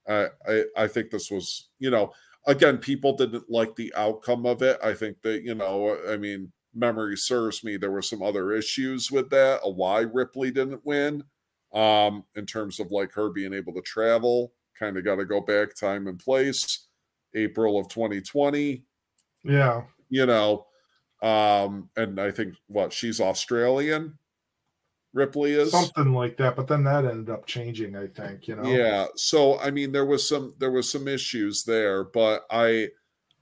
I I I think this was you know again people didn't like the outcome of it. I think that you know I mean memory serves me there were some other issues with that. Why Ripley didn't win um in terms of like her being able to travel kind of got to go back time and place. April of 2020 yeah. You know um and i think what she's australian? Ripley is? Something like that but then that ended up changing i think you know? Yeah so i mean there was some there was some issues there but i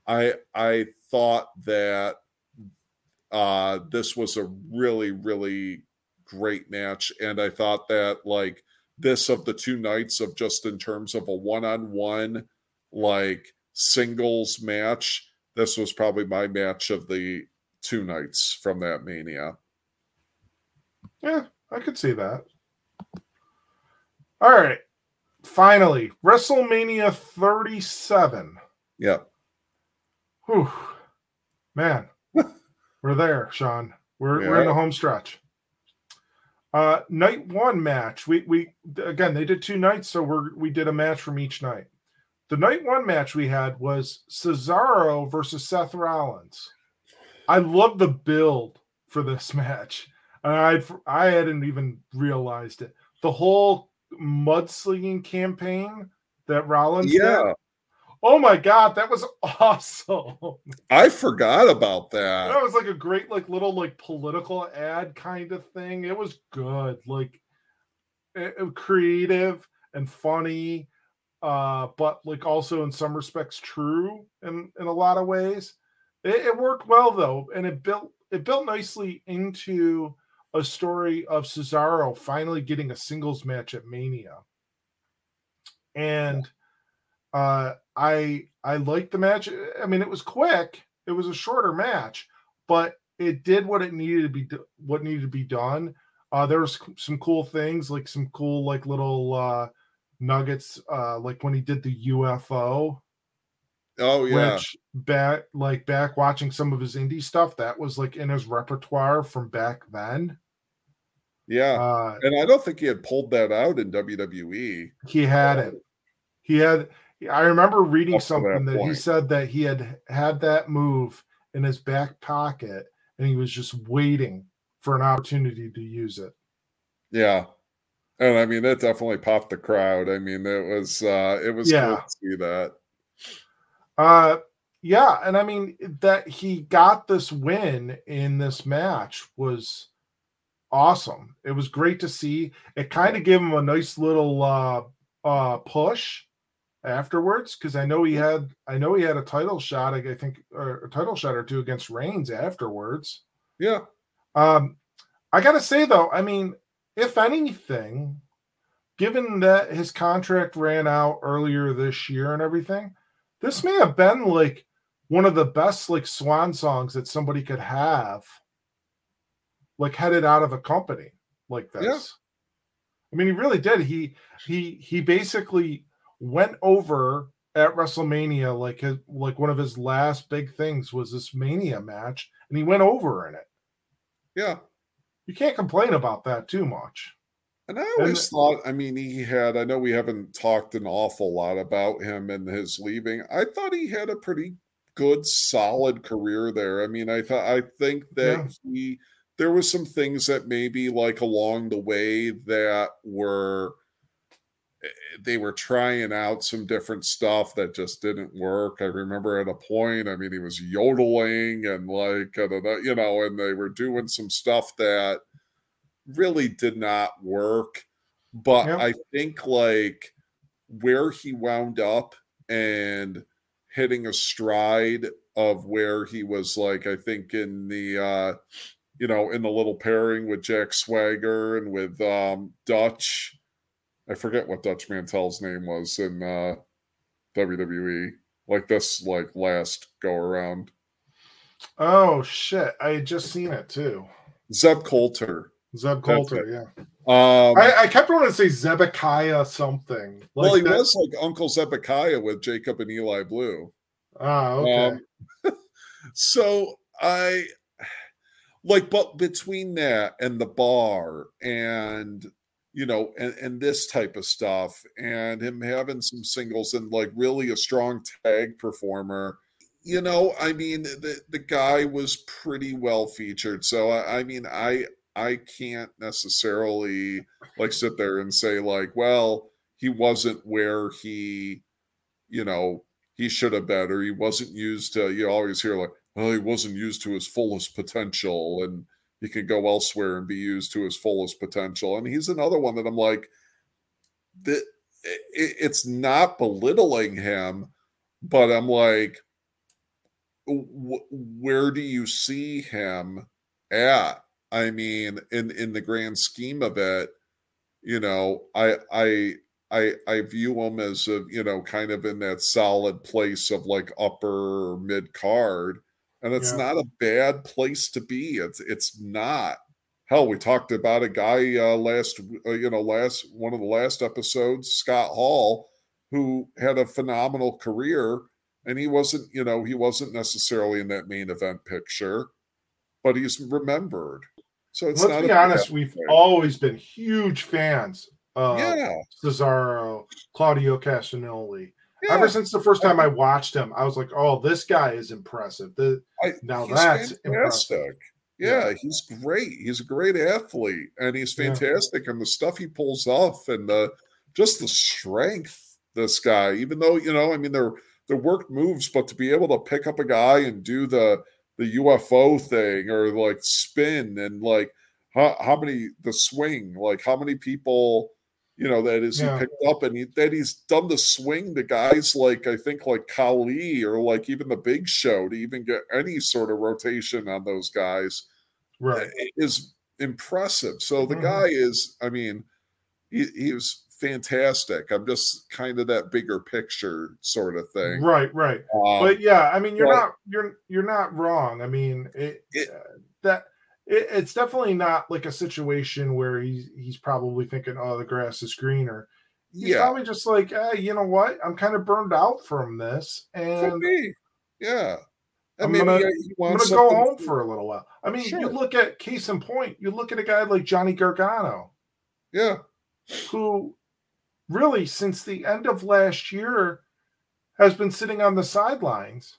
i i thought that uh this was a really really great match and i thought that like this of the two nights of just in terms of a one-on-one like singles match this was probably my match of the two nights from that mania Yeah, I could see that. All right. Finally, WrestleMania 37. yeah Whew. Man, we're there, Sean. We're we're in the home stretch. Uh, night one match. We we again they did two nights, so we're we did a match from each night. The night one match we had was Cesaro versus Seth Rollins. I love the build for this match. I I hadn't even realized it. The whole mudslinging campaign that Rollins yeah. Did, Oh my god, that was awesome. I forgot about that. That was like a great like little like political ad kind of thing. It was good. Like it, it, creative and funny uh but like also in some respects true in in a lot of ways. It, it worked well though and it built it built nicely into a story of Cesaro finally getting a singles match at Mania. And uh I I liked the match. I mean, it was quick. It was a shorter match, but it did what it needed to be what needed to be done. Uh, there was some cool things, like some cool like little uh, nuggets, uh, like when he did the UFO. Oh yeah. Which back like back watching some of his indie stuff, that was like in his repertoire from back then. Yeah. Uh, and I don't think he had pulled that out in WWE. He had it. He had I remember reading something that, that he said that he had had that move in his back pocket and he was just waiting for an opportunity to use it. Yeah. And I mean that definitely popped the crowd. I mean it was uh it was yeah. cool to see that. Uh yeah, and I mean that he got this win in this match was awesome. It was great to see. It kind of gave him a nice little uh uh push afterwards because I know he had I know he had a title shot I think or a title shot or two against Reigns afterwards. Yeah. Um I got to say though, I mean, if anything, given that his contract ran out earlier this year and everything, this may have been like one of the best like swan songs that somebody could have like headed out of a company like this. Yeah. I mean, he really did. He he he basically went over at WrestleMania like his, like one of his last big things was this Mania match, and he went over in it. Yeah, you can't complain about that too much. And I always and, thought, I mean, he had. I know we haven't talked an awful lot about him and his leaving. I thought he had a pretty good, solid career there. I mean, I thought I think that yeah. he there was some things that maybe like along the way that were they were trying out some different stuff that just didn't work. I remember at a point, I mean, he was yodeling and like, you know, and they were doing some stuff that really did not work. But I think like where he wound up and hitting a stride of where he was like, I think in the, uh, you know, in the little pairing with Jack Swagger and with um, Dutch I forget what Dutch Mantell's name was in uh, WWE. Like this, like last go around. Oh shit! I had just seen it too. Zeb Colter. Zeb Colter, yeah. Um, I, I, kept wanting to say Zebekiah something. Like well, he that. was like Uncle Zebekiah with Jacob and Eli Blu. Ah, okay. Um, so I like, but between that and the bar and you know, and, and this type of stuff, and him having some singles and like really a strong tag performer. You know, I mean, the the guy was pretty well featured. So I, I mean, I I can't necessarily like sit there and say like, well, he wasn't where he, you know, he should have been, or he wasn't used to. You always hear like, well, he wasn't used to his fullest potential, and he could go elsewhere and be used to his fullest potential. And he's another one that I'm like, that it's not belittling him, but I'm like, where do you see him at? I mean, in in the grand scheme of it, you know, I I I I view him as a you know kind of in that solid place of like upper mid card and it's yeah. not a bad place to be. It's it's not. Hell, we talked about a guy uh, last, uh, you know, last one of the last episodes, Scott Hall, who had a phenomenal career, and he wasn't, you know, he wasn't necessarily in that main event picture, but he's remembered. So it's let's be honest, we've always been huge fans of yeah. Cesaro, Claudio Castagnoli. Yeah. Ever since the first time I watched him, I was like, "Oh, this guy is impressive." The, I, now that's fantastic. Impressive. Yeah, he's great. He's a great athlete, and he's fantastic. Yeah. And the stuff he pulls off, and the just the strength this guy. Even though you know, I mean, they're they're worked moves, but to be able to pick up a guy and do the the UFO thing or like spin and like how how many the swing, like how many people you know that is yeah. he picked up and he, that he's done the swing to guys like I think like Khali or like even the Big Show to even get any sort of rotation on those guys, right? Is impressive. So the mm-hmm. guy is, I mean, he, he was fantastic. I'm just kind of that bigger picture sort of thing. Right, right. Um, but yeah, I mean, you're but, not you're you're not wrong. I mean, it, it uh, that it, it's definitely not like a situation where he's he's probably thinking, "Oh, the grass is greener." He's yeah. probably just like, hey, you know what? I'm kind of burned out from this, and yeah. And I'm gonna, I'm gonna go home for a little while. I mean, sure. you look at case in point, you look at a guy like Johnny Gargano. Yeah. Who really since the end of last year has been sitting on the sidelines.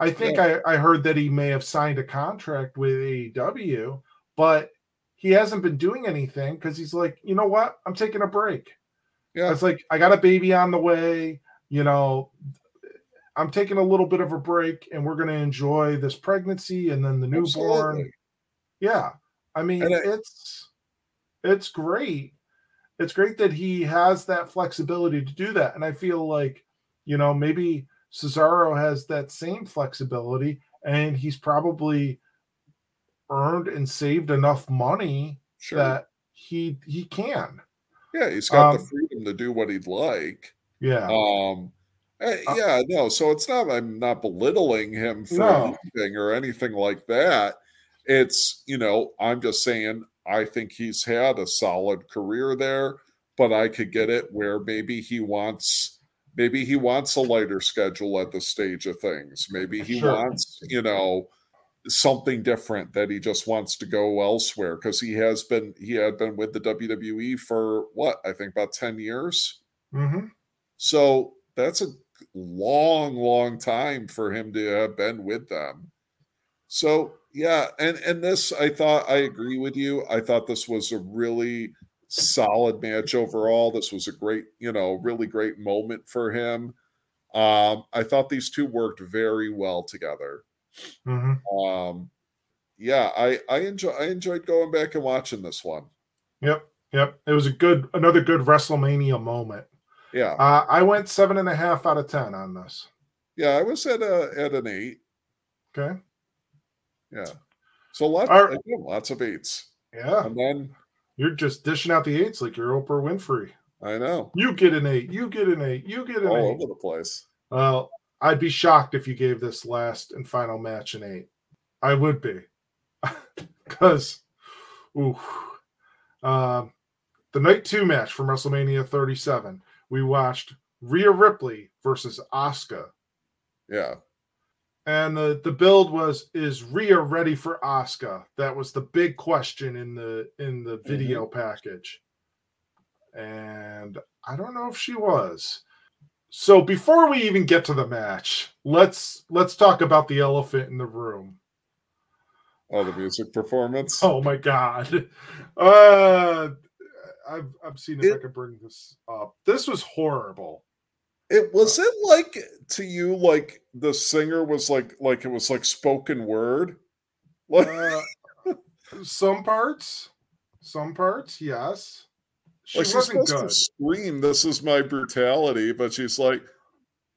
I think yeah. I, I heard that he may have signed a contract with AEW, but he hasn't been doing anything because he's like, you know what? I'm taking a break. Yeah. It's like I got a baby on the way, you know. I'm taking a little bit of a break and we're gonna enjoy this pregnancy and then the newborn. Absolutely. Yeah. I mean I, it's it's great it's great that he has that flexibility to do that. And I feel like, you know, maybe Cesaro has that same flexibility and he's probably earned and saved enough money sure. that he he can. Yeah, he's got um, the freedom to do what he'd like. Yeah. Um eh, uh, yeah, no, so it's not I'm not belittling him for no. anything or anything like that. It's, you know, I'm just saying I think he's had a solid career there, but I could get it where maybe he wants maybe he wants a lighter schedule at the stage of things. Maybe he sure. wants, you know, something different that he just wants to go elsewhere because he has been he had been with the WWE for what I think about 10 years. Mm-hmm. So that's a long, long time for him to have been with them. So yeah, and and this I thought I agree with you. I thought this was a really solid match overall. This was a great, you know, really great moment for him. Um, I thought these two worked very well together. Mm-hmm. Um, yeah, I I enjoy I enjoyed going back and watching this one. Yep, yep. It was a good another good WrestleMania moment. Yeah, uh, I went seven and a half out of ten on this. Yeah, I was at a at an eight. Okay. Yeah. So lots, Our, lots of eights. Yeah. And then you're just dishing out the eights like you're Oprah Winfrey. I know. You get an eight. You get an eight. You get an All eight. over the place. Well, I'd be shocked if you gave this last and final match an eight. I would be. Because, ooh. Um, the night two match from WrestleMania 37, we watched Rhea Ripley versus Asuka. Yeah and the the build was is Rhea ready for Asuka? That was the big question in the in the mm-hmm. video mm-hmm. package. And I don't know if she was. So before we even get to the match, let's let's talk about the elephant in the room. Oh, the music performance. Oh my god. Uh I've I've seen if it, I can bring this up. This was horrible. It was it like to you like the singer was like like it was like spoken word. Like uh, some parts, some parts, yes. She like she's supposed good. to scream, "This is my brutality," but she's like,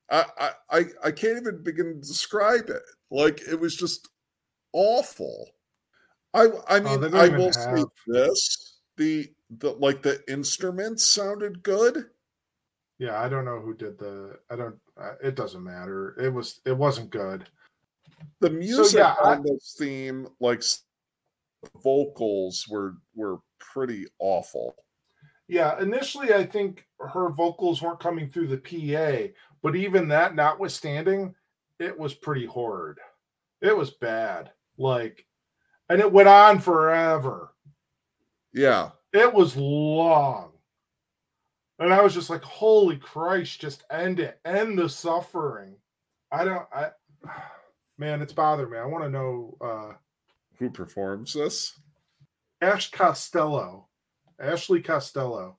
I, I, I can't even begin to describe it. Like it was just awful. I, I oh, mean, oh, I will have... say this: the the like the instruments sounded good. Yeah, I don't know who did the. I don't. Uh, it doesn't matter. It was. It wasn't good. The music so, yeah, on I, this theme, like vocals, were were pretty awful. Yeah, initially I think her vocals weren't coming through the PA, but even that notwithstanding, it was pretty horrid. It was bad. Like and it went on forever. Yeah. It was long. And I was just like, holy Christ, just end it. End the suffering. I don't I man, it's bothering me. I want to know uh who performs this? Ash Costello. Ashley Costello.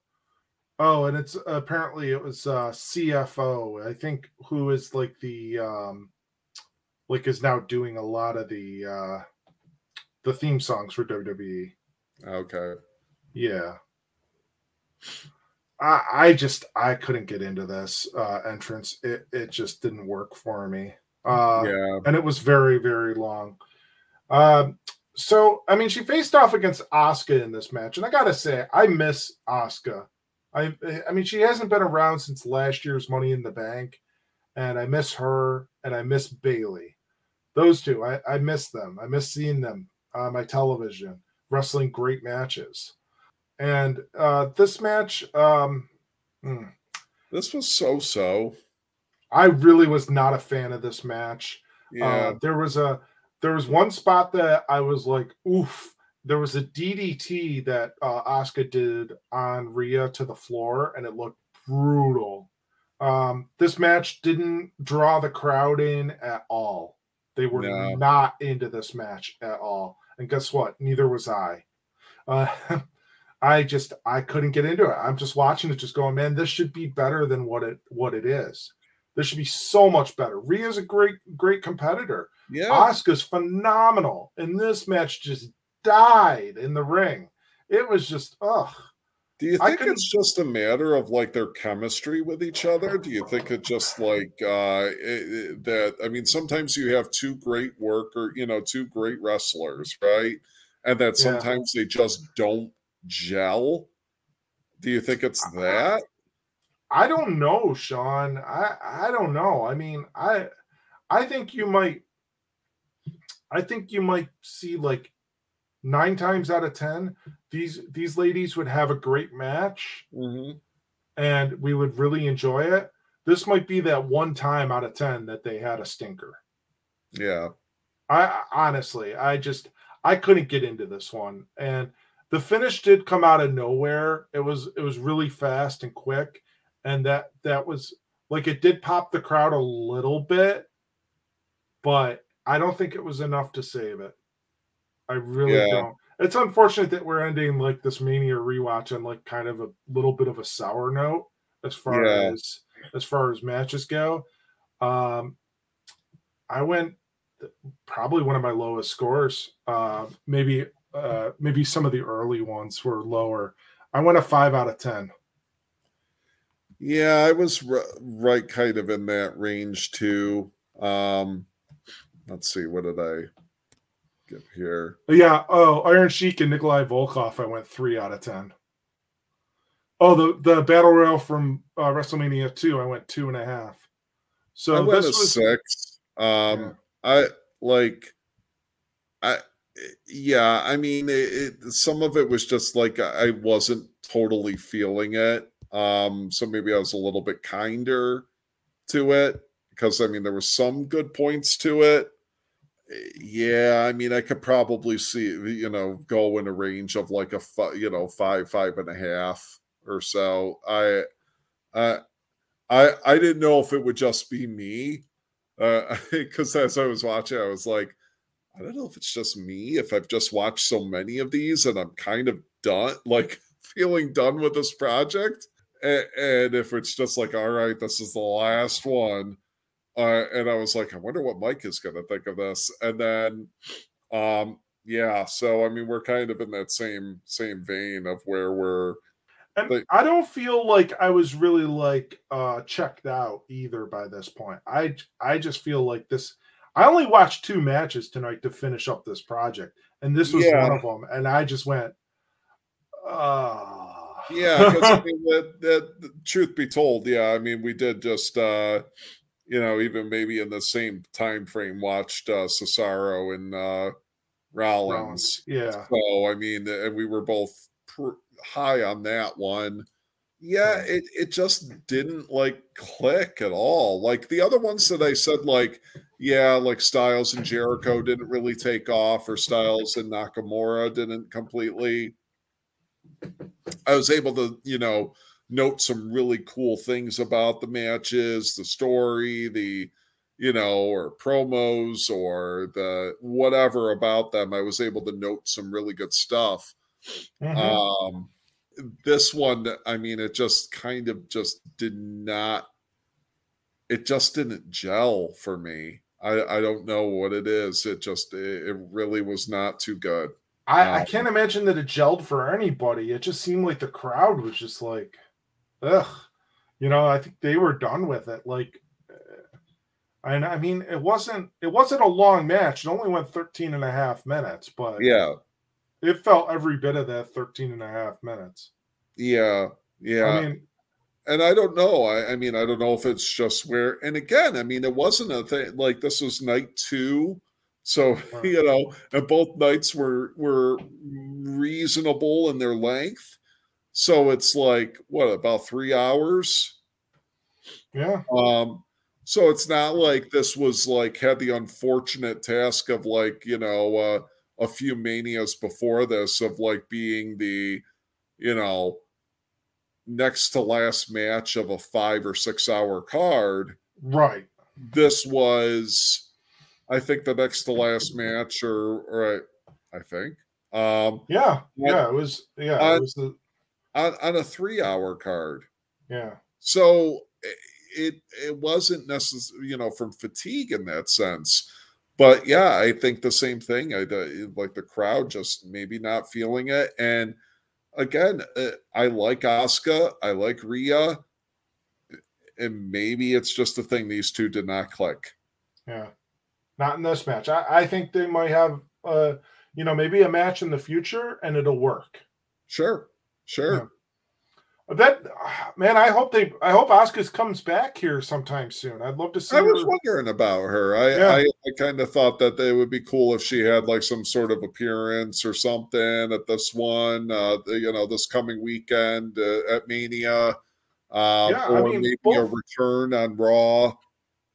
Oh, and it's apparently it was uh CFO, I think, who is like the um like is now doing a lot of the uh the theme songs for WWE. Okay. Yeah. I I just I couldn't get into this uh entrance. It it just didn't work for me. Uh yeah. and it was very, very long. Um so I mean she faced off against Asuka in this match, and I gotta say, I miss Asuka. I I mean she hasn't been around since last year's Money in the Bank, and I miss her and I miss Bayley. Those two, I, I miss them. I miss seeing them on my television, wrestling great matches. And uh, this match, um, hmm, This was so so. I really was not a fan of this match. Yeah. Uh, there was a there was one spot that I was like, oof. There was a DDT that uh, Asuka did on Rhea to the floor, and it looked brutal. Um, this match didn't draw the crowd in at all. They were No. not into this match at all. And guess what? Neither was I. Uh, I just I couldn't get into it. I'm just watching it, just going, man, this should be better than what it what it is. This should be so much better. Rhea's a great great competitor. yeah. Asuka's phenomenal, and this match just died in the ring. It was just ugh. Do you think it's just a matter of like their chemistry with each other? Do you think it just like uh it- that? I mean, sometimes you have two great worker, you know, two great wrestlers, right? And that Yeah. sometimes they just don't gel. Do you think it's that? I don't know, Sean. I I don't know. I mean, I I think you might I think you might see like nine times out of ten these these ladies would have a great match Mm-hmm. and we would really enjoy it. This might be that one time out of 10 that they had a stinker. Yeah. I honestly, I just I couldn't get into this one and the finish did come out of nowhere. It was it was really fast and quick and that that was like it did pop the crowd a little bit but I don't think it was enough to save it. I really Yeah. don't. It's unfortunate that we're ending like this Mania rewatch on like kind of a little bit of a sour note as far Yeah. as as far as matches go. Um I went probably one of my lowest scores. Uh maybe uh maybe some of the early ones were lower. I went a 5 out of 10. Yeah, I was r- right kind of in that range too. Um let's see, what did I give here? Yeah. Oh, Iron Sheik and Nikolai Volkov. I went three out of ten. Oh, the the battle royal from uh, WrestleMania two. I went two and a half. So I went this a was six. Um Yeah. I like I yeah, I mean it, it, some of it was just like I wasn't totally feeling it. Um so maybe I was a little bit kinder to it because I mean there were some good points to it. Yeah, I mean I could probably see you know go in a range of like a you know five five and a half or so. I I I I didn't know if it would just be me because as I was watching, I was like, I don't know if it's just me, if I've just watched so many of these and I'm kind of done, like feeling done with this project. And, and if it's just like, all right, this is the last one. Uh, and I was like, I wonder what Mike is going to think of this. And then, um, yeah, so I mean, we're kind of in that same same vein of where we're and I don't feel like I was really like uh checked out either by this point. I I just feel like this. I only watched two matches tonight to finish up this project, and this was Yeah. one of them. And I just went, uh Yeah, I mean, that, truth be told, yeah, I mean, we did just, uh, you know, even maybe in the same time frame, watched uh, Cesaro and uh, Rollins. yeah. So I mean, and we were both pr- high on that one. Yeah, it it just didn't like click at all. Like the other ones that I said, like yeah, like Styles and Jericho didn't really take off, or Styles and Nakamura didn't completely. I was able to, you know, note some really cool things about the matches, the story, the you know, or promos or the whatever about them. I was able to note some really good stuff. Mm-hmm. Um, this one, I mean, it just kind of just did not, it just didn't gel for me. I, I don't know what it is. It just, it, it really was not too good. I, um, I can't imagine that it gelled for anybody. It just seemed like the crowd was just like, ugh. You know, I think they were done with it. Like, and I mean, it wasn't it wasn't a long match. It only went 13 and a half minutes, but yeah, it felt every bit of that 13 and a half minutes. Yeah, yeah. I mean, and I don't know. I, I mean, I don't know if it's just where. And again, I mean, it wasn't a thing like this was night two, so you know, and both nights were were reasonable in their length. So it's like what about three hours? Yeah. Um so it's not like this was like had the unfortunate task of like, you know, uh, a few manias before this of like being the, you know, next to last match of a five or six hour card. Right. This was, I think, the next to last match, or, or I, I think. Um, yeah, yeah, it was. Yeah, on, it was the on, on a three hour card. Yeah. So it it wasn't necessarily you know from fatigue in that sense but yeah i think the same thing i like the crowd just maybe not feeling it and again uh, i like Asuka, i like Rhea and maybe it's just a thing these two did not click. Yeah. Not in this match. I, I think they might have uh you know maybe a match in the future and it'll work. Sure sure. Yeah. That man, I hope they. I hope Asuka comes back here sometime soon. I'd love to see. I was wondering about her. I yeah. I, I kind of thought that it would be cool if she had like some sort of appearance or something at this one. Uh, you know, this coming weekend uh, at Mania. Um, yeah, or I mean, maybe both. a return on Raw. Um,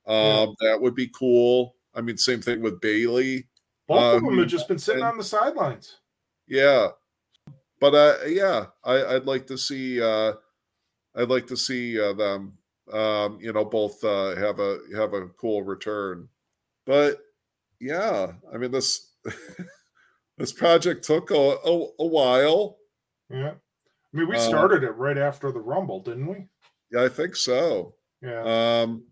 yeah. That would be cool. I mean, same thing with Bayley. Both of them have just been sitting and, on the sidelines. Yeah, but uh, yeah, I, would like to see. Uh, I'd like to see uh, them. Um, you know, both uh, have a have a cool return. But yeah, I mean this this project took a, a, a while. Yeah, I mean we uh, started it right after the Rumble, didn't we? Yeah, I think so. Yeah. Um,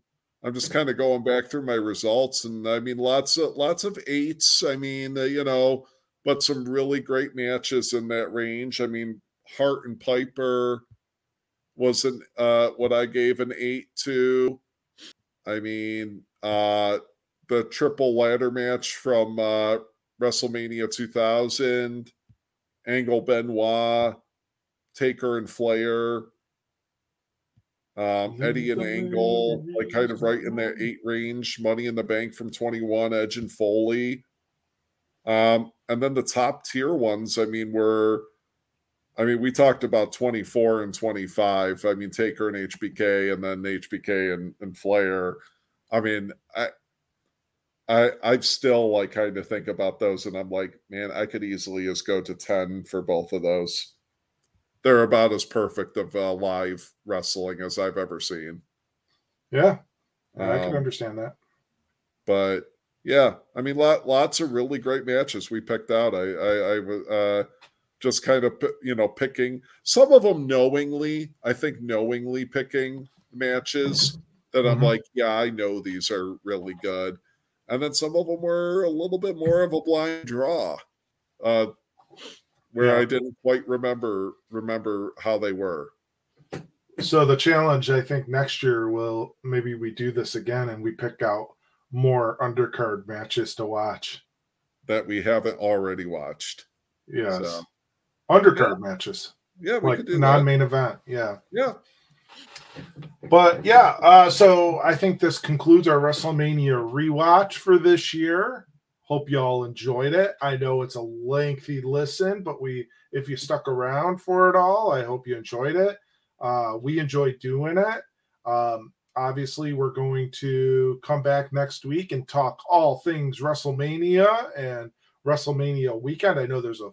I'm just kind of going back through my results, and I mean, lots of lots of eights. I mean, uh, you know, but some really great matches in that range. I mean, Hart and Piper was an uh, what I gave an eight to. I mean, uh, the triple ladder match from uh, WrestleMania 2000, Angle Benoit, Taker and Flair, um, Eddie and Angle, like kind of right in that eight range. Money in the Bank from 21, Edge and Foley. Um, and then the top tier ones, I mean, were I mean, we talked about 24 and 25. I mean, Taker and HBK, and then HBK and, and Flair. I mean, I I I still like kind of think about those, and I'm like, man, I could easily just go to 10 for both of those. They're about as perfect of uh, live wrestling as I've ever seen. Yeah, um, I can um, understand that. But yeah, I mean, lot, lots of really great matches we picked out. I, I, I was uh, just kind of, you know, picking some of them knowingly. I think knowingly picking matches that I'm mm-hmm. like, yeah, I know these are really good, and then some of them were a little bit more of a blind draw, uh, where yeah. I didn't quite remember remember how they were. So the challenge, I think, next year will maybe we do this again and we pick out more undercard matches to watch that we haven't already watched. Yes. So, undercard yeah. matches. Yeah, like non-main that. event. Yeah. Yeah. But yeah, uh, so I think this concludes our WrestleMania rewatch for this year. Hope y'all enjoyed it. I know it's a lengthy listen, but we if you stuck around for it all, I hope you enjoyed it. Uh, we enjoy doing it. Um, obviously, we're going to come back next week and talk all things WrestleMania and WrestleMania weekend. I know there's a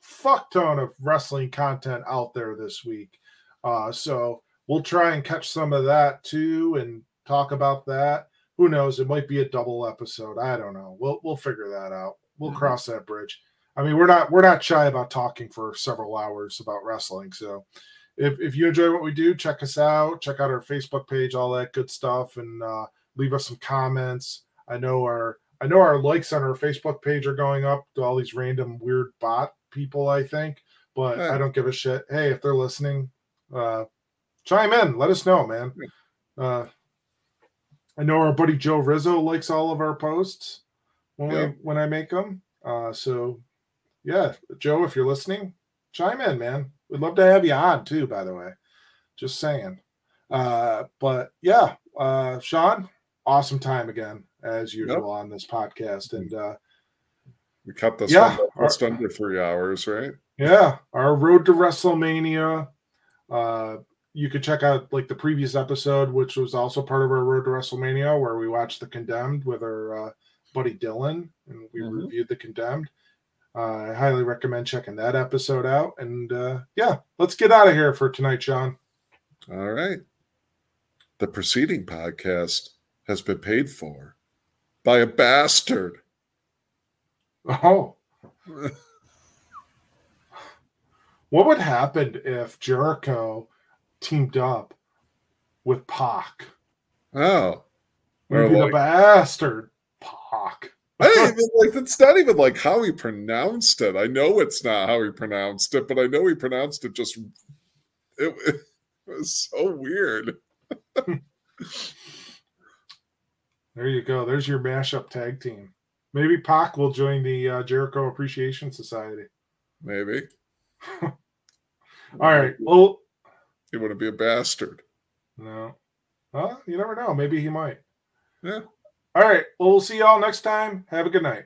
fuck ton of wrestling content out there this week. Uh, so we'll try and catch some of that too and talk about that. Who knows? It might be a double episode. I don't know. We'll we'll figure that out. We'll mm-hmm. cross that bridge. I mean, we're not we're not shy about talking for several hours about wrestling. So if if you enjoy what we do, check us out. Check out our Facebook page, all that good stuff, and uh, leave us some comments. I know our I know our likes on our Facebook page are going up to all these random weird bot people. I think, but I don't give a shit. Hey, if they're listening, uh, chime in. Let us know, man. Uh, I know our buddy Joe Rizzo likes all of our posts when we when I make them. Uh, so yeah, Joe, if you're listening, chime in, man. We'd love to have you on too. By the way, just saying. Uh, but yeah, uh, Sean, awesome time again as usual yep. on this podcast, and uh, we cut this yeah, just under three hours, right? Yeah, our road to WrestleMania. Uh, you could check out like the previous episode, which was also part of our Road to WrestleMania, where we watched The Condemned with our uh, buddy Dylan, and we mm-hmm. reviewed The Condemned. Uh, I highly recommend checking that episode out. And uh, yeah, let's get out of here for tonight, Sean. All right. The preceding podcast has been paid for by a bastard. Oh. what would happen if Jericho teamed up with Pac. Oh, maybe like, the bastard Pac. I don't even like it's not even like how he pronounced it. I know it's not how he pronounced it, but I know he pronounced it just it, it was so weird. there you go. There's your mashup tag team. Maybe Pac will join the uh, Jericho Appreciation Society. Maybe. All right. Well, he wouldn't be a bastard. No. Well, you never know. Maybe he might. Yeah. All right. Well, we'll see y'all next time. Have a good night.